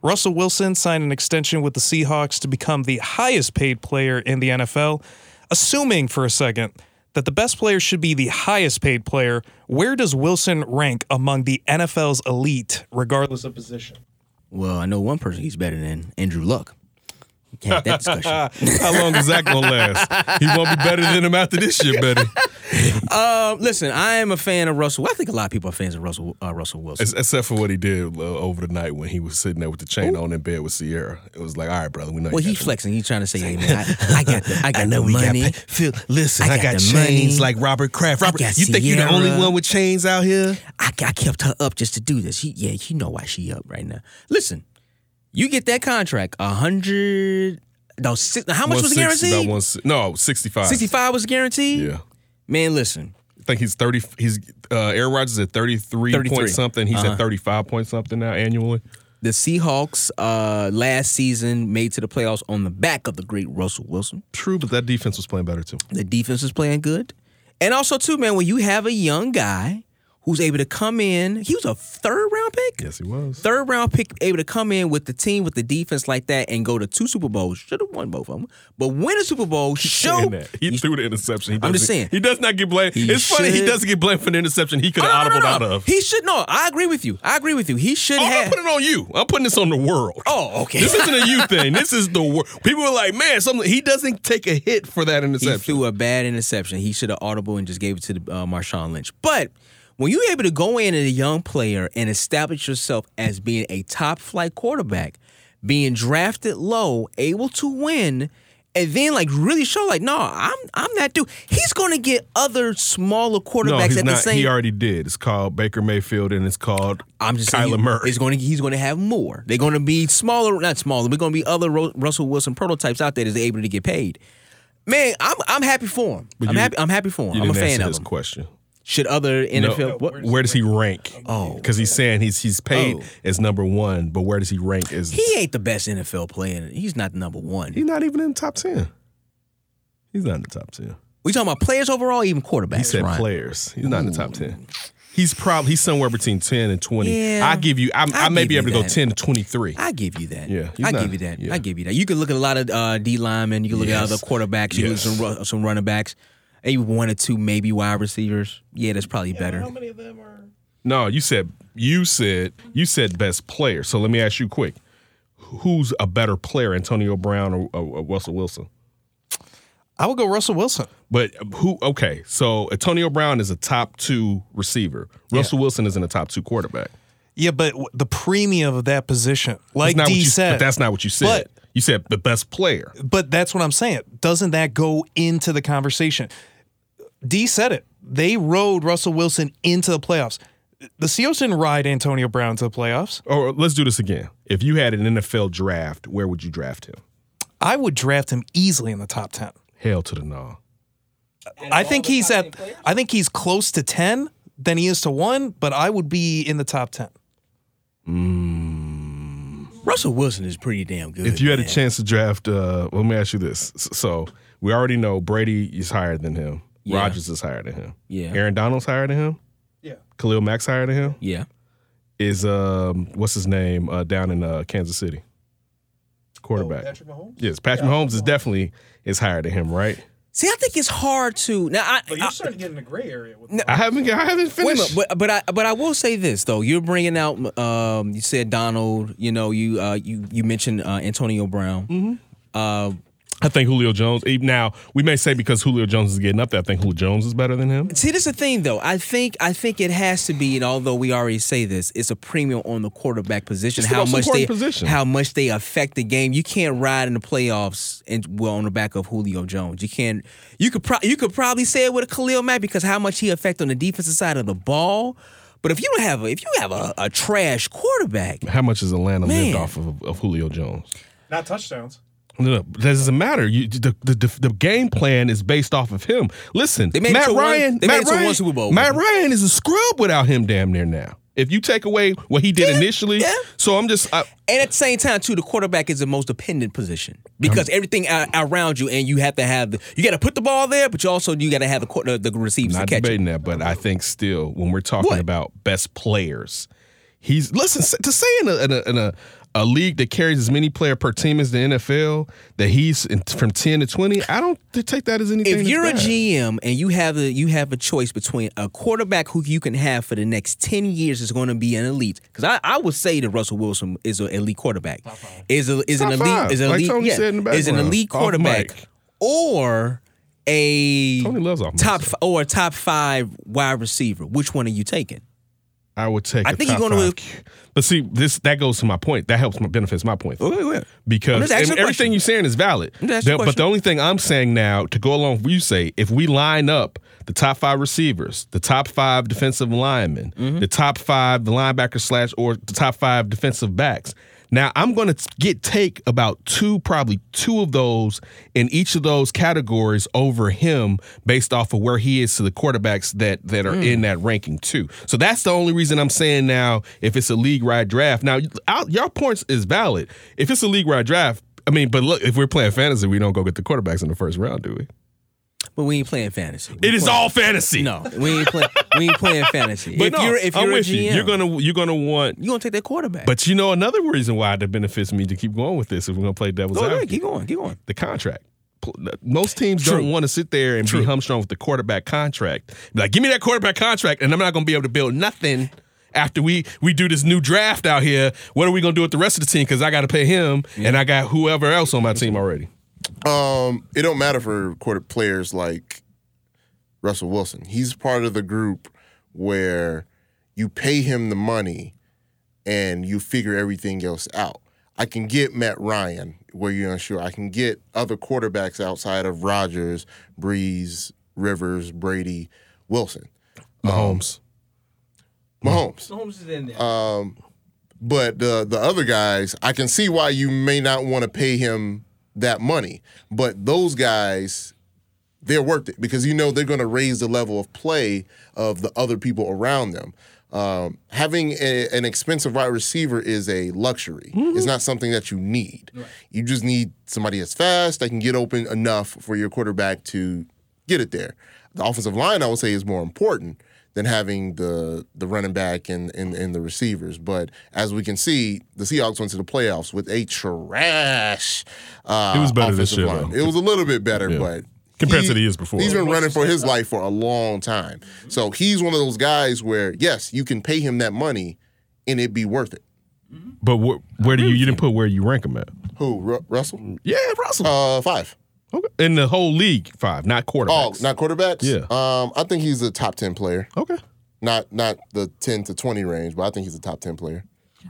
Russell Wilson signed an extension with the Seahawks to become the highest paid player in the NFL. Assuming for a second that the best player should be the highest paid player, where does Wilson rank among the NFL's elite, regardless of position? Well, I know one person he's better than Andrew Luck. We can't have that discussion. [laughs] How long is that gonna last? He won't be better than him after this year, Betty. [laughs] Um, listen, I am a fan of Russell. I think a lot of people are fans of Russell uh, Russell Wilson. Ex- Except for what he did uh, over the night when he was sitting there with the chain on in bed with Ciara. It was like, all right, brother, we know. Well, he's flexing. He's trying to say, "Hey man, I, I got the, [laughs] I got know the we got money. Phil, listen, I I got got, the chains money. like Robert Kraft. I Robert, got you think you're the only one with chains out here? I, I kept her up just to do this. She, yeah, you know why she up right now. Listen, you get that contract, a hundred. No, six, how much was 160, guaranteed? About one, no, 65. Sixty-five was guaranteed. Yeah. Man, listen, I think he's thirty. He's uh, Aaron Rodgers is at thirty three 33. point something. He's Uh-huh. at thirty five point something now annually. The Seahawks uh, last season made to the playoffs on the back of the great Russell Wilson. True, but that defense was playing better too. The defense is playing good. And also, too, man, when you have a young guy who's able to come in, he was a third round pick. Yes, he was. Third round pick, able to come in with the team with the defense like that and go to two Super Bowls. Should have won both of them, but win a Super Bowl. [laughs] Show that. He threw the interception. He I'm just saying. he does not get blamed. He it's funny he doesn't get blamed for the interception. He could have no, no, no, out of. He should no. I agree with you. I agree with you. He should Oh, I'm have. not putting it on you. I'm putting this on the world. Oh, okay. This isn't a you [laughs] thing. This is the world. People are like, man, something. He doesn't take a hit for that interception. He threw a bad interception. He should have audible and just gave it to the, uh, Marshawn Lynch. But when you're able to go in as a young player and establish yourself as being a top flight quarterback, being drafted low, able to win, and then like really show like, no, I'm I'm that dude. He's gonna get other smaller no, quarterbacks he's at not. the same. Time. He already did. It's called Baker Mayfield, and it's called I'm just saying Kyler he- Murray. It's going to he's going to have more. They're going to be smaller, not smaller. We're going to be other Russell Wilson prototypes out there that's able to get paid. Man, I'm I'm happy for him. But I'm you- happy. I'm happy for him. I'm a fan of him. question. Should other NFL? No, what- where does he rank? Oh. because he's saying he's he's paid Oh. as number one, but where does he rank as? he ain't the best NFL player. He's not number one. he's not even in the top ten. He's not in the top ten. We talking about players overall, even quarterbacks. He said Ryan? players. He's not in the top ten. He's probably he's somewhere between ten and twenty. Yeah. I give you. I'm, I, I may be you able to go ten to twenty three. I give you that. Yeah, I not- give you that. yeah. I give you that. You can look at a lot of uh, D linemen. You can look at other quarterbacks. You Yes. look at some some running backs. Maybe one or two, maybe wide receivers. Yeah, that's probably better. How many of them are? No, you said you said you said best player. So let me ask you quick: Who's a better player, Antonio Brown or, or, or Russell Wilson? I would go Russell Wilson. But who? Okay, so Antonio Brown is a top two receiver. Russell Wilson is in the top two quarterback. Yeah, but the premium of that position, like That's not D what you, said, but that's not what you said. But- you said the best player. But that's what I'm saying. Doesn't that go into the conversation? D said it. They rode Russell Wilson into the playoffs. The Seahawks didn't ride Antonio Brown to the playoffs. Or let's do this again. If you had an NFL draft, where would you draft him? I would draft him easily in the top 10. Hell to the no. I think he's at I think he's close to 10 than he is to 1, but I would be in the top 10. Russell Wilson is pretty damn good. If you had a chance to draft, uh, let me ask you this. So we already know Brady is higher than him. Yeah. Rodgers is higher than him. Yeah. Aaron Donald's higher than him. Yeah. Khalil Mack's higher than him. Yeah. Is um what's his name uh, down in uh, Kansas City? Quarterback. Patrick Mahomes? Yes, Patrick Mahomes is definitely is higher than him, right? See, I think it's hard to now. I, But you're starting to get in the gray area with I haven't I haven't Wait a finished. minute, but but I but I will say this though. You're bringing out. Um, you said Donald. You know, you uh, you you mentioned uh, Antonio Brown. Mm-hmm. Uh, I think Julio Jones. Now we may say because Julio Jones is getting up there, I think Julio Jones is better than him. see, this is the thing though. I think I think it has to be, and although we already say this, it's a premium on the quarterback position. It's the how most much they position. how much they affect the game. You can't ride in the playoffs and well on the back of Julio Jones. You can't. You could pro- you could probably say it with a Khalil Mack because how much he affect on the defensive side of the ball. But if you don't have a if you have a, a trash quarterback, How much has Atlanta lived off of, of Julio Jones? Not touchdowns. No, no, that doesn't matter. You, the, the, the, game plan is based off of him. Listen, it Matt one- Ryan. made Matt it Ryan, one Super Bowl Matt Ryan is a scrub without him. Damn near now. If you take away what he did initially, yeah. so I'm just I, And at the same time, too, the quarterback is the most dependent position because everything a- around you, and you have to have the, you got to put the ball there, but you also you got to have the the, uh, the receivers not to catch it. debating that, but I think still when we're talking about best players, he's listen to say in a, in a, in a a league that carries as many player per team as the NFL that he's in, from ten to twenty. I don't take that as anything. If you're a. GM and you have a you have a choice between a quarterback who you can have for the next ten years is going to be an elite, because I, I would say that Russell Wilson is an elite quarterback, is a is an elite five, is an like elite Tony yeah, said in the is an elite quarterback, or a Tony loves top f- or a top five wide receiver. Which one are you taking? I would take. I think you're gonna five But see, this that goes to my point. That helps my benefits my point. Wait, wait, wait. Because everything you're saying is valid. I'm just asking a The- but the only thing I'm saying now to go along with what you say, if we line up the top five receivers, the top five defensive linemen, Mm-hmm. the top five the linebacker slash or the top five defensive backs, Now I'm going to get take about two, probably two of those in each of those categories over him, based off of where he is to the quarterbacks that that are in hmm. that ranking too. So that's the only reason I'm saying now if it's a league wide draft. Now out, your points is valid. If it's a league wide draft, I mean, but look, if we're playing fantasy, we don't go get the quarterbacks in the first round, do we? But we ain't playing fantasy. It is all fantasy. No, we ain't playing. we ain't playing fantasy. [laughs] But if no, you're if I'm you're a with. GM, You're gonna you're gonna want you're gonna take that quarterback. But you know another reason why that benefits me to keep going with this if we're gonna play devil's Go advocate. keep going, keep going. The contract. Most teams True. don't want to sit there and True. be humstrung with the quarterback contract. Be like, give me that quarterback contract, and I'm not gonna be able to build nothing after we we do this new draft out here. What are we gonna do with the rest of the team? Because I got to pay him, and I got whoever else on my team already. Um, it don't matter for quarter players like Russell Wilson. He's part of the group where you pay him the money and you figure everything else out. I can get Matt Ryan where you're unsure. I can get other quarterbacks outside of Rodgers, Brees, Rivers, Brady, Wilson. Mahomes. Mahomes. Mahomes is in there. Um, but the the other guys, I can see why you may not want to pay him that money. But those guys, they're worth it because you know they're going to raise the level of play of the other people around them. Um, having a, an expensive wide receiver is a luxury. It's not something that you need. You just need somebody that's fast that can get open enough for your quarterback to get it there. The offensive line, I would say, is more important than having the the running back and, and, and the receivers. But as we can see, the Seahawks went to the playoffs with a trash. Uh, It was better this offensive year, line. It was a little bit better, Yeah. but Compared to the years before. He's been running for his life for a long time. So he's one of those guys where yes, you can pay him that money, and it'd be worth it. But wh- where do you you didn't put where you rank him at? Who Ru- Russell? Yeah, Russell. Uh, five. Okay. In the whole league, five, not quarterbacks. Oh, not quarterbacks. Yeah. Um, I think he's a top ten player. Okay. Not not the ten to twenty range, but I think he's a top ten player.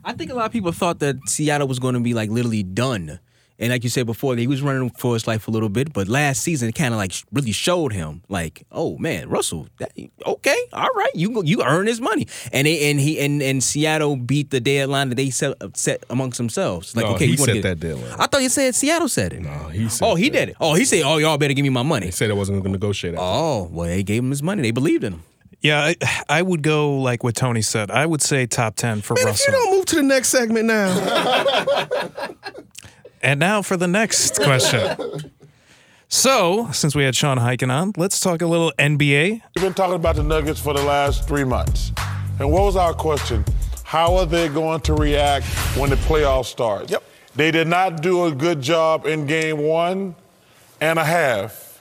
I think a lot of people thought that Seattle was going to be like literally done. And like you said before, he was running for his life a little bit, but last season it kind of like really showed him like, oh man, Russell, that, okay, all right, you you earn his money, and they, and he and, and Seattle beat the deadline that they set, uh, set amongst themselves. Like, No, okay, he we wanna set get- that deadline. I thought you said Seattle said it. No, he said oh, he did it. Oh, he said, oh, y'all better give me my money. He said I wasn't going to negotiate. After. Oh, well, they gave him his money. They believed in him. Yeah, I, I would go like what Tony said. I would say top 10 for Man, if Russell. you don't move to the next segment now. [laughs] And now for the next question. So, since we had Sean Highkin on, let's talk a little NBA. We've been talking about the Nuggets for the last three months. And what was our question? How are they going to react when the playoffs start? Yep. They did not do a good job in game one and a half.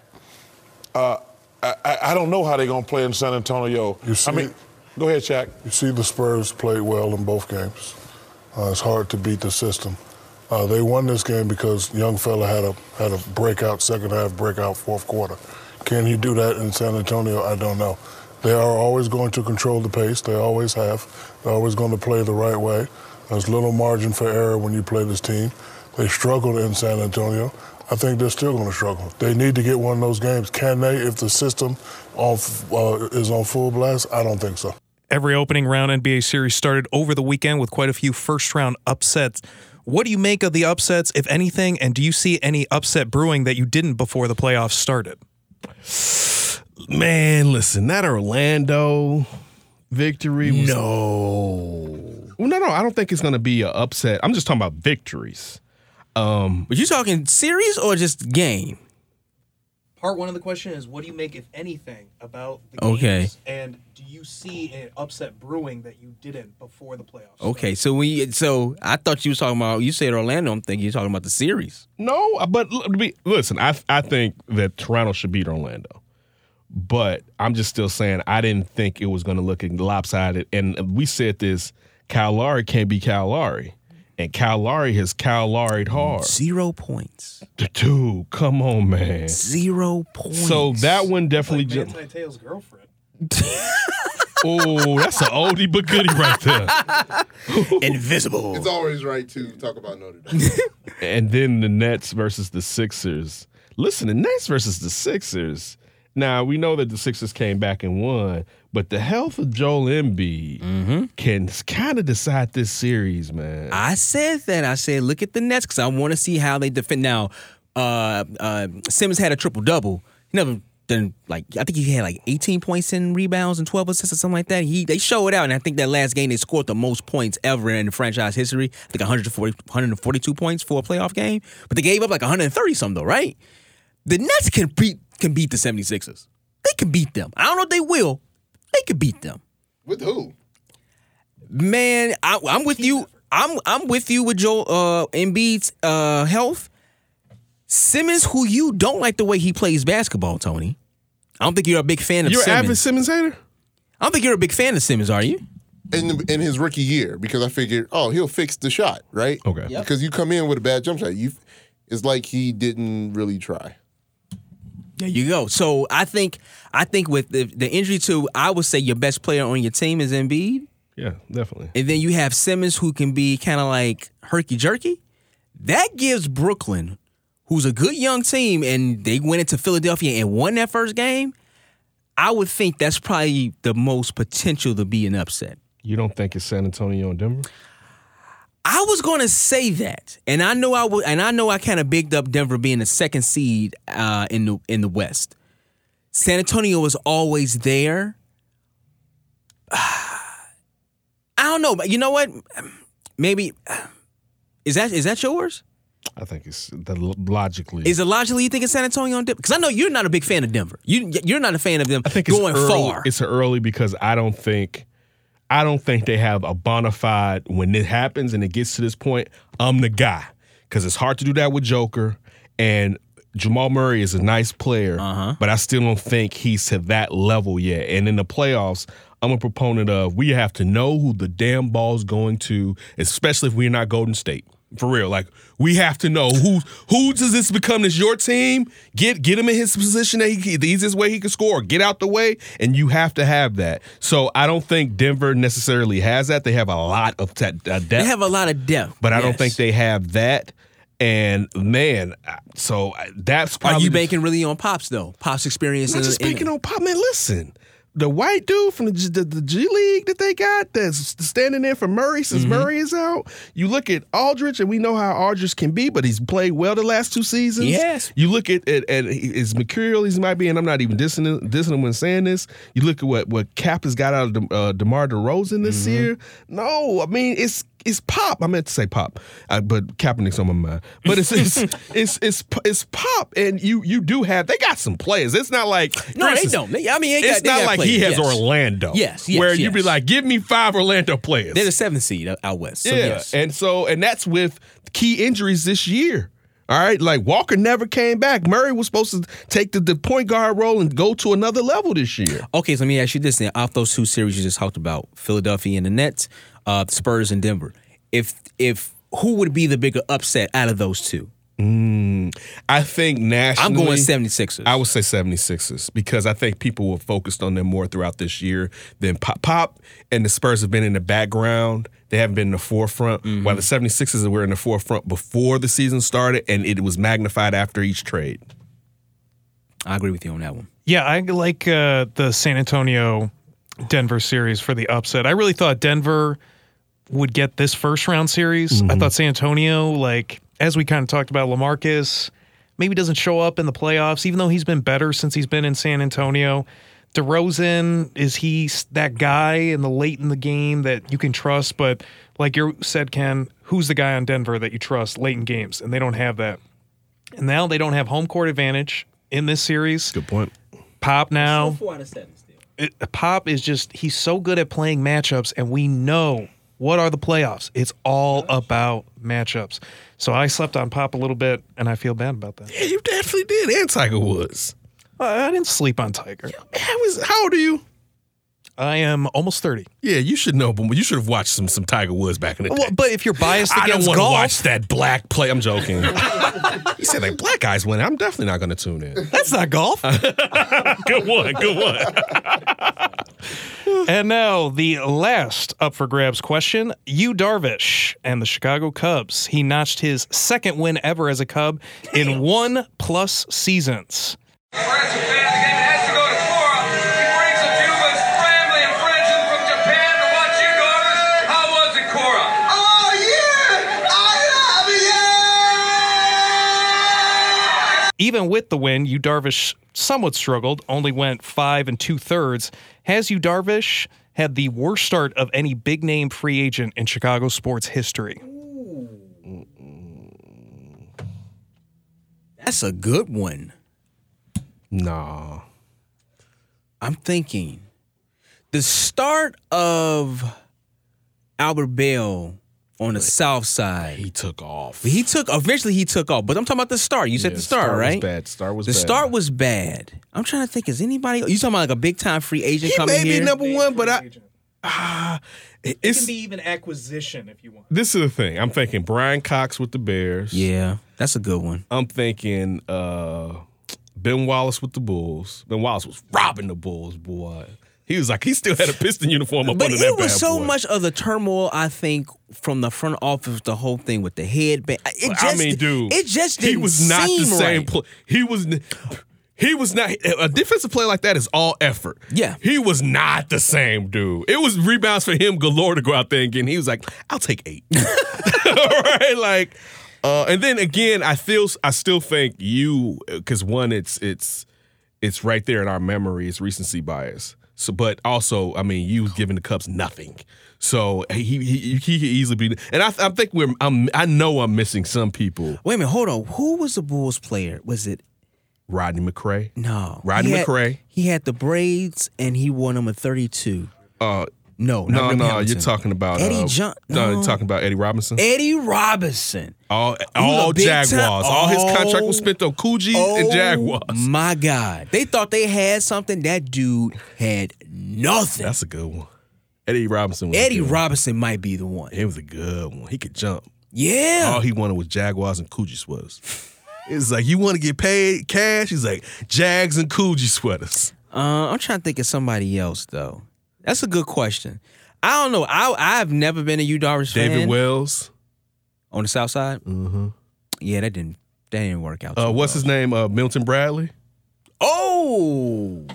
Uh, I, I, I don't know how they're going to play in San Antonio. You see, I mean, go ahead, Shaq. You see, the Spurs played well in both games. Uh, it's hard to beat the system. Uh, they won this game because young fella had a had a breakout second half, breakout fourth quarter. Can he do that in San Antonio? I don't know. They are always going to control the pace. They always have. They're always going to play the right way. There's little margin for error when you play this team. They struggled in San Antonio. I think they're still going to struggle. They need to get one of those games. Can they if the system on, uh, is on full blast? I don't think so. Every opening round NBA series started over the weekend with quite a few first round upsets. What do you make of the upsets, if anything, and do you see any upset brewing that you didn't before the playoffs started? Man, listen, that Orlando victory was no. Well, no, no, I don't think it's going to be an upset. I'm just talking about victories. Um, but you talking series or just game? Part one of the question is what do you make, if anything, about the games Okay. And do you see an upset brewing that you didn't before the playoffs? Okay, so we so I thought you was talking about you said Orlando. I'm thinking you're talking about the series. No, but l- to be- listen, I I think that Toronto should beat Orlando, but I'm just still saying I didn't think it was going to look lopsided. And we said this: Kyle Lowry can't be Kyle Lowry, and Kyle Lowry has Kyle Lowry'd mm, hard. Zero points. Dude, come on, man. Zero points. So that one definitely just. Te'o's girlfriend. Oh, that's an oldie but goodie right there. [laughs] Invisible. It's always right to talk about Notre Dame. [laughs] and then the Nets versus the Sixers. Listen, the Nets versus the Sixers. Now we know that the Sixers came back and won, But the health of Joel Embiid Mm-hmm. can kind of decide this series, man. I said that. I said, look at the Nets because I want to see how they defend. Now, uh, uh, Simmons had a triple double. He never done like I think he had like 18 points in rebounds and 12 assists or something like that. He they show it out, and I think that last game they scored the most points ever in franchise history. I think 140, 142 points for a playoff game, but they gave up like 130 something though, right? The Nets can beat can beat the 76ers. They can beat them. I don't know if they will. They could beat them. With who? Man, I, I'm with you. I'm I'm with you with Joel uh, Embiid's uh, health. Simmons, who you don't like the way he plays basketball, Tony. I don't think you're a big fan of You're an Simmons. avid Simmons hater? I don't think you're a big fan of Simmons, are you? in in his rookie year because I figured, oh, he'll fix the shot, right? Okay. Yep. Because you come in with a bad jump shot, you it's like he didn't really try. There you go. So I think I think with the, the injury to, I would say your best player on your team is Embiid, Yeah, definitely. and then you have Simmons who can be kind of like herky jerky. That gives Brooklyn, who's a good young team, and they went into Philadelphia and won that first game. I would think that's probably the most potential to be an upset. You don't think it's San Antonio and Denver? I was going to say that, and I know I would, and I know I kind of bigged up Denver being the second seed uh, in the in the West. San Antonio was always there. [sighs] I don't know, but you know what? Maybe is that is that yours? I think it's the logically. Is it logically you think it's San Antonio and Denver? Because I know you're not a big fan of Denver. You you're not a fan of them I think going early, far. It's early because I don't think I don't think they have a bona fide when it happens and it gets to this point. I'm the guy because it's hard to do that with Joker and Jamal Murray is a nice player, Uh-huh. but I still don't think he's to that level yet. And in the playoffs, I'm a proponent of we have to know who the damn ball's going to, especially if we're not Golden State. For real, like we have to know who who does this become as your team? Get get him in his position that he the easiest way he can score. Get out the way, and you have to have that. So I don't think Denver necessarily has that. They have a lot of te- uh, depth, they have a lot of depth, but I don't think they have that. And man, so that's Are you banking really on Pops though? Pops experience. not just banking on pop, man. Listen, the white dude from the, G- the, the G League that they got that's standing there for Murray since Mm-hmm. Murray is out. You look at Aldridge, and we know how Aldridge can be, but he's played well the last two seasons. Yes. You look at at, at as mercurial as he might be, and I'm not even dissing, dissing him when saying this. You look at what what Cap has got out of De, uh, Demar Derozan this Mm-hmm. year. No, I mean it's. It's pop. I meant to say pop, uh, but Kaepernick's on my mind. But it's it's, [laughs] it's it's it's pop, and you you do have. They got some players. It's not like No, they instance, don't. I mean, they it's got- not like he has yes. Orlando. Yes, yes, where you'd be like, give me five Orlando players. They're the seventh seed out- west. So yeah, yes. and so and that's with key injuries this year. All right, like Walker never came back. Murray was supposed to take the, the point guard role and go to another level this year. Okay, so let me ask you this then. Off those two series you just talked about, Philadelphia and the Nets, uh, the Spurs and Denver. If if who would be the bigger upset out of those two? Mm, I think nationally. I'm going 76ers. I would say 76ers because I think people were focused on them more throughout this year than Pop. Pop and the Spurs have been in the background. They haven't been in the forefront, Mm-hmm. while the 76ers were in the forefront before the season started, and it was magnified after each trade. I agree with you on that one. Yeah, I like uh, the San Antonio Denver series for the upset. I really thought Denver would get this first round series. I mm-hmm. thought San Antonio, like as we kind of talked about, Lamarcus maybe doesn't show up in the playoffs, even though he's been better since he's been in San Antonio. DeRozan is he that guy in the late in the game that you can trust? But like you said, Ken, who's the guy on Denver that you trust late in games? And they don't have that. And now they don't have home court advantage in this series. Good point. Pop now. Four out of seven still. It, Pop is just he's so good at playing matchups, and we know what are the playoffs. It's all about matchups. So I slept on Pop a little bit, and I feel bad about that. Yeah, you definitely did. And Tiger Woods. I, I didn't sleep on Tiger. How, is, how old are you? I am almost thirty. Yeah, you should know, but you should have watched some some Tiger Woods back in the day. Well, but if you're biased [laughs] I don't against want to golf, watch that black play. I'm joking. [laughs] he said like black guys win. I'm definitely not going to tune in. that's not golf. [laughs] good one. Good one. and now the last up for grabs question: Yu Darvish and the Chicago Cubs. He notched his second win ever as a Cub in one plus seasons. Even with the win, Yu Darvish somewhat struggled, only went five and two thirds. Has Yu Darvish had the worst start of any big name free agent in Chicago sports history? That's a good one. Nah. I'm thinking the start of Albert Belle on the south side. He took off. He took eventually he took off. But I'm talking about the start. You said Yeah, the start, start was right? bad. Start was the bad. start was bad. I'm trying to think. Is anybody? You talking about like a big time free agent He coming may be here? number one, but I. Ah, It it's can be even acquisition if you want. this is the thing. I'm thinking Bryan Cox with the Bears. Yeah, that's a good one. I'm thinking uh, Ben Wallace with the Bulls. Ben Wallace was robbing the Bulls, boy. He was like he still had a piston uniform up But under that it was so boy. much of the turmoil. I think from the front office, the whole thing with the headband. It just, I mean, dude, it just he was not the same. right. Pl- he was. He was not a defensive play like that is all effort. Yeah. he was not the same dude. It was rebounds for him galore to go out there and get. And he was like, "I'll take eight. [laughs] [laughs] right? Like, uh, and then again, I feel I still think you because one, it's it's it's right there in our memory. It's recency bias. So, but also, I mean, you giving the Cubs nothing. So he he he, could easily be. And I, I think we're. I'm, I know I'm missing some people. Wait a minute, hold on. Who was the Bulls player? Was it Rodney McRae. no? Rodney He had- McRae. He had the braids and he wore number thirty-two. Uh, No, no, Rip no. Hamilton. You're talking about Eddie uh, John- No, you're talking about Eddie Robinson. Eddie Robinson. all all Jaguars. time- all his contract was Oh. spent on Coogi and Jaguars. My God, they thought they had something. That dude had nothing. That's a good one. Eddie Robinson. Eddie good one. Robinson might be the one. It was a good one. He could jump. Yeah. All he wanted was Jaguars and Coogi sweaters. It's like you want to get paid cash. He's like Jags and Coogi sweaters. Uh, I'm trying to think of somebody else though. That's a good question. I don't know. I I've never been a Yu Darvish fan. David Wells. on the South Side. Mm-hmm. Yeah, that didn't that didn't work out. Uh, what's well. his name? Uh, Milton Bradley. Oh,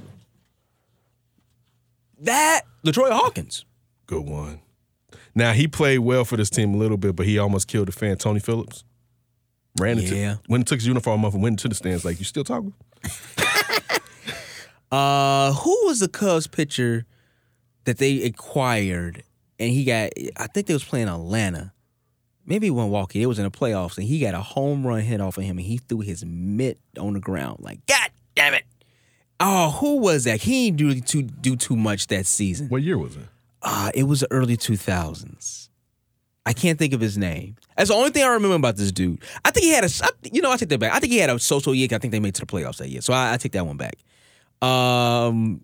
that LaTroy Hawkins. Good one. Now he played well for this team a little bit, but he almost killed the fan Tony Phillips. Ran into Yeah. when he took his uniform off and went into the stands. Like you still talking? [laughs] Uh, who was the Cubs pitcher that they acquired? And he got, I think they was playing Atlanta. Maybe Walkie. It was in the playoffs, and he got a home run hit off of him, and he threw his mitt on the ground. Like, God damn it! Oh, who was that? He didn't do too do too much that season. What year was it? Uh, it was the early two thousands. I can't think of his name. That's the only thing I remember about this dude. I think he had a, I- you know, I take that back. I think he had a social year. I think they made it to the playoffs that year, so I, I take that one back. Um,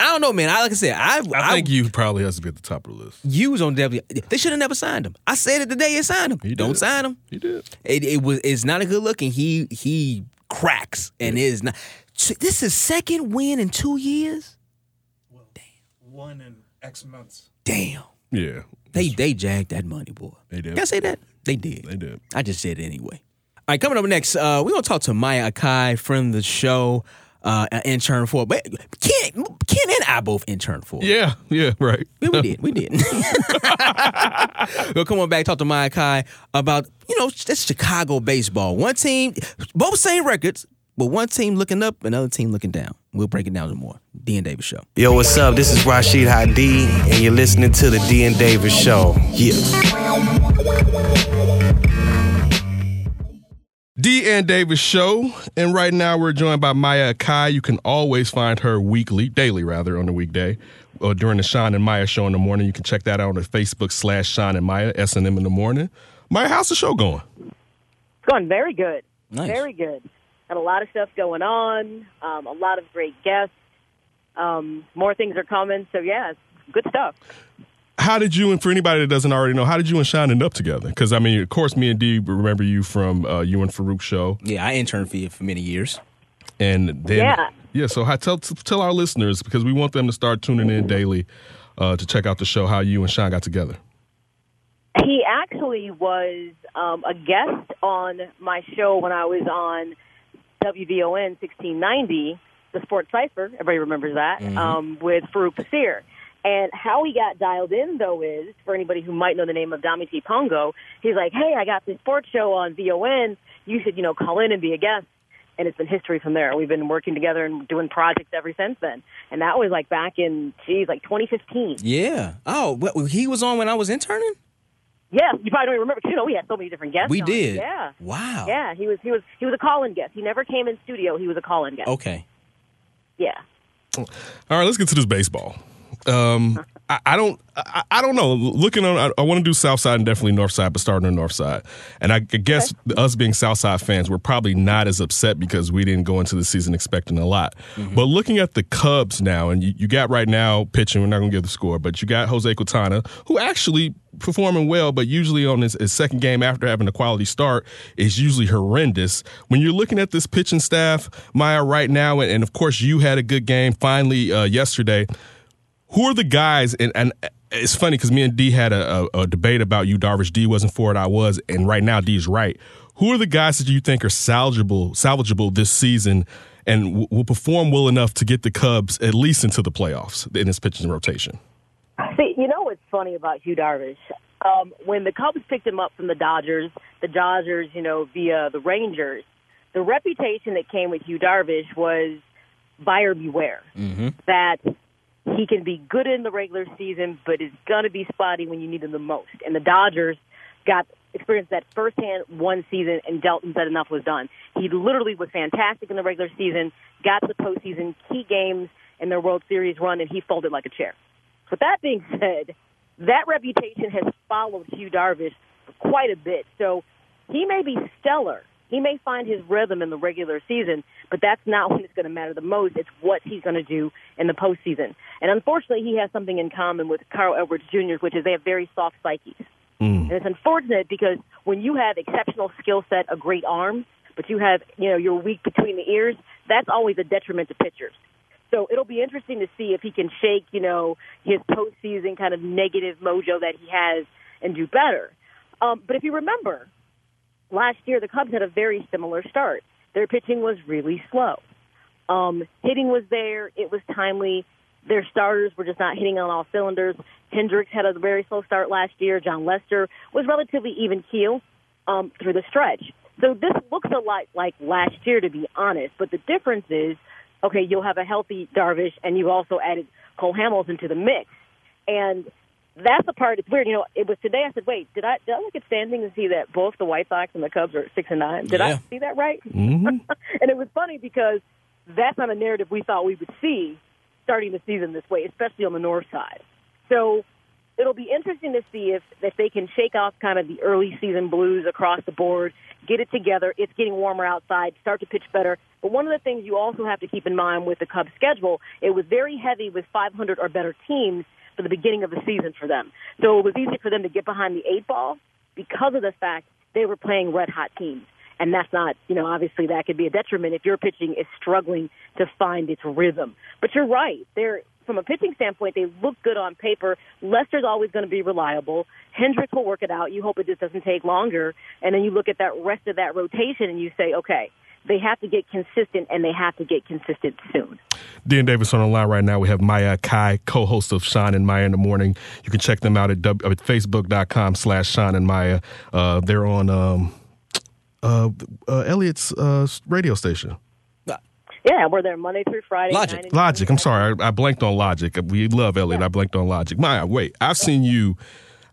I don't know, man. I like I said, I I, think you probably has to be at the top of the list. you was on W. They should have never signed him. I said it the day they signed him. He Don't did. sign him. He did. It, it was. It's not a good look, and he he cracks, and is not. This is second win in two years. Damn. One in X months. Damn. Yeah, They they jagged that money, boy. they did. Can I say that? They did. They did. I just said it anyway. All right, coming up next, uh, we're gonna talk to Maya Akai, friend of the show, uh, an intern for. But Ken, Ken and I both intern for. Yeah, yeah, right. Yeah, we did. We did. [laughs] we'll come on back talk to Maya Kai about you know this Chicago baseball. One team, both same records, but one team looking up, another team looking down. We'll break it down some more. D and Davis show. Yo, what's up? This is Rashid Hadi, and you're listening to the D and Davis Show. Yeah. D and Davis show, and right now we're joined by Maya Akai. You can always find her weekly, daily rather, on the weekday, or during the Sean and Maya show in the morning. You can check that out on the Facebook slash Sean and Maya S and M in the morning. Maya, how's the show going? It's going very good. Nice. Very good. Got a lot of stuff going on. Um, a lot of great guests. Um, more things are coming. So yeah, it's good stuff. How did you, and for anybody that doesn't already know, how did you and Sean end up together? Because I mean, of course, me and D remember you from uh, you and Farouk show, Yeah, I interned for you for many years. and then Yeah. yeah. So how, tell tell our listeners because we want them to start tuning in daily uh, to check out the show. How you and Sean got together? He actually was um, a guest on my show when I was on WVON 1690, the Sports Cipher. Everybody remembers that Mhm. um, with Farouk Basir. And how he got dialed in, though, is for anybody who might know the name of Dami T. Pongo, he's like, "Hey, I got this sports show on VON. You should, you know, call in and be a guest." and it's been history from there. We've been working together and doing projects ever since then. And that was like back in, geez, like 2015. Yeah. Oh, he was on when I was interning. Yeah, you probably don't even remember. You know, we had so many different guests. We on. did. Yeah. Wow. Yeah, he was he was he was a call-in guest. He never came in studio. He was a call-in guest. Okay. Yeah. All right, let's get to this baseball. Um, I, I don't, I, I don't know. Looking on, I, I want to do South Side and definitely North Side, but starting on North Side. And I, guess us being South Side fans, we're probably not as upset because we didn't go into the season expecting a lot. But looking at the Cubs now, and you, you got right now pitching. We're not going to give the score, but you got Jose Quintana, who actually performing well, but usually on his, his second game after having a quality start is usually horrendous. When you're looking at this pitching staff, Maya, right now, and, and of course you had a good game finally uh, yesterday. Who are the guys? And, and it's funny because me and D had a, a, a debate about Yu Darvish. D wasn't for it, I was, and right now D's right. Who are the guys that you think are salvageable, salvageable this season, and w- will perform well enough to get the Cubs at least into the playoffs in this pitching rotation? See, you know what's funny about Yu Darvish? Um, when the Cubs picked him up from the Dodgers, the Dodgers, you know, via the Rangers, the reputation that came with Yu Darvish was buyer beware. Mm-hmm. That he can be good in the regular season, but is going to be spotty when you need him the most. And the Dodgers got experienced that firsthand one season, and Delton said enough was done. He literally was fantastic in the regular season, got to the postseason, key games in their World Series run, and he folded like a chair. With that being [laughs] said, that reputation has followed Yu Darvish quite a bit. So he may be stellar. He may find his rhythm in the regular season, but that's not [laughs] when it's going to matter the most. It's what he's going to do in the postseason. And unfortunately, he has something in common with Carl Edwards Jr., which is they have very soft psyches. And it's unfortunate because when you have exceptional skill set, a great arm, but you have, you know, you're weak between the ears, that's always a detriment to pitchers. So it'll be interesting to see if he can shake, you know, his postseason kind of negative mojo that he has and do better. Um, but if you remember, last year the Cubs had a very similar start. Their pitching was really slow. Um, hitting was there. It was timely. Their starters were just not hitting on all cylinders. Hendricks had a very slow start last year. Jon Lester was relatively even keel um, through the stretch. So this looks a lot like last year, to be honest. But the difference is, okay, you'll have a healthy Darvish, and you've also added Cole Hamels to the mix. And that's the part. It's weird. You know, it was today. I said, "Wait, did I did I look at standings and see that both the White Sox and the Cubs are at six and nine? Did Yeah. I see that right?" Mm-hmm. [laughs] and it was funny because that's not a narrative we thought we would see starting the season this way, especially on the north side. So it'll be interesting to see if if they can shake off kind of the early season blues across the board, get it together. It's getting warmer outside, start to pitch better. But one of the things you also have to keep in mind with the Cubs schedule, it was very heavy with 500 or better teams for the beginning of the season for them. So it was easy for them to get behind the eight ball because of the fact they were playing red hot teams. And that's not, you know, obviously that could be a detriment if your pitching is struggling to find its rhythm. But you're right. They're, from a pitching standpoint, they look good on paper. Lester's always going to be reliable. Hendricks will work it out. You hope it just doesn't take longer. And then you look at that rest of that rotation and you say, okay, they have to get consistent and they have to get consistent soon. Dan Davis on the line right now. We have Maya Kai, co-host of Sean and Maya in the Morning. You can check them out at, w- at facebook.com slash Sean and Maya. Uh, they're on um, uh, uh, Elliot's uh, radio station. Yeah, we're there Monday through Friday. nine and- Logic. I'm sorry. I, I blanked on Logic. We love Elliot. I blanked on Logic. Maya, wait. I've seen you.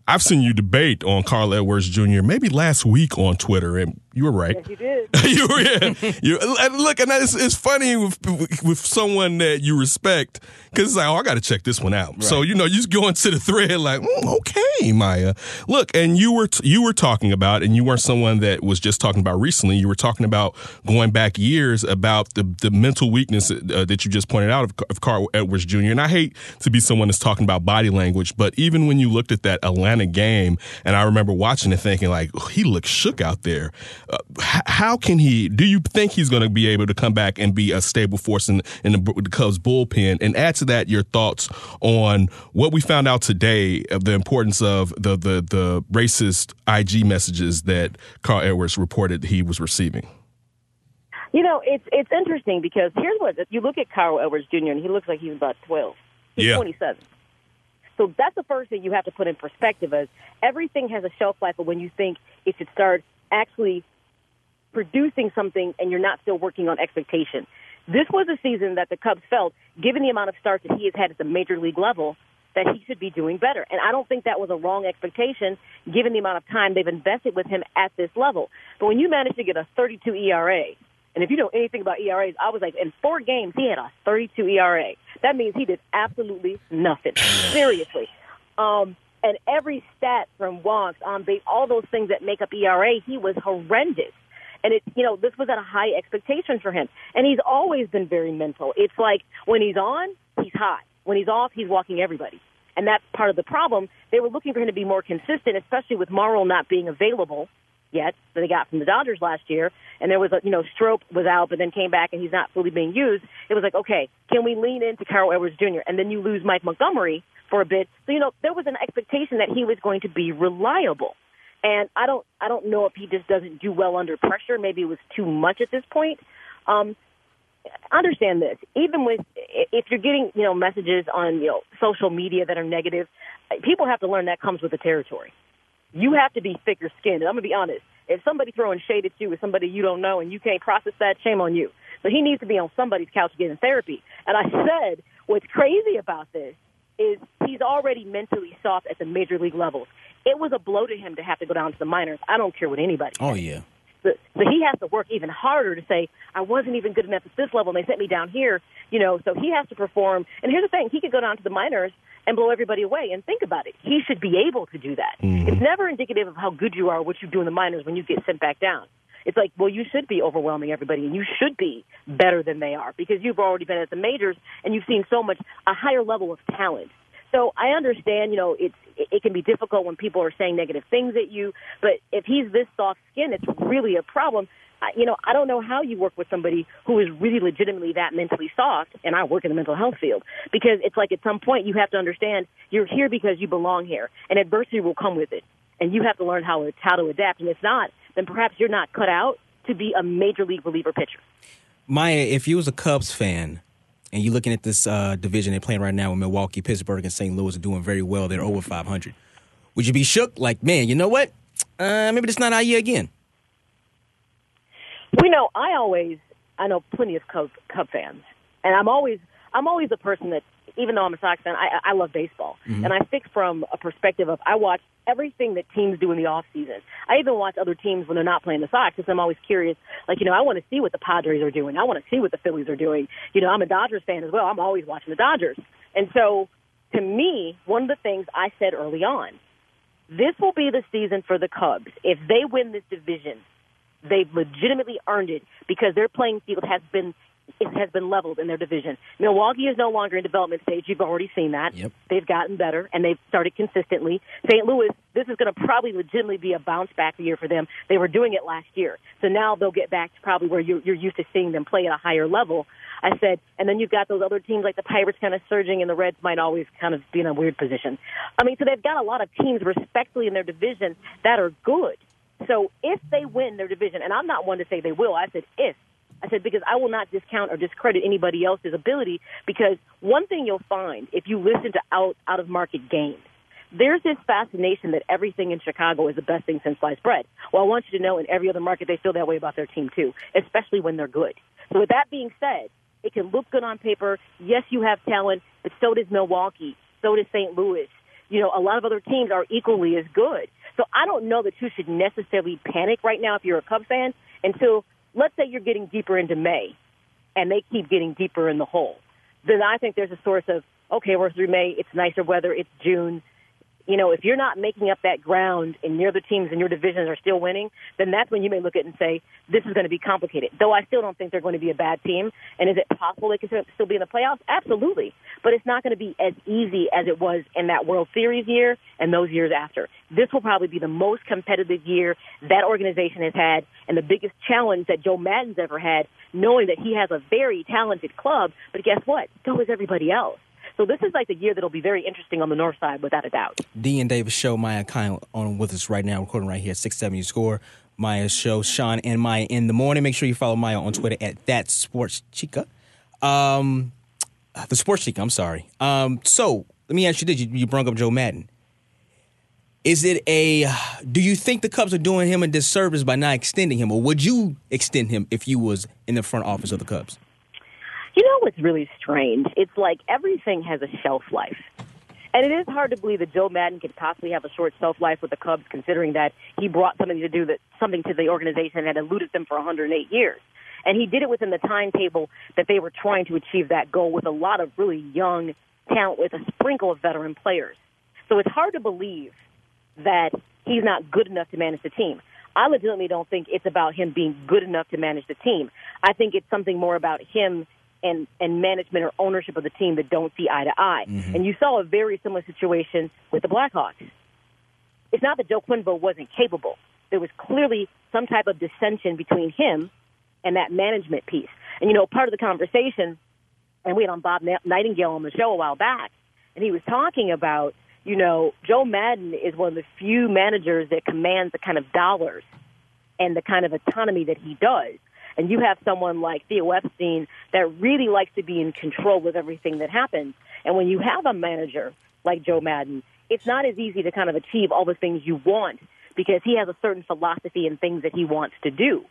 I've seen you debate on Carl Edwards Jr. maybe last week on Twitter, and you were right. Yes, you did. [laughs] you were, yeah. You, and look, and it's, it's funny with with someone that you respect because it's like, oh, I got to check this one out. So you know, you just go into the thread like, mm, okay, Maya. Look, and you were t- you were talking about, and you weren't someone that was just talking about recently. You were talking about going back years about the the mental weakness uh, that you just pointed out of, of Carl Edwards Jr. And I hate to be someone that's talking about body language, but even when you looked at that Atlanta game, and I remember watching it thinking like, oh, he looked shook out there. Uh, how can he? Do you think he's going to be able to come back and be a stable force in, in the, the Cubs bullpen? And add to that your thoughts on what we found out today of the importance of the the the racist IG messages that Carl Edwards reported he was receiving. You know, it's it's interesting because here's what if you look at Carl Edwards Jr. and he looks like he's about twelve. He's Yeah. twenty seven. So that's the first thing you have to put in perspective is everything has a shelf life of when you think it should start actually producing something and you're not still working on expectation. This was a season that the Cubs felt, given the amount of starts that he has had at the major league level, that he should be doing better. And I don't think that was a wrong expectation given the amount of time they've invested with him at this level. But when you manage to get a 32 ERA, and if you know anything about ERAs, I was like, in four games, he had a 32 ERA. That means he did absolutely nothing. Seriously. Um, and every stat from walks, on base, all those things that make up ERA, he was horrendous. And it, you know, this was at a high expectation for him. And he's always been very mental. It's like when he's on, he's hot. When he's off, he's walking everybody. And that's part of the problem. They were looking for him to be more consistent, especially with Morrow not being available yet that they got from the Dodgers last year. And there was a, you know, Strop was out, but then came back and he's not fully being used. It was like, okay, can we lean into Carl Edwards Jr. and then you lose Mike Montgomery for a bit. So, you know, there was an expectation that he was going to be reliable. And I don't, I don't know if he just doesn't do well under pressure. Maybe it was too much at this point. Um, understand this. Even with, if you're getting, you know, messages on, you know, social media that are negative, people have to learn that comes with the territory you have to be thicker skinned. I'm gonna be honest. If somebody throwing shade at you is somebody you don't know and you can't process that, shame on you. But he needs to be on somebody's couch getting therapy. And I said, what's crazy about this is he's already mentally soft at the major league levels. It was a blow to him to have to go down to the minors. I don't care what anybody. Oh yeah. So, so he has to work even harder to say, I wasn't even good enough at this level, and they sent me down here. You know, so he has to perform. And here's the thing: he could go down to the minors and blow everybody away. And think about it. He should be able to do that. Mm-hmm. It's never indicative of how good you are, what you do in the minors when you get sent back down. It's like, well, you should be overwhelming everybody, and you should be better than they are because you've already been at the majors and you've seen so much a higher level of talent. So I understand, you know, it's it can be difficult when people are saying negative things at you, but if he's this soft skinned, it's really a problem. I- You know, I don't know how you work with somebody who is really legitimately that mentally soft, and I work in the mental health field because it's like at some point you have to understand you're here because you belong here, and adversity will come with it, and you have to learn how how to adapt. And if not, then perhaps you're not cut out to be a major league reliever pitcher. Maya, if you was a Cubs fan and you're looking at this uh, division they're playing right now with Milwaukee, Pittsburgh, and St. Louis are doing very well. They're over 500. Would you be shook? Like, man, you know what? Uh, maybe it's not our year again. We know I always I know plenty of Cub fans, and I'm always I'm always a person that even though I'm a Sox fan, I, I love baseball, Mhm. and I think from a perspective of I watch everything that teams do in the off season. I even watch other teams when they're not playing the Sox because I'm always curious. Like you know, I want to see what the Padres are doing. I want to see what the Phillies are doing. You know, I'm a Dodgers fan as well. I'm always watching the Dodgers, and so to me, one of the things I said early on, this will be the season for the Cubs if they win this division they've legitimately earned it because their playing field has been it has been leveled in their division. Milwaukee is no longer in development stage. You've already seen that. Yep. They've gotten better and they've started consistently. St. Louis, this is going to probably legitimately be a bounce back year for them. They were doing it last year, so now they'll get back to probably where you're, you're used to seeing them play at a higher level. I said, and then you've got those other teams like the Pirates kind of surging, and the Reds might always kind of be in a weird position. I mean, so they've got a lot of teams respectfully in their division that are good. So if they win their division, and I'm not one to say they will, I said if. I said because I will not discount or discredit anybody else's ability because one thing you'll find if you listen to out out of market games, there's this fascination that everything in Chicago is the best thing since sliced bread. Well, I want you to know in every other market they feel that way about their team too, especially when they're good. So with that being said, it can look good on paper. Yes, you have talent, but so does Milwaukee. So does St. Louis. You know, a lot of other teams are equally as good. So I don't know that you should necessarily panic right now if you're a Cubs fan until, let's say, you're getting deeper into May and they keep getting deeper in the hole. Then I think there's a source of, okay, we're through May, it's nicer weather, it's June. You know, if you're not making up that ground and the other teams in your divisions are still winning, then that's when you may look at it and say, this is going to be complicated. Though I still don't think they're going to be a bad team. And is it possible they can still be in the playoffs? Absolutely. But it's not going to be as easy as it was in that World Series year and those years after. This will probably be the most competitive year that organization has had and the biggest challenge that Joe Maddon's ever had, knowing that he has a very talented club. But guess what? So is everybody else. So this is like the year that'll be very interesting on the north side, without a doubt. D and Davis show. Maya Kyle on with us right now, recording right here at six seven. Score. Maya's show. Sean and Maya in the morning. Make sure you follow Maya on Twitter at that sports chica. Um, the sports chica. I'm sorry. Um, so let me ask you this: you, you brought up Joe Maddon. Is it a? Do you think the Cubs are doing him a disservice by not extending him, or would you extend him if you was in the front office of the Cubs? You know what's really strange? It's like everything has a shelf life. And it is hard to believe that Joe Maddon could possibly have a short shelf life with the Cubs, considering that he brought something to do that something to the organization that eluded them for 108 years. And he did it within the timetable that they were trying to achieve that goal with a lot of really young talent, with a sprinkle of veteran players. So it's hard to believe that he's not good enough to manage the team. I legitimately don't think it's about him being good enough to manage the team. I think it's something more about him and, and management or ownership of the team that don't see eye to eye. Mhm. And you saw a very similar situation with the Blackhawks. It's not that Joe Quenneville wasn't capable. There was clearly some type of dissension between him and that management piece. And you know, part of the conversation, and we had on Bob Nightingale on the show a while back, and he was talking about, you know, Joe Maddon is one of the few managers that commands the kind of dollars and the kind of autonomy that he does. And you have someone like Theo Epstein that really likes to be in control of everything that happens. And when you have a manager like Joe Maddon, it's not as easy to kind of achieve all the things you want because he has a certain philosophy and things that he wants to do.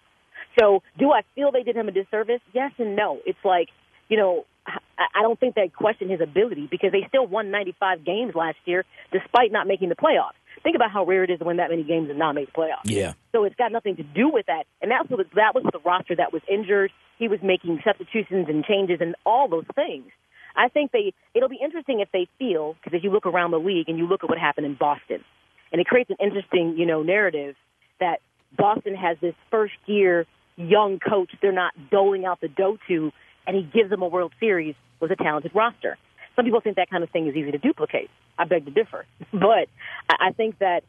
So, do I feel they did him a disservice? Yes and no. It's like, you know, I I don't think they question his ability because they still won 95 games last year despite not making the playoffs. Think about how rare it is to win that many games and not make the playoffs. Yeah. So it's got nothing to do with that. And that's what that was the roster that was injured. He was making substitutions and changes and all those things. I think they it'll be interesting if they feel because if you look around the league and you look at what happened in Boston, and it creates an interesting you know narrative that Boston has this first year young coach they're not doling out the dough to, and he gives them a World Series with a talented roster. Some people think that kind of thing is easy to duplicate. I beg to differ, [laughs] but I think that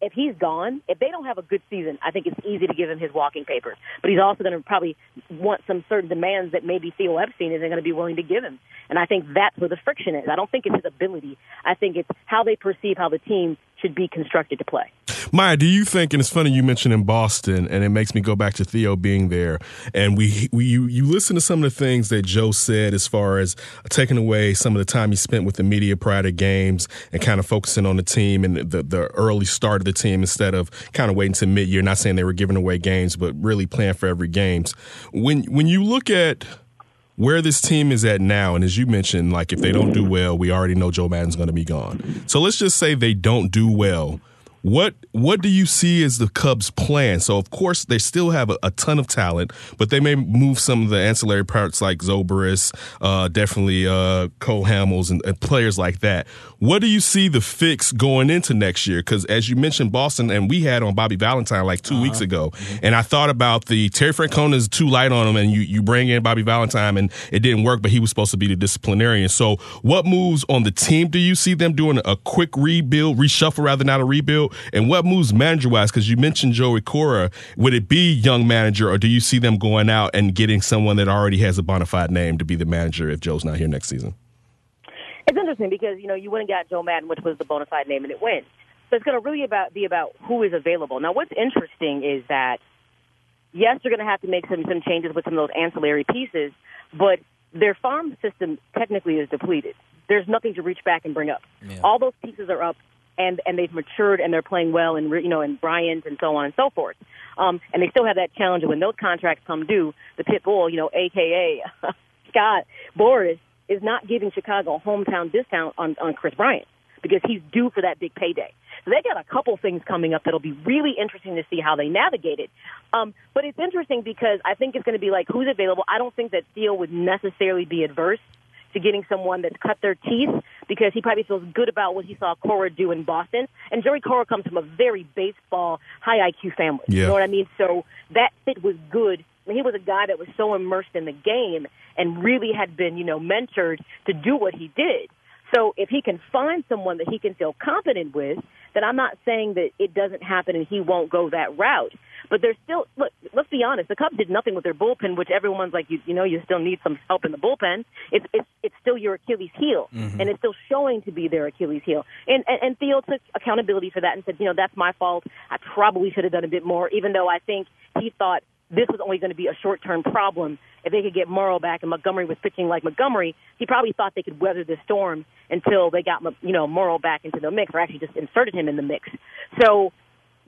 if he's gone, if they don't have a good season, I think it's easy to give him his walking papers. But he's also going to probably want some certain demands that maybe Theo Epstein isn't going to be willing to give him. And I think that's where the friction is. I don't think it's his ability. I think it's how they perceive how the team should be constructed to play. Maya, do you think? And it's funny you mentioned in Boston, and it makes me go back to Theo being there. And we, we you, you listen to some of the things that Joe said as far as taking away some of the time he spent with the media prior to games and kind of focusing on the team and the the early start of the team instead of kind of waiting to mid year. Not saying they were giving away games, but really playing for every games. When when you look at where this team is at now, and as you mentioned, like if they don't do well, we already know Joe Maddon's going to be gone. So let's just say they don't do well. What what do you see as the Cubs' plan? So of course they still have a, a ton of talent, but they may move some of the ancillary parts like Zobrist, uh, definitely uh, Cole Hamels and, and players like that. What do you see the fix going into next year? Because as you mentioned, Boston and we had on Bobby Valentine like 2 weeks ago, and I thought about the Terry Francona is too light on him, and you you bring in Bobby Valentine and it didn't work, but he was supposed to be the disciplinarian. So what moves on the team do you see them doing a quick rebuild, reshuffle rather not a rebuild? And what moves manager wise? Because you mentioned Joey Cora, would it be young manager, or do you see them going out and getting someone that already has a bona fide name to be the manager if Joe's not here next season? It's interesting because you know you went and got Joe Maddon, which was the bona fide name, and it went. So it's going to really about be about who is available. Now, what's interesting is that yes, they're going to have to make some some changes with some of those ancillary pieces, but their farm system technically is depleted. There's nothing to reach back and bring up. All those pieces are up, and and they've matured and they're playing well, and you know, and Bryant and so on and so forth. Um, and they still have that challenge when those contracts come due, the pit bull, you know, AKA [laughs] Scott Boras, is not giving Chicago a hometown discount on on Kris Bryant because he's due for that big payday. So they got a couple things coming up that'll be really interesting to see how they navigate it. Um, but it's interesting because I think it's going to be like who's available. I don't think that Steele would necessarily be adverse to getting someone that's cut their teeth because he probably feels good about what he saw Cora do in Boston. And Jerry Cora comes from a very baseball, high IQ family. You know what I mean? So that fit was good. I mean, he was a guy that was so immersed in the game and really had been, you know, mentored to do what he did. So if he can find someone that he can feel confident with, then I'm not saying that it doesn't happen and he won't go that route. But there's still look. Let's be honest. The Cubs did nothing with their bullpen, which everyone's like, you, you know, you still need some help in the bullpen. It's it's it's still your Achilles heel, Mhm. and it's still showing to be their Achilles heel. And, and and Theo took accountability for that and said, you know, that's my fault. I probably should have done a bit more, even though I think he thought this was only going to be a short term problem. If they could get Morrow back and Montgomery was pitching like Montgomery, he probably thought they could weather this storm until they got you know Morrow back into the mix, or actually just inserted him in the mix. So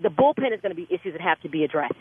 the bullpen is going to be issues that have to be addressed.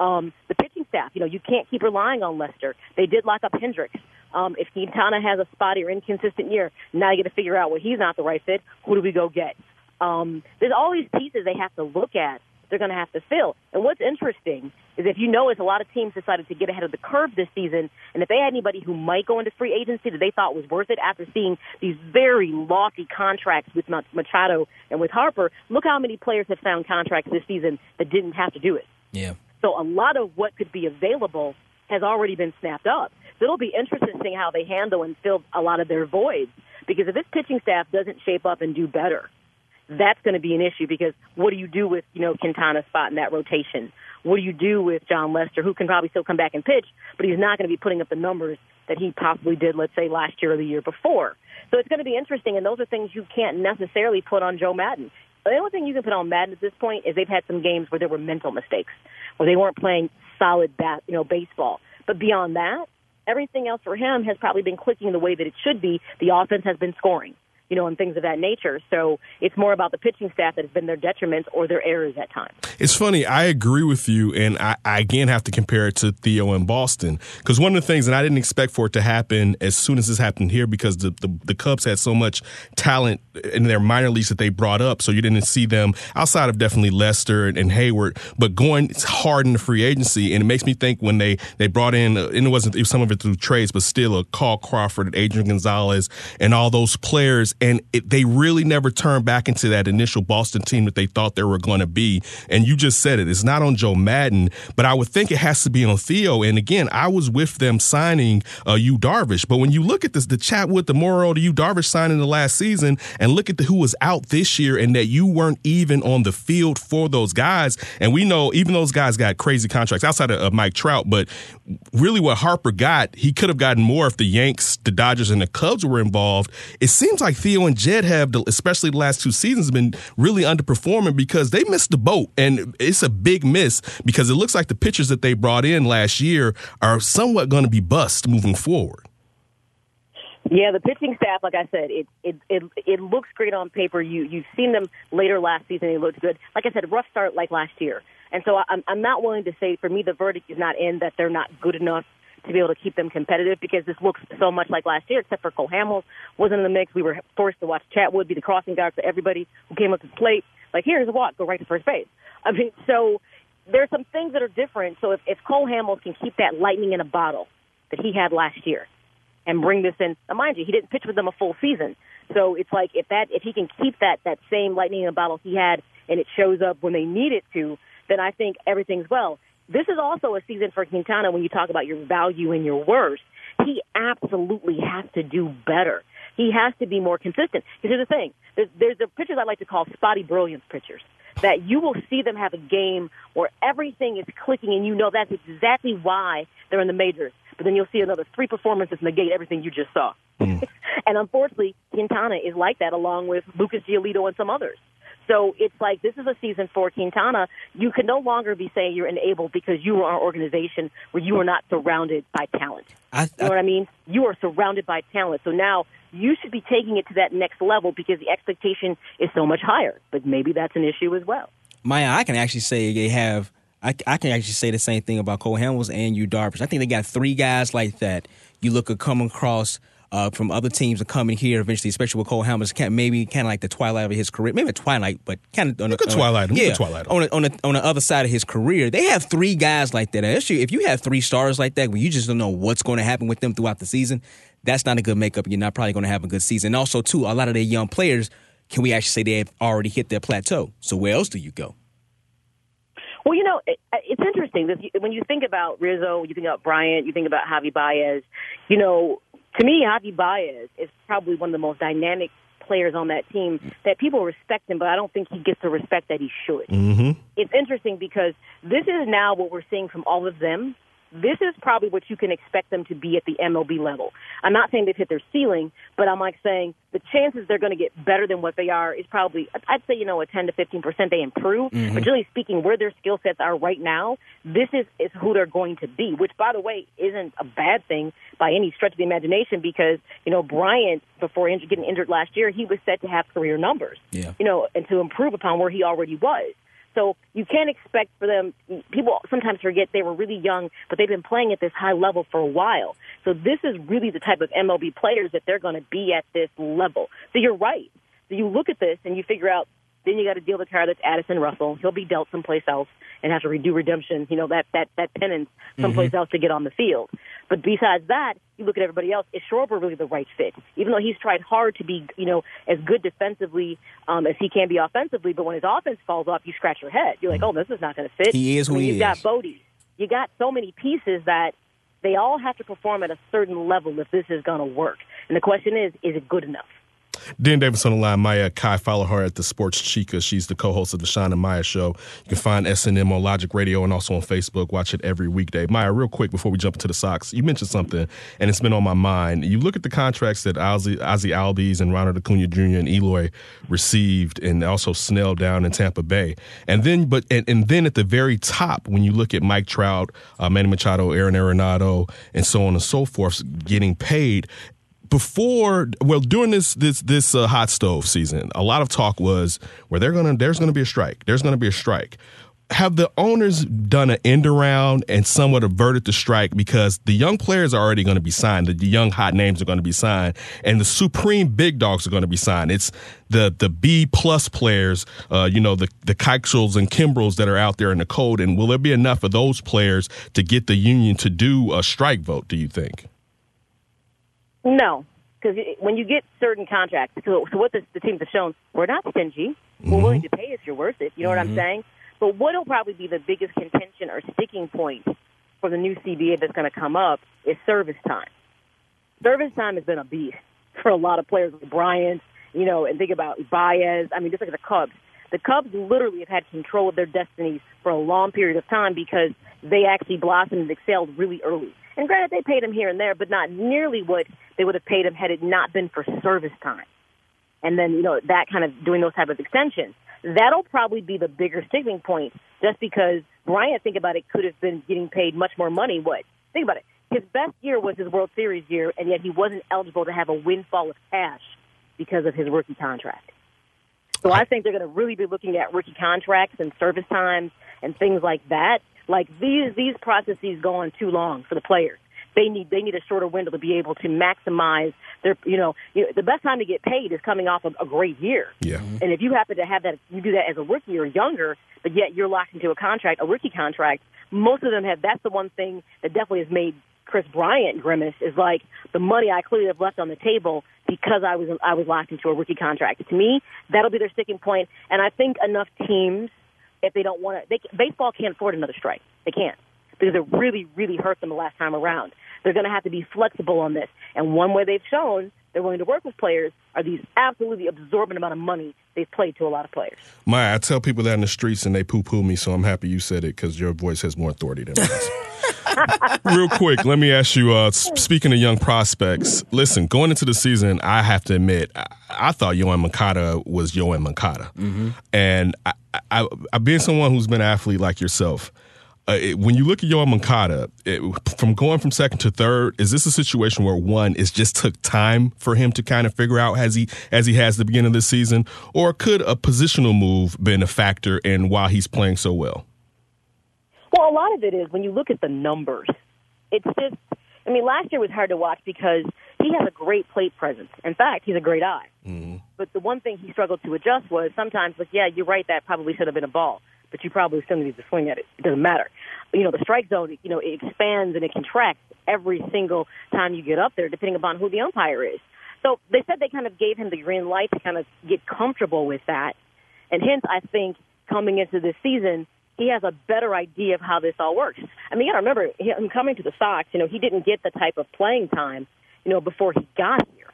Um, the pitching staff, you know, you can't keep relying on Lester. They did lock up Hendricks. Um, if Quintana has a spotty or inconsistent year, now you got to figure out well he's not the right fit. Who do we go get? Um, there's all these pieces they have to look at. They're going to have to fill. And what's interesting is if you notice, a lot of teams decided to get ahead of the curve this season. And if they had anybody who might go into free agency that they thought was worth it after seeing these very lofty contracts with Machado and with Harper, look how many players have found contracts this season that didn't have to do it. Yeah. So a lot of what could be available has already been snapped up. So it'll be interesting seeing how they handle and fill a lot of their voids. Because if this pitching staff doesn't shape up and do better, that's going to be an issue because what do you do with, you know, Quintana's spot in that rotation? What do you do with Jon Lester, who can probably still come back and pitch, but he's not going to be putting up the numbers that he possibly did, let's say, last year or the year before. So it's going to be interesting, and those are things you can't necessarily put on Joe Maddon. The only thing you can put on Maddon at this point is they've had some games where there were mental mistakes, where they weren't playing solid bat, you know, baseball. But beyond that, everything else for him has probably been clicking the way that it should be. The offense has been scoring you know, and things of that nature. So it's more about the pitching staff that has been their detriments or their errors at times. It's funny. I agree with you, and I, I again have to compare it to Theo in Boston because one of the things, and I didn't expect for it to happen as soon as this happened here because the, the, the Cubs had so much talent in their minor leagues that they brought up, so you didn't see them outside of definitely Lester and, and Heyward, but going hard in the free agency, and it makes me think when they they brought in, and it wasn't it was some of it through trades, but still a Carl Crawford, and Adrian Gonzalez, and all those players and it, they really never turned back into that initial Boston team that they thought they were going to be. And you just said it. It's not on Joe Maddon, but I would think it has to be on Theo. And again, I was with them signing uh, Yu Darvish, but when you look at this, the chat with the Morrow to Yu Darvish signing the last season, and look at the, who was out this year, and that you weren't even on the field for those guys. And we know even those guys got crazy contracts outside of, of Mike Trout, but really what Harper got, he could have gotten more if the Yanks, the Dodgers, and the Cubs were involved. It seems like Theo and Jed have, especially the last two seasons, been really underperforming because they missed the boat. And it's a big miss because it looks like the pitchers that they brought in last year are somewhat going to be bust moving forward. Yeah, the pitching staff, like I said, it it it it looks great on paper. You you've seen them later last season; they looked good. Like I said, rough start like last year, and so I'm I'm not willing to say for me the verdict is not in that they're not good enough to be able to keep them competitive because this looks so much like last year, except for Cole Hamels wasn't in the mix. We were forced to watch Chatwood be the crossing guard for everybody who came up to the plate. Like, here's a walk, go right to first base. [laughs] I mean, so there's some things that are different. So if, if Cole Hamels can keep that lightning in a bottle that he had last year and bring this in, now mind you, he didn't pitch with them a full season. So it's like if that if he can keep that that same lightning in a bottle he had and it shows up when they need it to, then I think everything's well. This is also a season for Quintana when you talk about your value and your worth. He absolutely has to do better. He has to be more consistent. Because here's the thing: there's, there's the pitchers I like to call spotty brilliance pitchers. That you will see them have a game where everything is clicking, and you know that's exactly why they're in the majors. But then you'll see another three performances negate everything you just saw. Mm. [laughs] and unfortunately, Quintana is like that, along with Lucas Giolito and some others. So it's like this is a season for Quintana. You can no longer be saying you're enabled because you are an organization where you are not surrounded by talent. I, I, you know what I mean? You are surrounded by talent. So now you should be taking it to that next level because the expectation is so much higher. But maybe that's an issue as well. Maya, I can actually say they have. I, I can actually say the same thing about Cole Hamels and Yu Darvish. I think they got three guys like that. You look at coming across uh, from other teams are coming here eventually, especially with Cole Hamels. Kind of maybe kind of like the twilight of his career, maybe a twilight, but kind of on a, on twilight. Yeah, twilight on a, on, a, on the other side of his career. They have three guys like that. Actually, if you have three stars like that, where you just don't know what's going to happen with them throughout the season, that's not a good makeup. You're not probably going to have a good season. And also, too, a lot of their young players, can we actually say they have already hit their plateau? So where else do you go? Well, you know, it, it's interesting that when you think about Rizzo, you think about Bryant, you think about Javi Baez. You know, to me, Javi Baez is probably one of the most dynamic players on that team that people respect him, but I don't think he gets the respect that he should. Mm-hmm. It's interesting because this is now what we're seeing from all of them this is probably what you can expect them to be at the MLB level. I'm not saying they've hit their ceiling, but I'm like saying the chances they're going to get better than what they are is probably, I'd say, you know, a 10 to 15 percent they improve. Mhm. But generally speaking, where their skill sets are right now, this is is who they're going to be. Which, by the way, isn't a bad thing by any stretch of the imagination because you know Bryant before getting injured last year, he was set to have career numbers Yeah. you know, and to improve upon where he already was. So you can't expect for them. People sometimes forget they were really young, but they've been playing at this high level for a while. So this is really the type of MLB players that they're going to be at this level. So you're right. So you look at this and you figure out. Then you got to deal with a guy that's Addison Russell. He'll be dealt someplace else and have to redo redemption. You know that that that penance someplace else to get on the field. But besides that, you look at everybody else. Is Schwarber really the right fit? Even though he's tried hard to be, you know, as good defensively um, as he can be offensively, but when his offense falls off, you scratch your head. You're like, oh, this is not going to fit. He is who I mean, he you've got. Bodie. You got so many pieces that they all have to perform at a certain level if this is going to work. And the question is, is it good enough? Dan Davis on the line. Maya Kai, follow her at the Sports Chica. She's the co-host of the Sean and Maya Show. You can find SNM on Logic Radio and also on Facebook. Watch it every weekday. Maya, real quick before we jump into the Sox, you mentioned something, and it's been on my mind. You look at the contracts that Ozzie, Ozzie Albies and Ronald Acuna Jr. and Eloy received, and also Snell down in Tampa Bay, and then but and, and then at the very top, when you look at Mike Trout, uh, Manny Machado, Aaron Arenado, and so on and so forth, getting paid before well during this this this uh, hot stove season a lot of talk was where they're gonna there's gonna be a strike. There's gonna be a strike. Have the owners done an end around and somewhat averted the strike because the young players are already going to be signed the young hot names are going to be signed and the supreme big dogs are going to be signed. It's the the b plus players uh, you know the the Keuchels and Kimbrels that are out there in the code and will there be enough of those players to get the union to do a strike vote do you think No, because when you get certain contracts, so, so what the, the teams have shown, we're not stingy. We're willing to pay if you're worth it. You know what I'm Mhm. saying? But what'll probably be the biggest contention or sticking point for the new CBA that's going to come up is service time. Service time has been a beast for a lot of players like Bryant, you know, and think about Baez. I mean, just look at the Cubs. The Cubs literally have had control of their destinies for a long period of time because they actually blossomed and excelled really early. And granted, they paid him here and there, but not nearly what they would have paid him had it not been for service time. And then, you know, that kind of doing those type of extensions. That'll probably be the bigger sticking point just because Bryant, think about it, could have been getting paid much more money. What? Think about it. His best year was his World Series year, and yet he wasn't eligible to have a windfall of cash because of his rookie contract. So I think they're going to really be looking at rookie contracts and service times and things like that. Like these these processes go on too long for the players. They need they need a shorter window to be able to maximize their you know, you know the best time to get paid is coming off of a great year. Yeah. Mm-hmm. And if you happen to have that, you do that as a rookie or younger, but yet you're locked into a contract, a rookie contract. Most of them have. That's the one thing that definitely has made Kris Bryant grimace. Is like the money I clearly have left on the table because I was I was locked into a rookie contract. To me, that'll be their sticking point. And I think enough teams, if they don't want to, they baseball can't afford another strike. They can't because it really really hurt them the last time around. They're going to have to be flexible on this. And one way they've shown they're willing to work with players are these absolutely absorbent amount of money they've played to a lot of players. Maya, I tell people that in the streets and they poo poo me, so I'm happy you said it because your voice has more authority than mine. [laughs] Real quick, let me ask you. Uh, speaking of young prospects, listen, going into the season, I have to admit, I, I thought Yoan Moncada was Yoan Moncada, and I, I, I, being someone who's been an athlete like yourself. Uh, it, when you look at Yoan Moncada, it, from going from second to third, is this a situation where one is just took time for him to kind of figure out as he as he has the beginning of this season, or could a positional move been a factor in why he's playing so well? Well, a lot of it is when you look at the numbers. It's just, I mean, last year was hard to watch because he has a great plate presence. In fact, he's a great eye. But the one thing he struggled to adjust was sometimes, like, yeah, you're right, that probably should have been a ball, but you probably still need to swing at it. It doesn't matter. You know, the strike zone, you know, it expands and it contracts every single time you get up there, depending upon who the umpire is. So they said they kind of gave him the green light to kind of get comfortable with that. And hence, I think coming into this season, he has a better idea of how this all works. I mean, you got to remember, him coming to the Sox, you know, he didn't get the type of playing time, you know, before he got here.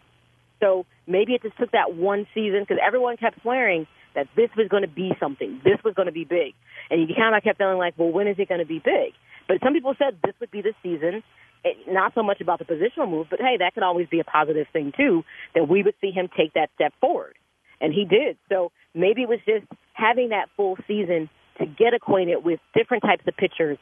So maybe it just took that one season because everyone kept swearing that this was going to be something. This was going to be big. And you kind of kept feeling like, well, when is it going to be big? But some people said this would be the season. It, not so much about the positional move, but hey, that could always be a positive thing too. That we would see him take that step forward, and he did. So maybe it was just having that full season to get acquainted with different types of pitchers,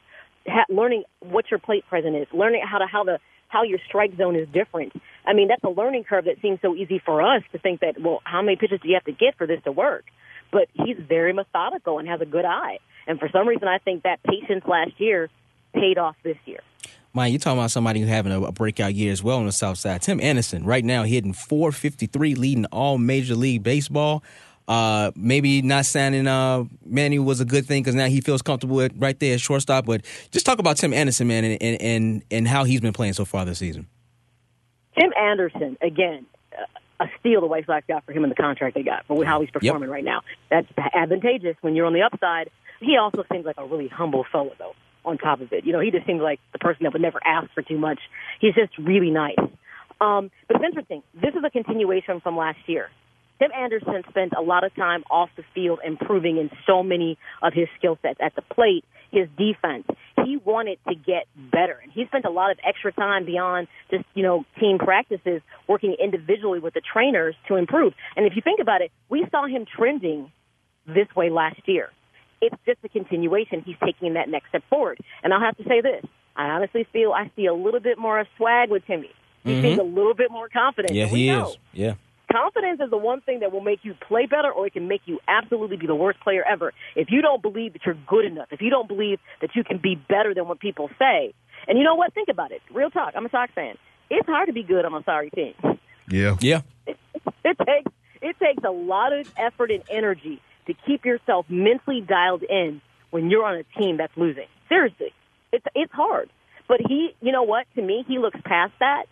ha- learning what your plate present is, learning how to how the how your strike zone is different. I mean, that's a learning curve that seems so easy for us to think that, well, how many pitches do you have to get for this to work? But he's very methodical and has a good eye. And for some reason, I think that patience last year paid off this year. Mike, you're talking about somebody who's having a, breakout year as well on the South Side. Tim Anderson, right now, hitting 453, leading all Major League Baseball. Uh, maybe not signing uh, Manny was a good thing because now he feels comfortable at, right there at shortstop. But just talk about Tim Anderson, man, and, and, and, and how he's been playing so far this season. Tim Anderson, again, a steal the White Sox got for him in the contract they got for how he's performing yep. right now. That's advantageous when you're on the upside. He also seems like a really humble fellow, though, on top of it. You know, he just seems like the person that would never ask for too much. He's just really nice. Um, but it's interesting. This is a continuation from last year. Tim Anderson spent a lot of time off the field improving in so many of his skill sets at the plate, his defense. He wanted to get better, and he spent a lot of extra time beyond just you know team practices, working individually with the trainers to improve. And if you think about it, we saw him trending this way last year. It's just a continuation. He's taking that next step forward. And I'll have to say this: I honestly feel I see a little bit more of swag with Timmy. He Mhm. seems a little bit more confident. Yeah, he know is. Yeah. Confidence is the one thing that will make you play better or it can make you absolutely be the worst player ever. If you don't believe that you're good enough, if you don't believe that you can be better than what people say, and you know what? Think about it. Real talk. I'm a Sox fan. It's hard to be good on a sorry team. Yeah. Yeah. It takes it takes a lot of effort and energy to keep yourself mentally dialed in when you're on a team that's losing. Seriously. It's it's hard. But he, you know what? To me, he looks past that.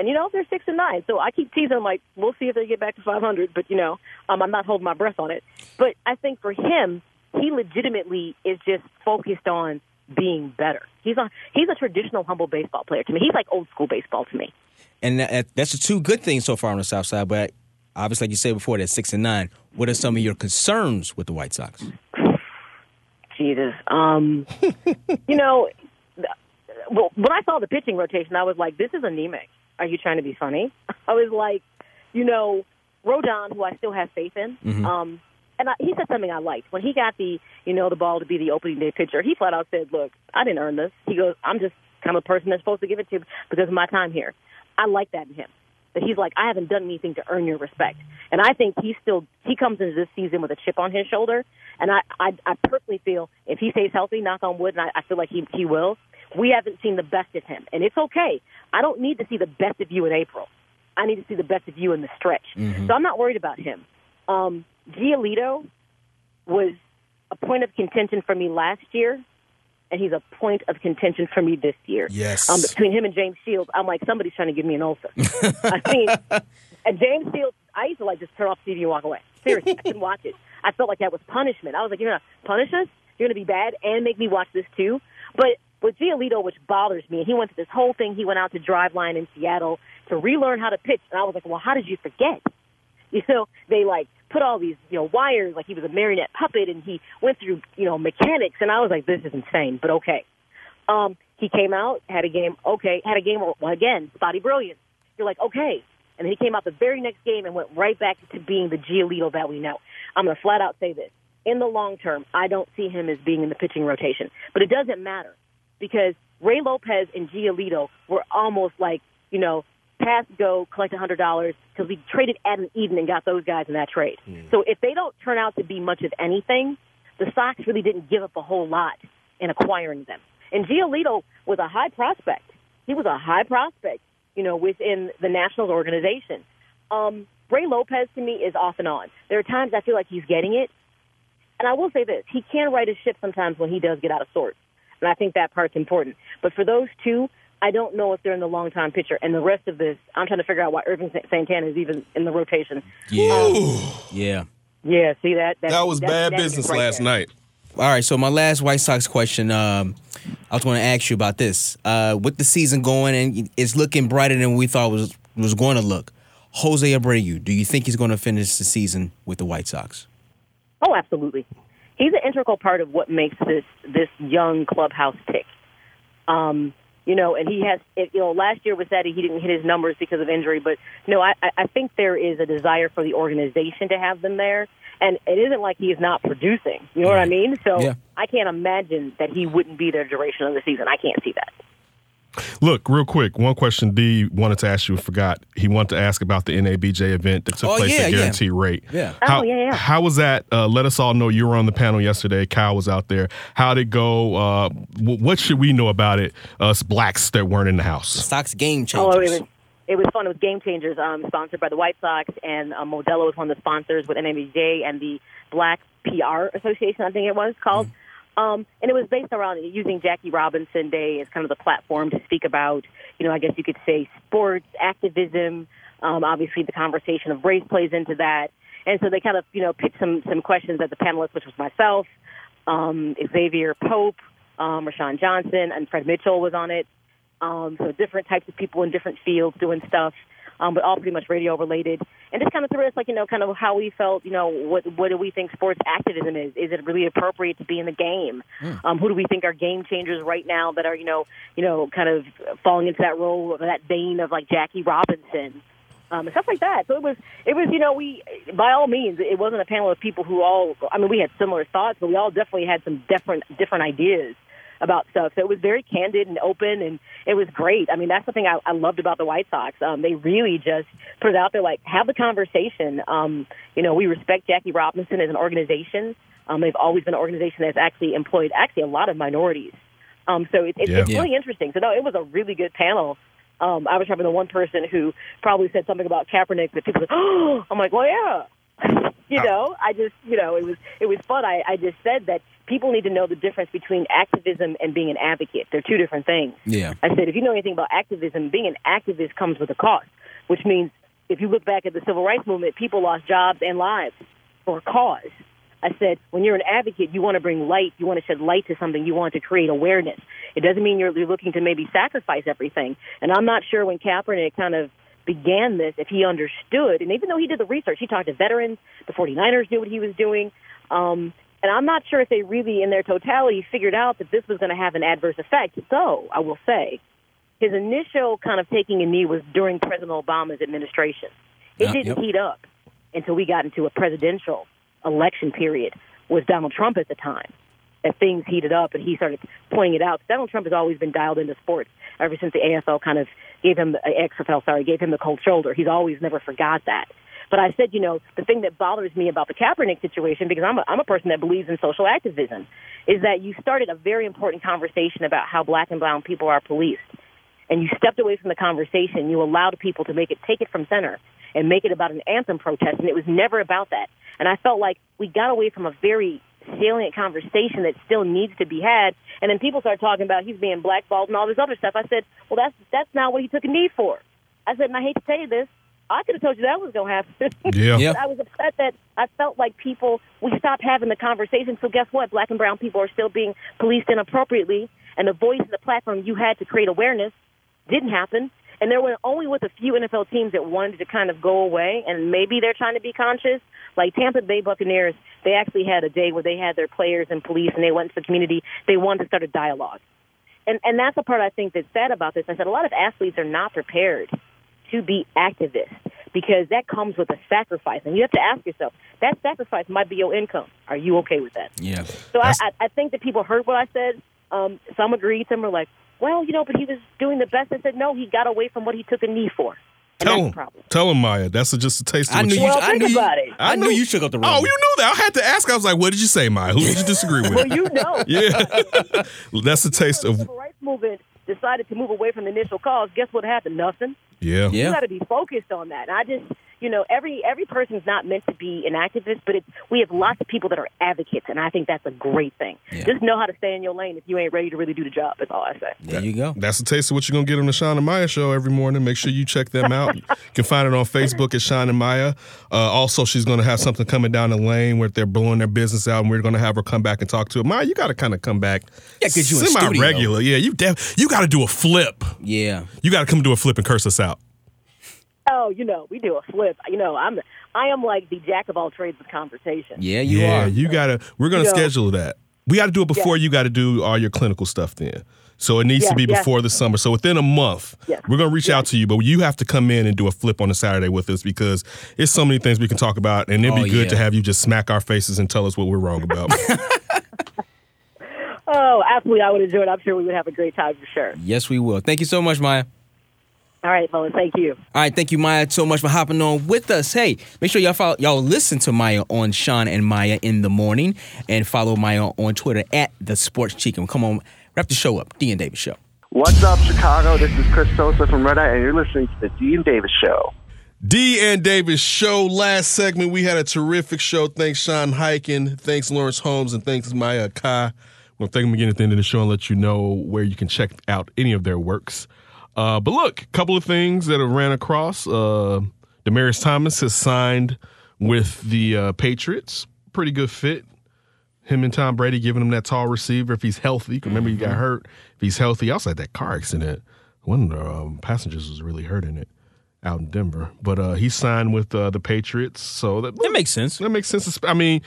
And you know they're six and nine, so I keep teasing them like we'll see if they get back to 500. But you know, um, I'm not holding my breath on it. But I think for him, he legitimately is just focused on being better. He's a he's a traditional humble baseball player to me. He's like old school baseball to me. And that, that's the two good things so far on the South Side. But obviously, like you said before, that's six and nine. What are some of your concerns with the White Sox? [sighs] Jesus. Um, [laughs] you know, well, when I saw the pitching rotation, I was like, this is anemic. Are you trying to be funny? [laughs] I was like, you know, Rodon, who I still have faith in, Mhm. um, and I, he said something I liked. When he got the, you know, the ball to be the opening day pitcher, he flat out said, look, I didn't earn this. He goes, I'm just kind of a person that's supposed to give it to because of my time here. I like that in him. That he's like, I haven't done anything to earn your respect. And I think he's still, he comes into this season with a chip on his shoulder. And I, I, I personally feel if he stays healthy, knock on wood, and I, I feel like he, he will, we haven't seen the best of him. And it's okay. I don't need to see the best of you in April. I need to see the best of you in the stretch. Mhm. So I'm not worried about him. Um, Giolito was a point of contention for me last year, and he's a point of contention for me this year. Yes. Um, between him and James Shields, I'm like, somebody's trying to give me an ulcer. I [laughs] mean, and James Shields, I used to like just turn off TV and walk away. Seriously, I couldn't watch it. I felt like that was punishment. I was like, you're going to punish us? You're going to be bad and make me watch this too? But with Giolito, which bothers me, and he went to this whole thing, he went out to Driveline in Seattle to relearn how to pitch. And I was like, well, how did you forget? [laughs] You know, they like put all these, you know, wires like he was a marionette puppet and he went through, you know, mechanics and I was like, this is insane, but okay. Um, he came out, had a game, okay, had a game, well, again, spotty brilliance. You're like, okay. And then he came out the very next game and went right back to being the Giolito that we know. I'm going to flat out say this. In the long term, I don't see him as being in the pitching rotation. But it doesn't matter because Ray Lopez and Giolito were almost like, you know, pass go, collect a hundred dollars because we traded Adam Eaton and got those guys in that trade. So if they don't turn out to be much of anything, the Sox really didn't give up a whole lot in acquiring them. And Giolito was a high prospect. He was a high prospect, you know, within the Nationals organization. Um, Ray Lopez to me is off and on. There are times I feel like he's getting it, and I will say this: he can right his ship sometimes when he does get out of sorts, and I think that part's important. But for those two, I don't know if they're in the long time picture. And the rest of this, I'm trying to figure out why Ervin Santana is even in the rotation. Yeah. yeah. Yeah, see that? That was bad that's business right last there. night. All right, so my last White Sox question, um, I was going to ask you about this. Uh, with the season going and it's looking brighter than we thought was was going to look. Jose Abreu, do you think he's going to finish the season with the White Sox? Oh, absolutely. He's an integral part of what makes this this young clubhouse tick. Um, you know, and he has. You know, last year was that he didn't hit his numbers because of injury, but no, I, I think there is a desire for the organization to have them there, and it isn't like he is not producing. You know what I mean? So Yeah. I can't imagine that he wouldn't be there duration of the season. I can't see that. Look, real quick, one question D wanted to ask you, forgot. He wanted to ask about the NABJ event that took Oh, place yeah, at yeah. Guaranteed Rate. Yeah. How, Oh, yeah, yeah. How was that? Uh, let us all know you were on the panel yesterday. Kyle was out there. How'd it go? Uh, w- what should we know about it, us blacks that weren't in the house? Stocks game Oh, it was it was fun. It was Game Changers, um, sponsored by the White Sox, and um, Modelo was one of the sponsors with NABJ and the Black PR Association, I think it was called. Um, and it was based around using Jackie Robinson Day as kind of the platform to speak about, you know, I guess you could say sports activism. Um, obviously, the conversation of race plays into that, and so they kind of, you know, picked some some questions at the panelists, which was myself, um, Xavier Pope, um, Rashawn Johnson, and Fred Mitchell was on it. Um, so different types of people in different fields doing stuff, um, but all pretty much radio related. And just kind of threw us like, you know, kind of how we felt, you know, what what do we think sports activism is? Is it really appropriate to be in the game? Um, who do we think are game changers right now that are, you know, you know, kind of falling into that role or that vein of like Jackie Robinson? Um, and stuff like that. So it was, it was, you know, we, by all means, it wasn't a panel of people who all, I mean, we had similar thoughts, but we all definitely had some different, different ideas about stuff. So it was very candid and open, and it was great. I mean, that's the thing I, I loved about the White Sox. Um, they really just put it out there, like have the conversation. Um, you know, we respect Jackie Robinson as an organization. Um, they've always been an organization that's actually employed actually a lot of minorities. Um, so it, it, Yeah. it's Yeah. really interesting. So no, it was a really good panel. Um, I was having the one person who probably said something about Kaepernick that people said, [gasps] "Oh," I'm like, "Well, yeah." [laughs] you know, I just, you know, it was it was fun. I, I just said that people need to know the difference between activism and being an advocate. They're two different things. Yeah. I said, if you know anything about activism, being an activist comes with a cost, which means if you look back at the civil rights movement, people lost jobs and lives for a cause. I said, when you're an advocate, you want to bring light, you want to shed light to something, you want to create awareness. It doesn't mean you're, you're looking to maybe sacrifice everything. And I'm not sure when Kaepernick kind of began this, if he understood, and even though he did the research, he talked to veterans, the 49ers knew what he was doing. Um, and I'm not sure if they really, in their totality, figured out that this was going to have an adverse effect. So, I will say, his initial kind of taking a knee was during President Obama's administration. It Yeah, didn't yep. heat up until we got into a presidential election period with Donald Trump at the time. That things heated up and he started pointing it out. Donald Trump has always been dialed into sports ever since the AFL kind of gave him, uh, XFL, sorry, gave him the cold shoulder. He's always never forgot that. But I said, you know, the thing that bothers me about the Kaepernick situation, because I'm a, I'm a person that believes in social activism, is that you started a very important conversation about how black and brown people are policed and you stepped away from the conversation. You allowed people to make it take it from center and make it about an anthem protest, and it was never about that. And I felt like we got away from a very salient conversation that still needs to be had. And then people start talking about he's being blackballed and all this other stuff. I said, well, that's that's not what he took a knee for. I said, and I hate to tell you this. I could have told you that was going to happen. [laughs] Yeah. Yeah. I was upset that I felt like people, we stopped having the conversation. So guess what? Black and brown people are still being policed inappropriately. And the voice and the platform you had to create awareness didn't happen. And there were only with a few NFL teams that wanted to kind of go away, and maybe they're trying to be conscious. Like Tampa Bay Buccaneers, they actually had a day where they had their players and police, and they went to the community. They wanted to start a dialogue, and and that's the part I think that's sad about this. I said a lot of athletes are not prepared to be activists because that comes with a sacrifice, and you have to ask yourself that sacrifice might be your income. Are you okay with that? Yeah. So I, I, I think that people heard what I said. Um, some agreed. Some were like, "Well, you know, but he was doing the best." I said, "No, he got away from what he took a knee for." And Tell him, problem. tell him, Maya. That's a, just a taste of I knew you. you. Well, I think knew you, about it. I knew you shook up the room. Oh, you knew that. I had to ask. I was like, "What did you say, Maya? Who did you disagree with?" [laughs] Well, you know. [laughs] yeah, that's a taste of. civil rights movement decided to move away from the initial cause. Guess what happened? Nothing. Yeah, You got to be focused on that. And I just, you know, every every person's not meant to be an activist, but it's, we have lots of people that are advocates, and I think that's a great thing. Just know how to stay in your lane if you ain't ready to really do the job. That's all I say. There you go. That's a taste of what you're gonna get on the Sean and Maya show every morning. Make sure you check them out. [laughs] you can find it on Facebook at Sean and Maya. Uh, also, she's gonna have something coming down the lane where they're blowing their business out, and we're gonna have her come back and talk to it. Maya, you got to kind of come back. Yeah, 'cause you in studio. semi regular. Yeah, you def- you got to do a flip. Yeah. You got to come do a flip and curse us out. Oh, you know, we do a flip. You know, I'm I am like the jack of all trades of conversation. Yeah, you yeah, are. you gotta. We're gonna You know- schedule that. We got to do it before Yeah. you got to do all your clinical stuff. Then, so it needs to be yes. before the summer. So within a month, Yes, we're gonna reach out to you, but you have to come in and do a flip on a Saturday with us because it's so many things we can talk about, and it'd be Oh, good yeah. to have you just smack our faces and tell us what we're wrong about. [laughs] Oh, absolutely, I would enjoy it. I'm sure we would have a great time for sure. Yes, we will. Thank you so much, Maya. All right, fellas, thank you. All right, thank you, Maya, so much for hopping on with us. Hey, make sure y'all follow, y'all listen to Maya on Sean and Maya in the morning, and follow Maya on Twitter at the Sports Chicken. Come on, wrap the show up. D and Davis Show. What's up, Chicago? This is Chris Sosa from Red Eye, and you're listening to the D and Davis Show. D and Davis show. Last segment, we had a terrific show. Thanks, Sean Highkin. Thanks, Lawrence Holmes, and thanks, Maya Kai. We'll thank them again at the end of the show and let you know where you can check out any of their works. Uh, but look, a couple of things that have ran across. Uh, Demaryius Thomas has signed with the uh, Patriots. Pretty good fit. Him and Tom Brady giving him that tall receiver if he's healthy. Remember, he got hurt. If he's healthy, he also had that car accident. One of the um, passengers was really hurt in it out in Denver. But uh, he signed with uh, the Patriots, so that, that makes sense. That makes sense. I mean,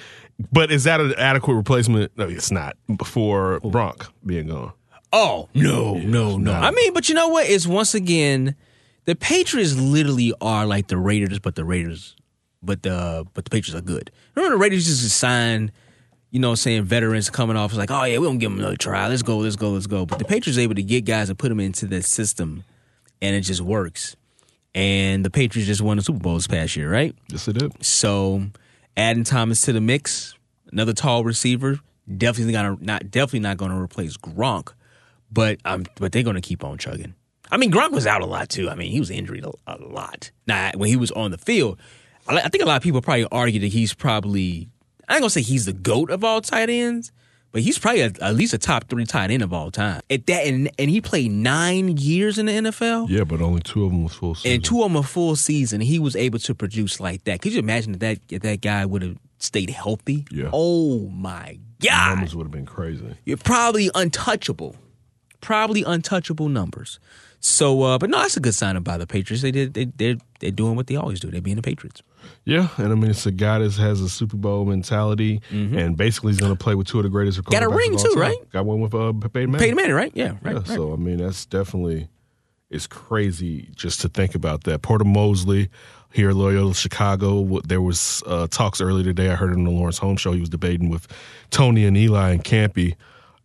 but is that an adequate replacement? No, it's not for Gronk being gone. Oh no, no, no. I mean, but you know what? It's once again, the Patriots literally are like the Raiders, but the Raiders, but the but the Patriots are good. Remember the Raiders just signed, you know, what I'm saying veterans coming off. It's like, oh yeah, we don't give them another try. Let's go, let's go, let's go. But the Patriots are able to get guys and put them into the system, and it just works. And the Patriots just won the Super Bowl this past year, right? Yes, they did. So adding Thomas to the mix, another tall receiver, definitely gonna not definitely not gonna replace Gronk, but um, but they're gonna keep on chugging. I mean, Gronk was out a lot too. I mean, he was injured a, a lot. Now, when he was on the field, I, I think a lot of people probably argue that he's probably I ain't gonna say he's the goat of all tight ends, but he's probably a, at least a top three tight end of all time. At that, and, and he played nine years in the NFL. Yeah, but only two of them was full season. And two of them a full season, he was able to produce like that. Could you imagine if that if that guy would have stayed healthy? Yeah. Oh my The God. numbers would have been crazy. You're probably untouchable. Probably untouchable numbers. So, uh, but no, that's a good sign by the Patriots. They did. They they're they're doing what they always do. They're being the Patriots. Yeah, and I mean it's a guy that has a Super Bowl mentality, and basically he's going to play with two of the greatest. Mm-hmm. Got a ring too, time. right? Got one with uh, Peyton Manning. Peyton Manning, right? Yeah, right. yeah, right. so I mean that's definitely it's crazy just to think about that. Porter Moser here at Loyola Chicago. There was uh, talks earlier today. I heard it on the Lawrence Holmes show. He was debating with Tony and Eli and Campy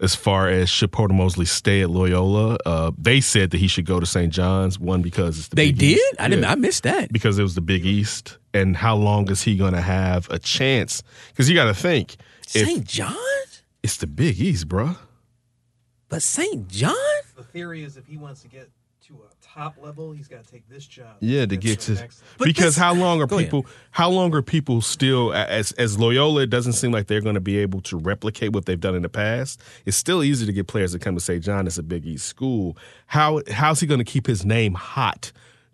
as far as should Porter Moser stay at Loyola. Uh, they said that he should go to St. John's. One because it's the They Big did? East. I didn't- I missed that because it was the Big East. And how long is he going to have a chance? Because you got to think St. John's, it's the Big East, bruh. but St. John. The theory is if he wants to get to a top level, he's got to take this job. Yeah, to get to the next level. because how long are Go ahead. people? How long are people still as as Loyola? It doesn't seem like they're going to be able to replicate what they've done in the past. It's still easy to get players to come to St. John. It's a Big East school. How how's he going to keep his name hot?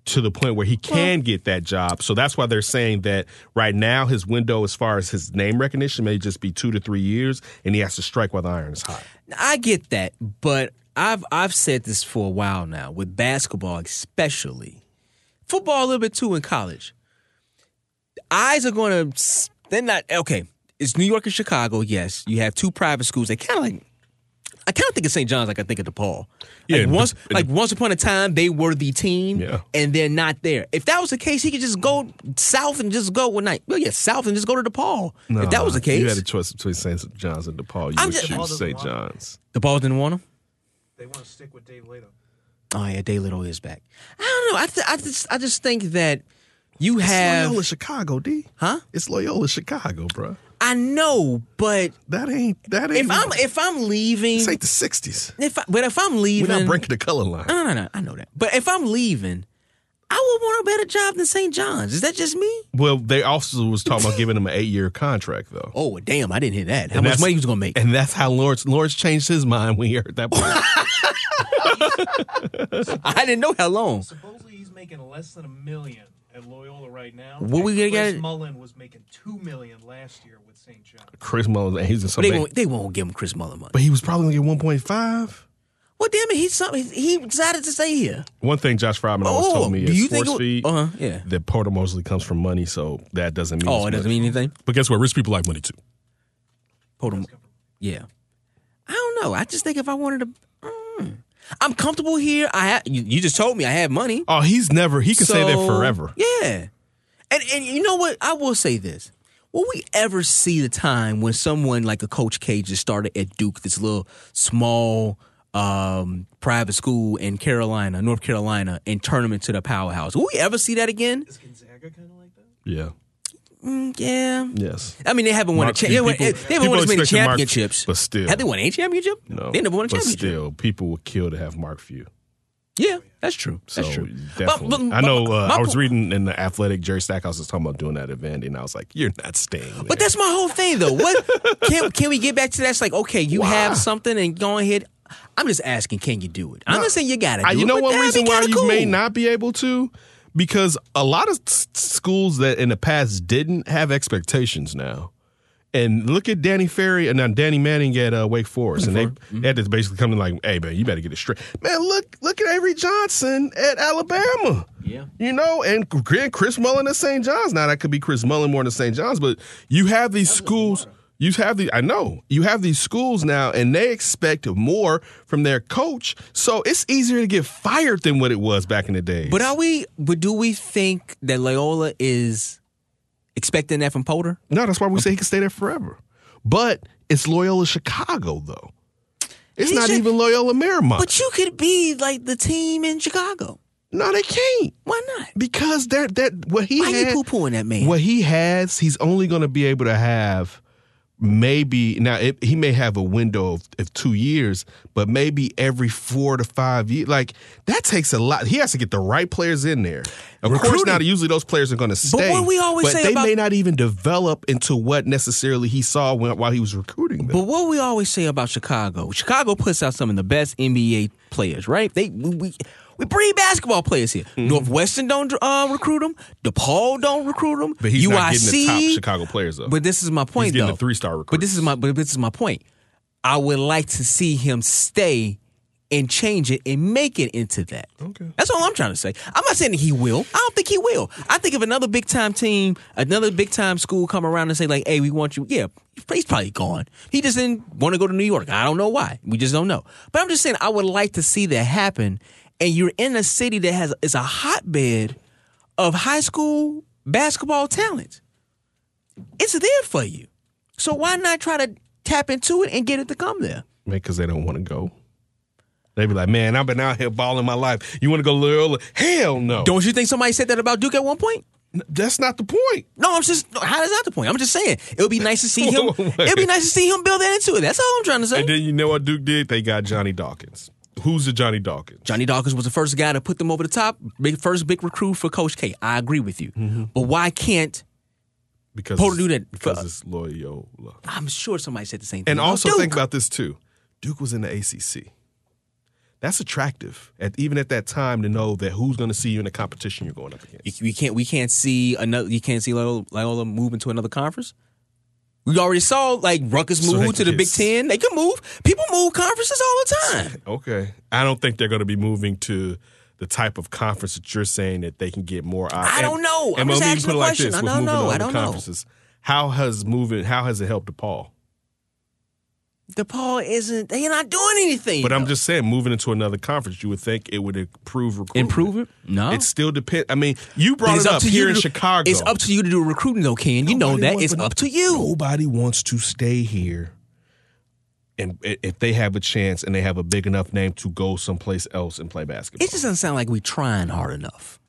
To the point where he can get that job. So that's why they're saying that right now his window, as far as his name recognition, may just be two to three years, and he has to strike while the iron is hot. I get that, but I've I've said this for a while now with basketball, especially football a little bit too in college. Eyes are going to they're not okay. It's New York and Chicago. Yes, you have two private schools. They kind of like I kind of think of St. John's like I think of DePaul. Yeah, like once, the- like once upon a time, they were the team, Yeah. and they're not there. If that was the case, he could just go south and just go one night. Well, yeah, south and just go to DePaul. if that was the case, you had a choice between St. John's and DePaul. You I'm would just- choose St. John's. DePaul didn't want him. They want to stick with Dave Leitao. Oh yeah, Day Little is back. I don't know. I th- I just I just think that you have It's have Loyola Chicago, D. Huh? It's Loyola Chicago, bro. I know, but that ain't that ain't. If I'm if I'm leaving, This ain't the '60s. If I, but if I'm leaving, We're not breaking the color line. No, no, no. I know that. But if I'm leaving, I would want a better job than St. John's. Is that just me? Well, they also was talking about giving him an eight-year contract, though. Oh damn! I didn't hear that. How And much money he was gonna make? And that's how Lawrence Lawrence changed his mind when he heard that. part. [laughs] I didn't know how long. Supposedly he's making less than a million at Loyola right now. What we gonna get? Chris get- Mullin was making two million last year with St. John. Chris Mullins, and he's in But some. they won't. They won't give him Chris Mullin money. but he was probably gonna get 1.5. Well, damn it, he's something. He decided to stay here. One thing Josh Friedman always Oh, told me is you think sports it- feed. uh-huh, yeah. That Porter Moser comes from money, so that doesn't mean. Oh, it doesn't mean anything. But guess what? Rich people like money too. Porter, Yeah. I don't know. I just think if I wanted to, mm, I'm comfortable here. I ha- you, you just told me I have money. Oh, he's never. He can say that So, forever. Yeah. And and you know what? I will say this. Will we ever see the time when someone like a Coach K just started at Duke, this little small um, private school in Carolina, North Carolina, and turn them into the powerhouse? Will we ever see that again? Is Gonzaga kind of like that? Yeah. Mm, yeah. Yes. I mean, they haven't won Mark- a cha- they haven't- people- they haven't won as many expected Mark- championships. but still. Have they won a championship? No. They never won a championship. but still, people would kill to have Mark Few. Yeah, that's true. So That's true. definitely. But- but- I know. Uh, my I was reading in the Athletic. Jerry Stackhouse was talking about doing that at Vandy, and I was like, "You're not staying." There. But that's my whole thing, though. What [laughs] can can we get back to that? It's like, okay, you have something, and go ahead. I'm just asking, can you do it? I'm not saying you got to. Do you it, know but one reason why kinda you cool. may not be able to? Because a lot of s- schools that in the past didn't have expectations now. And look at Danny Ferry and now Danny Manning at uh, Wake Forest, and they, Mm-hmm. they had to basically come in like, "Hey man, you better get it straight." Man, look look at Avery Johnson at Alabama. Yeah. You know, and and Chris Mullin at St. John's. Now that could be Chris Mullin more than St. John's, but you have these schools. You have the I know you have these schools now, and they expect more from their coach. So it's easier to get fired than what it was back in the day. But are we? But do we think that Loyola is expecting that from Porter? No, that's why we say he can stay there forever. But it's Loyola Chicago though. It's He not should- even Loyola Marymount. But you could be like the team in Chicago. No, they can't. Why not? Because they're that what he Why you poo pooing that man? What he has, he's only going to be able to have maybe now it, he may have a window of, of two years, but maybe every four to five years. Like that takes a lot. He has to get the right players in there. Of course, Recruiting. now usually those players are going to stay. But what we always but say they about- may not even develop into what necessarily he saw when, while he was recruiting them. But what we always say about Chicago, Chicago puts out some of the best NBA players, right? They we we, breed basketball players here. Mm-hmm. Northwestern don't uh, recruit them. DePaul don't recruit them. But he's UIC, not getting the top Chicago players though. But this is my point, He's getting though. the three-star recruit. But this is my but this is my point. I would like to see him stay and change it and make it into that. Okay. That's all I'm trying to say. I'm not saying that he will. I don't think he will. I think if another big time team, another big time school come around and say like, "Hey, we want you," yeah, he's probably gone. He just didn't want to go to New York. I don't know why. We just don't know. But I'm just saying, I would like to see that happen. And you're in a city that has is a hotbed of high school basketball talent. It's there for you. So why not try to tap into it and get it to come there? because they don't want to go. They be like, man, I've been out here balling my life. You want to go Loyola? Hell no. Don't you think somebody said that about Duke at one point? That's not the point. No, I'm just how is that the point? I'm just saying it would be nice to see [laughs] him. It'd be nice to see him build that into it. That's all I'm trying to say. And then you know what Duke did? They got Johnny Dawkins. Who's the Johnny Dawkins? Johnny Dawkins was the first guy to put them over the top. Big, first big recruit for Coach K. I agree with you. Mm-hmm. But why can't Because Porter do that? Because it's Loyola. I'm sure somebody said the same thing. And also Duke. think about this too. Duke was in the ACC. That's attractive, at, even at that time, to know that who's going to see you in the competition you're going up against. You, we can't we can't see another. You can't see Loyola, Loyola move into another conference. We already saw like Rutgers So move to the Big Ten. They can move. People move conferences all the time. Okay, I don't think they're going to be moving to the type of conference that you're saying that they can get more. I don't know. I'm and just asking put it a like question. this: I don't know. I don't know. How has moving? How has it helped DePaul? DePaul isn't. They're not doing anything. But I'm just saying, moving into another conference, you would think it would improve recruitment. Improve it? No. It still depends. I mean, you brought it's it up to here you in to- Chicago. It's up to you to do recruiting, though, Ken. You know that. wants- It's up to you. Nobody wants to stay here. And if they have a chance and they have a big enough name to go someplace else and play basketball, It just doesn't sound like we're trying hard enough.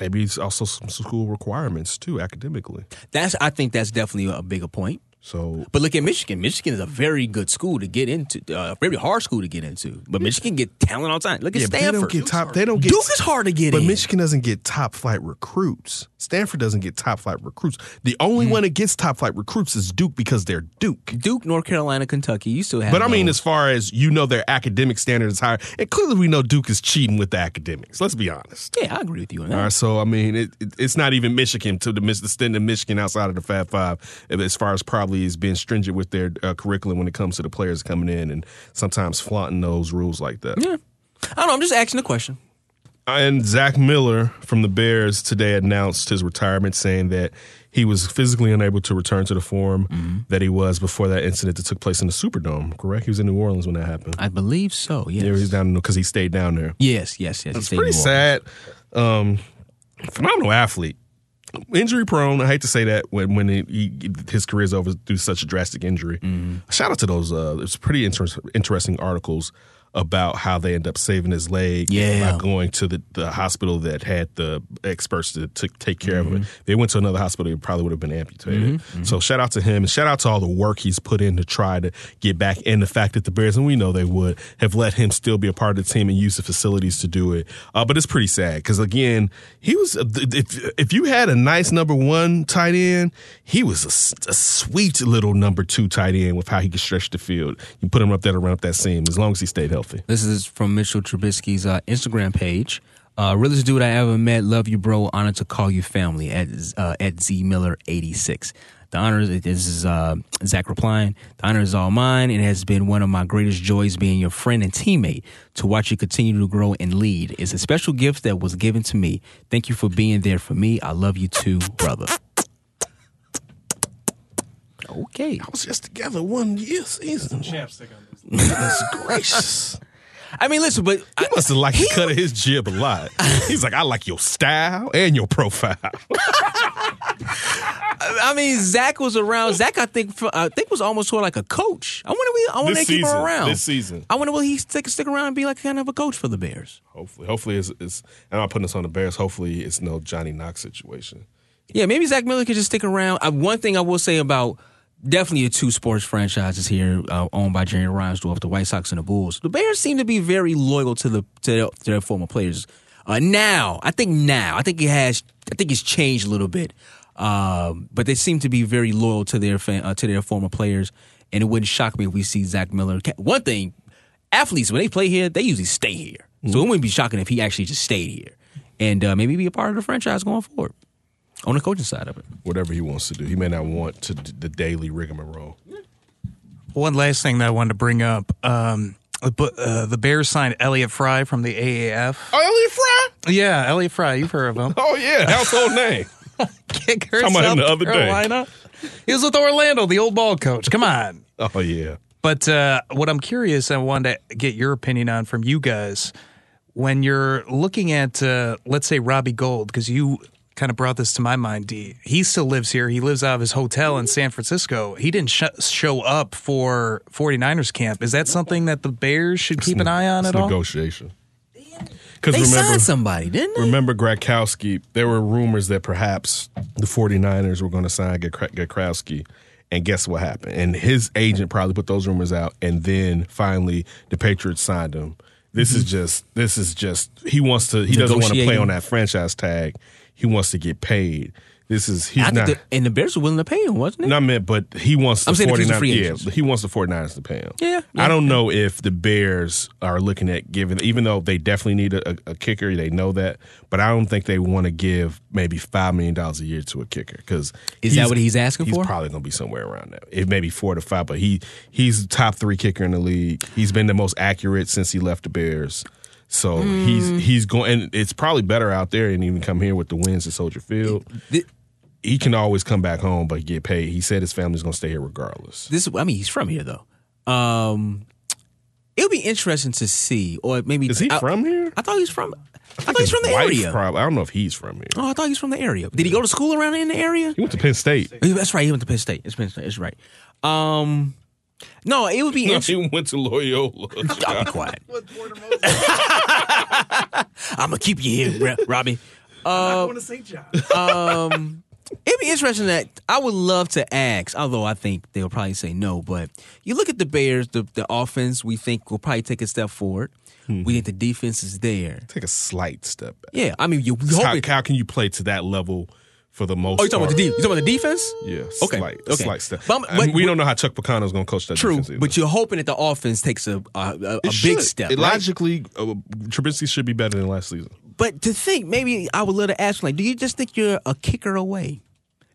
maybe it's also some school requirements too, academically. That's. I think that's definitely a bigger point. So, But look at Michigan. Michigan is a very good school to get into. Uh, very hard school to get into. But Michigan get talent all the time. Look at yeah, but they don't get top. They don't get Duke is hard to get but in. Michigan doesn't get top flight recruits. Stanford doesn't get top flight recruits. The only one that gets top flight recruits is Duke because they're Duke. Duke, North Carolina, Kentucky. You still have. But I mean, those. as far as you know, their academic standard is higher, and clearly we know Duke is cheating with the academics. Let's be honest. yeah, I agree with you on that. All right, so I mean, it, it, it's not even Michigan to the the Michigan outside of the Fab Five as far as probably probably is being stringent with their uh, curriculum when it comes to the players coming in and sometimes flaunting those rules like that. Yeah. I don't know. I'm just asking a question. And Zach Miller from the Bears today announced his retirement, saying that he was physically unable to return to the form Mm-hmm. that he was before that incident that took place in the Superdome. Correct? He was in New Orleans when that happened. I believe so. Yes. Yeah, he was down because he stayed down there. Yes, yes, yes. he It's pretty sad. Um, phenomenal athlete. Injury prone. I hate to say that when when he, he, his career's over due to such a drastic injury. Mm-hmm. Shout out to those. Uh, there's pretty inter- interesting articles about how they end up saving his leg Yeah. by going to the, the hospital that had the experts to, to take care of Mm-hmm. it. They went to another hospital, it probably would have been amputated. So shout out to him and shout out to all the work he's put in to try to get back and the fact that the Bears, and we know they would, have let him still be a part of the team and use the facilities to do it. Uh, but it's pretty sad because again, he was, if, if you had a nice number one tight end, he was a sweet little number two tight end with how he could stretch the field. You put him up there to run up that seam as long as he stayed healthy. This is from Mitchell Trubisky's uh, Instagram page. Uh, realest dude I ever met. Love you, bro. Honored to call you family at uh, at Z Miller eighty six. The honor this is uh, Zach replying. The honor is all mine. It has been one of my greatest joys being your friend and teammate. To watch you continue to grow and lead is a special gift that was given to me. Thank you for being there for me. I love you too, brother. Okay. I was just together one year season. Chapstick on this. Goodness gracious. [laughs] I mean, listen, but he must have liked the cut of his jib a lot. [laughs] He's like, I like your style and your profile. [laughs] I mean, Zach was around. Zach, I think, I think was almost sort of like a coach. I wonder, we, I wonder This they keep season, around this season. I wonder will he stick stick around and be like kind of a coach for the Bears? Hopefully, hopefully it's, it's I'm not putting this on the Bears. Hopefully, it's no Johnny Knox situation. Yeah, maybe Zach Miller could just stick around. Uh, one thing I will say about definitely the two sports franchises here uh, owned by Jerry Reinsdorf, the White Sox and the Bulls. The Bears seem to be very loyal to the to their, to their former players. Uh, now, I think now, I think it has, I think it's changed a little bit. Um, but they seem to be very loyal to their fan, uh, to their former players, and it wouldn't shock me if we see Zach Miller. One thing, athletes when they play here, they usually stay here, so it wouldn't be shocking if he actually just stayed here and uh, maybe be a part of the franchise going forward on the coaching side of it. Whatever he wants to do, he may not want to d- the daily rigmarole. One last thing that I wanted to bring up. Um, but, uh, the Bears signed Elliot Fry from the AAF. Oh, Elliot Fry? Yeah, Elliot Fry. You've heard of him. [laughs] Oh yeah, household name. [laughs] Kicker, Talking about him South the other day. Carolina. He was with Orlando, the old ball coach. Come on. Oh yeah. But uh, what I'm curious, I wanted to get your opinion on from you guys when you're looking at, uh, let's say, Robbie Gould, because you kind of brought this to my mind, D. He still lives here. He lives out of his hotel in San Francisco. He didn't sh- show up for 49ers camp. Is that something that the Bears should keep an eye on It's at all? negotiation. They signed somebody, didn't they? Remember Gradkowski? There were rumors that perhaps the 49ers were going to sign Gradk- Gradkowski. And guess what happened? And his agent probably put those rumors out. And then finally, the Patriots signed him. This is mm-hmm. just, this is just, he wants to, he doesn't want to play on that franchise tag. He wants to get paid. This is, he's not. the, and the Bears were willing to pay him, wasn't it? Not meant, but he wants the I'm saying he's 49ers. free Yeah, he wants the 49ers to pay him. Yeah, I don't know if the Bears are looking at giving, even though they definitely need a, a, a kicker, they know that, but I don't think they want to give maybe $5 million a year to a kicker because Is that what he's asking he's for? He's probably going to be somewhere around that. It may be four to five, but he he's the top three kicker in the league. He's been the most accurate since he left the Bears. So Mm. he's he's going, and it's probably better out there and even come here with the wins at Soldier Field. he can always come back home, but get paid. He said his family's going to stay here regardless. This, I mean, he's from here though. Um, it'll be interesting to see, or maybe Is he I, from here? I thought he's from. I, thought he's from the Wife area. Probably. I don't know if he's from here. Oh, I thought he's from the area. Did he go to school around in the area? He went to Penn State. That's right. He went to Penn State. It's Penn State. It's right. Um, no, it would be [laughs] No, interesting. he went to Loyola. [laughs] I'll be quiet. [laughs] I'm gonna keep you here, Ro- Robbie. Uh, to St. John. um, it'd be interesting that I would love to ask, although I think they'll probably say no. But you look at the Bears, the the offense we think will probably take a step forward. We think the defense is there. Take a slight step back. Yeah, I mean, you you How, how can you play to that level for the most Oh, you talking about the de- you talking about the defense? Yeah, Okay, slight, okay. slight step. But I'm- I mean, but- we don't know how Chuck Pagano's going to coach that True, defense but you're hoping that the offense takes a a, a, a big should. step. It right? Logically, uh, Trubisky should be better than last season. But to think, maybe I would love to ask, like, do you just think you're a kicker away?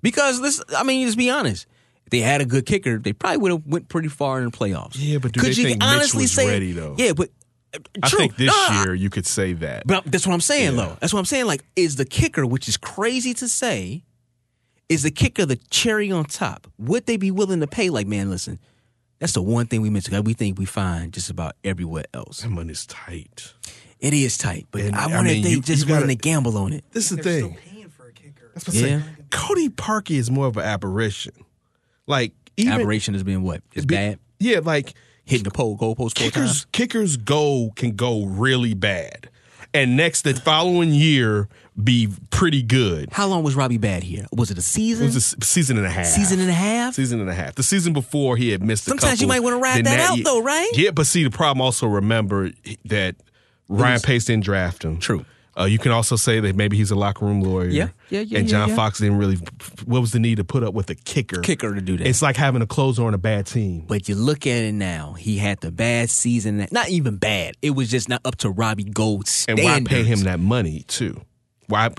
Because this, I mean, just be honest. If they had a good kicker, they probably would have went pretty far in the playoffs. Yeah, but do Could they you think Mitch honestly was say ready, though? Yeah, but I true. think this No, I- year you could say that. But that's what I'm saying, though. That's what I'm saying. Like, is the kicker, which is crazy to say, is the kicker the cherry on top? Would they be willing to pay? Like, man, listen, that's the one thing we mentioned. that We think we find just about everywhere else. That money's tight. It is tight, but And, I I wonder mean, if they you- just you gotta- willing to gamble on it. This is the thing. That's what I'm Yeah. saying. Cody Parkey is more of an aberration. Like even Aberration has been what? It's Be- bad. Yeah, like hitting the pole goalpost four kickers. times. Kickers go can go really bad, and next the following year be pretty good. How long was Robbie bad here? Was it a It season? was a season and a half. Season and a half? Season and a half. The season before he had missed. Sometimes you might wanna ride Then that out, though, right? Yeah, but see the problem. Also remember that Ryan was- Pace didn't draft him. True. Uh, you can also say that maybe he's a locker room lawyer. Yeah, yeah, yeah, And John yeah. Fox didn't really. What was the need to put up with a kicker? Kicker to do that. It's like having a closer on a bad team. But you look at it now, he had the bad season. That, Not even bad. It was just not up to Robbie Gould And why pay him that money too? Why?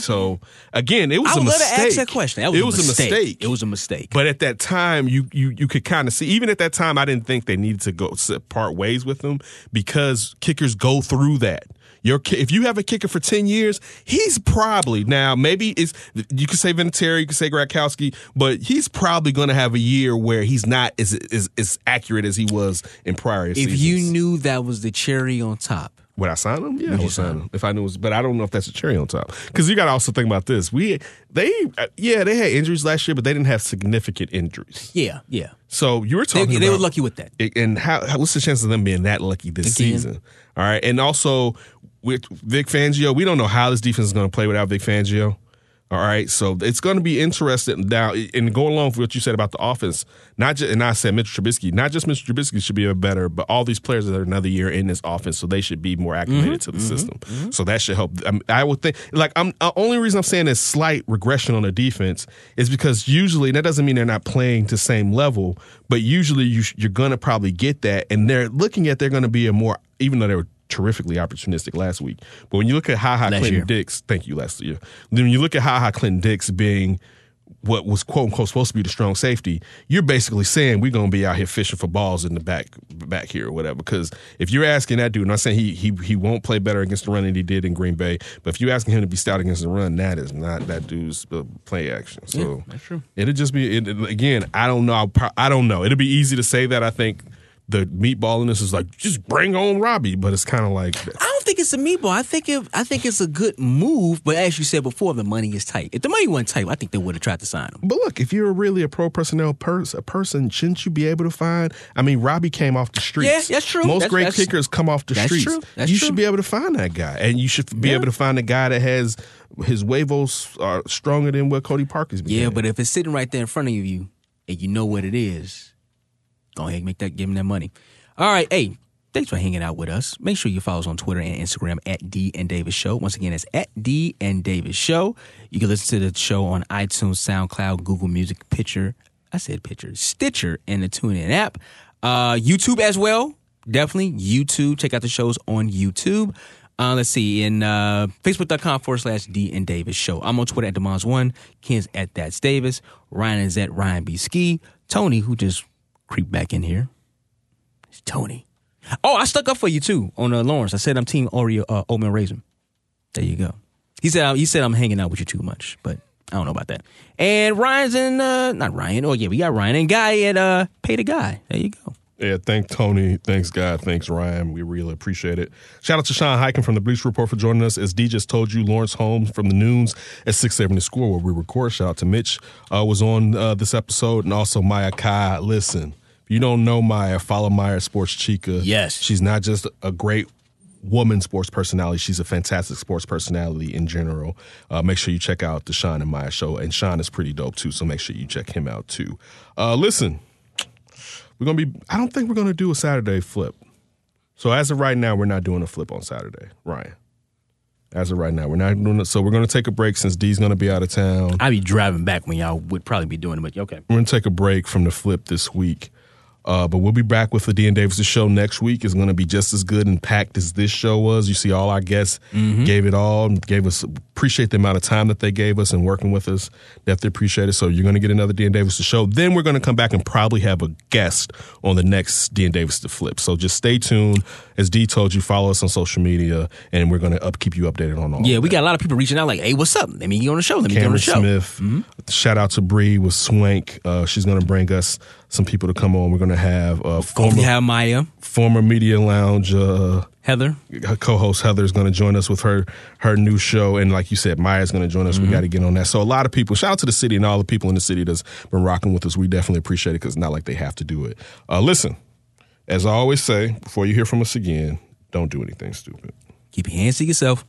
So again, it was I a would love mistake. to ask that question. That was it a was mistake. a mistake. It was a mistake. But at that time, you you you could kind of see. Even at that time, I didn't think they needed to go part ways with him because kickers go through that. Your if you have a kicker for ten years, he's probably now maybe it's you could say Vinatieri, you could say Grakowski, but he's probably going to have a year where he's not as as, as accurate as he was in prior If seasons. you knew that was the cherry on top, Would I sign him? Yeah, Would I would sign sign him if I knew it was. But I don't know if that's a cherry on top because you got to also think about this. We they uh, yeah they had injuries last year, but they didn't have significant injuries. yeah, yeah. So you were They, talking. they were lucky with that. And how, how what's the chance of them being that lucky this Again. season? All right, and also with Vic Fangio, we don't know how this defense is going to play without Vic Fangio. All right, so it's going to be interesting now. And going along with what you said about the offense, not just and I said Mitch Trubisky, not just Mitch Trubisky should be a better, but all these players that are another year in this offense, so they should be more acclimated mm-hmm. to the mm-hmm. system. Mm-hmm. So that should help. I, mean, um, I would think, like, I'm uh, only reason I'm saying this slight regression on the defense is because usually that doesn't mean they're not playing to same level, but usually you, sh- you're going to probably get that, and they're looking at they're going to be a more even though they were terrifically opportunistic last week. But when you look at Ha Ha Clinton year. Dix, thank you last year. Then when you look at Ha Ha Clinton Dix being what was quote unquote supposed to be the strong safety, you're basically saying we're gonna be out here fishing for balls in the back back here or whatever. Because if you're asking that dude, I'm not saying he he he won't play better against the run than he did in Green Bay, but if you're asking him to be stout against the run, that is not that dude's uh, play action. So Yeah, that's true. It'll just be it, again. I don't know. I don't know. It'll be easy to say that. I think the meatball in this is like just bring on Robbie, but it's kind of like I don't think it's a meatball. I think it, I think it's a good move. But as you said before, the money is tight. If the money wasn't tight, I think they would have tried to sign him. But look, if you're really a pro personnel pers- a person, shouldn't you be able to find? I mean, Robbie came off the streets. Yeah, that's true. Most That's- great that's- kickers come off the that's streets. true. That's you true. should be able to find that guy, and you should be Yeah. able to find a guy that has his huevos are stronger than what Cody Parkey's. been Yeah, but if it's sitting right there in front of you and you know what it is, go ahead and make that give him that money. All right, hey, thanks for hanging out with us. Make sure you follow us on Twitter and Instagram at D and Davis Show. Once again, it's at D and Davis Show. You can listen to the show on iTunes, SoundCloud, Google Music, Picture. I said Picture, Stitcher, and the TuneIn app. Uh, YouTube as well. Definitely YouTube. Check out the shows on YouTube. Uh, let's see, in uh, Facebook.com forward slash D and Davis Show. I'm on Twitter at Demons1. Ken's at That's Davis. Ryan is at Ryan B. Ski. Tony, who just creeped back in here. It's Tony. Oh, I stuck up for you too on uh, Lawrence. I said I'm Team Oreo uh, oatmeal raisin. There you go. He said he said I'm hanging out with you too much, but I don't know about that. And Ryan's in uh, not Ryan. Oh yeah, we got Ryan and Guy at uh, Pay the Guy. There you go. Yeah, thank Tony. Thanks, God. Thanks, Ryan. We really appreciate it. Shout out to Sean Highkin from the Bleacher Report for joining us. As D just told you, Lawrence Holmes from the Noons at 670 Score, where we record. Shout out to Mitch, uh, was on uh, this episode, and also Maya Kai. Listen, if you don't know Maya, follow Maya Sports Chica. Yes. She's not just a great woman sports personality. She's a fantastic sports personality in general. Uh, make sure you check out the Sean and Maya show. And Sean is pretty dope too, so make sure you check him out too. Uh, listen, we're gonna be. I don't think we're gonna do a Saturday flip. So as of right now, we're not doing a flip on Saturday, Ryan. As of right now, we're not doing it. So we're gonna take a break since D's gonna be out of town. I'd be driving back when y'all would probably be doing it, but okay. We're gonna take a break from the flip this week. Uh, but we'll be back with the D and Davis show next week. It's going to be just as good and packed as this show was. You see, all our guests Mm-hmm. gave it all, gave us appreciate the amount of time that they gave us and working with us. Definitely appreciate it. So you're going to get another D and Davis to show. Then we're going to come back and probably have a guest on the next D and Davis to flip. So just stay tuned. As D told you, follow us on social media, and we're going to up keep you updated on all. Yeah, we got a lot of people reaching out like, "Hey, what's up? Let me get on the show. Let me get on Cameron the show." Smith. Shout out to Bree with Swank. Uh, she's going to bring us some people to come on. We're going to have uh, former have Maya, former Media Lounge. Uh, Heather, co-host Heather is going to join us with her her new show, and like you said, Maya's going to join us. We Mhm. got to get on that. So a lot of people. Shout out to the city and all the people in the city that's been rocking with us. We definitely appreciate it because it's not like they have to do it. Uh, listen, as I always say, before you hear from us again, don't do anything stupid. Keep your hands to yourself.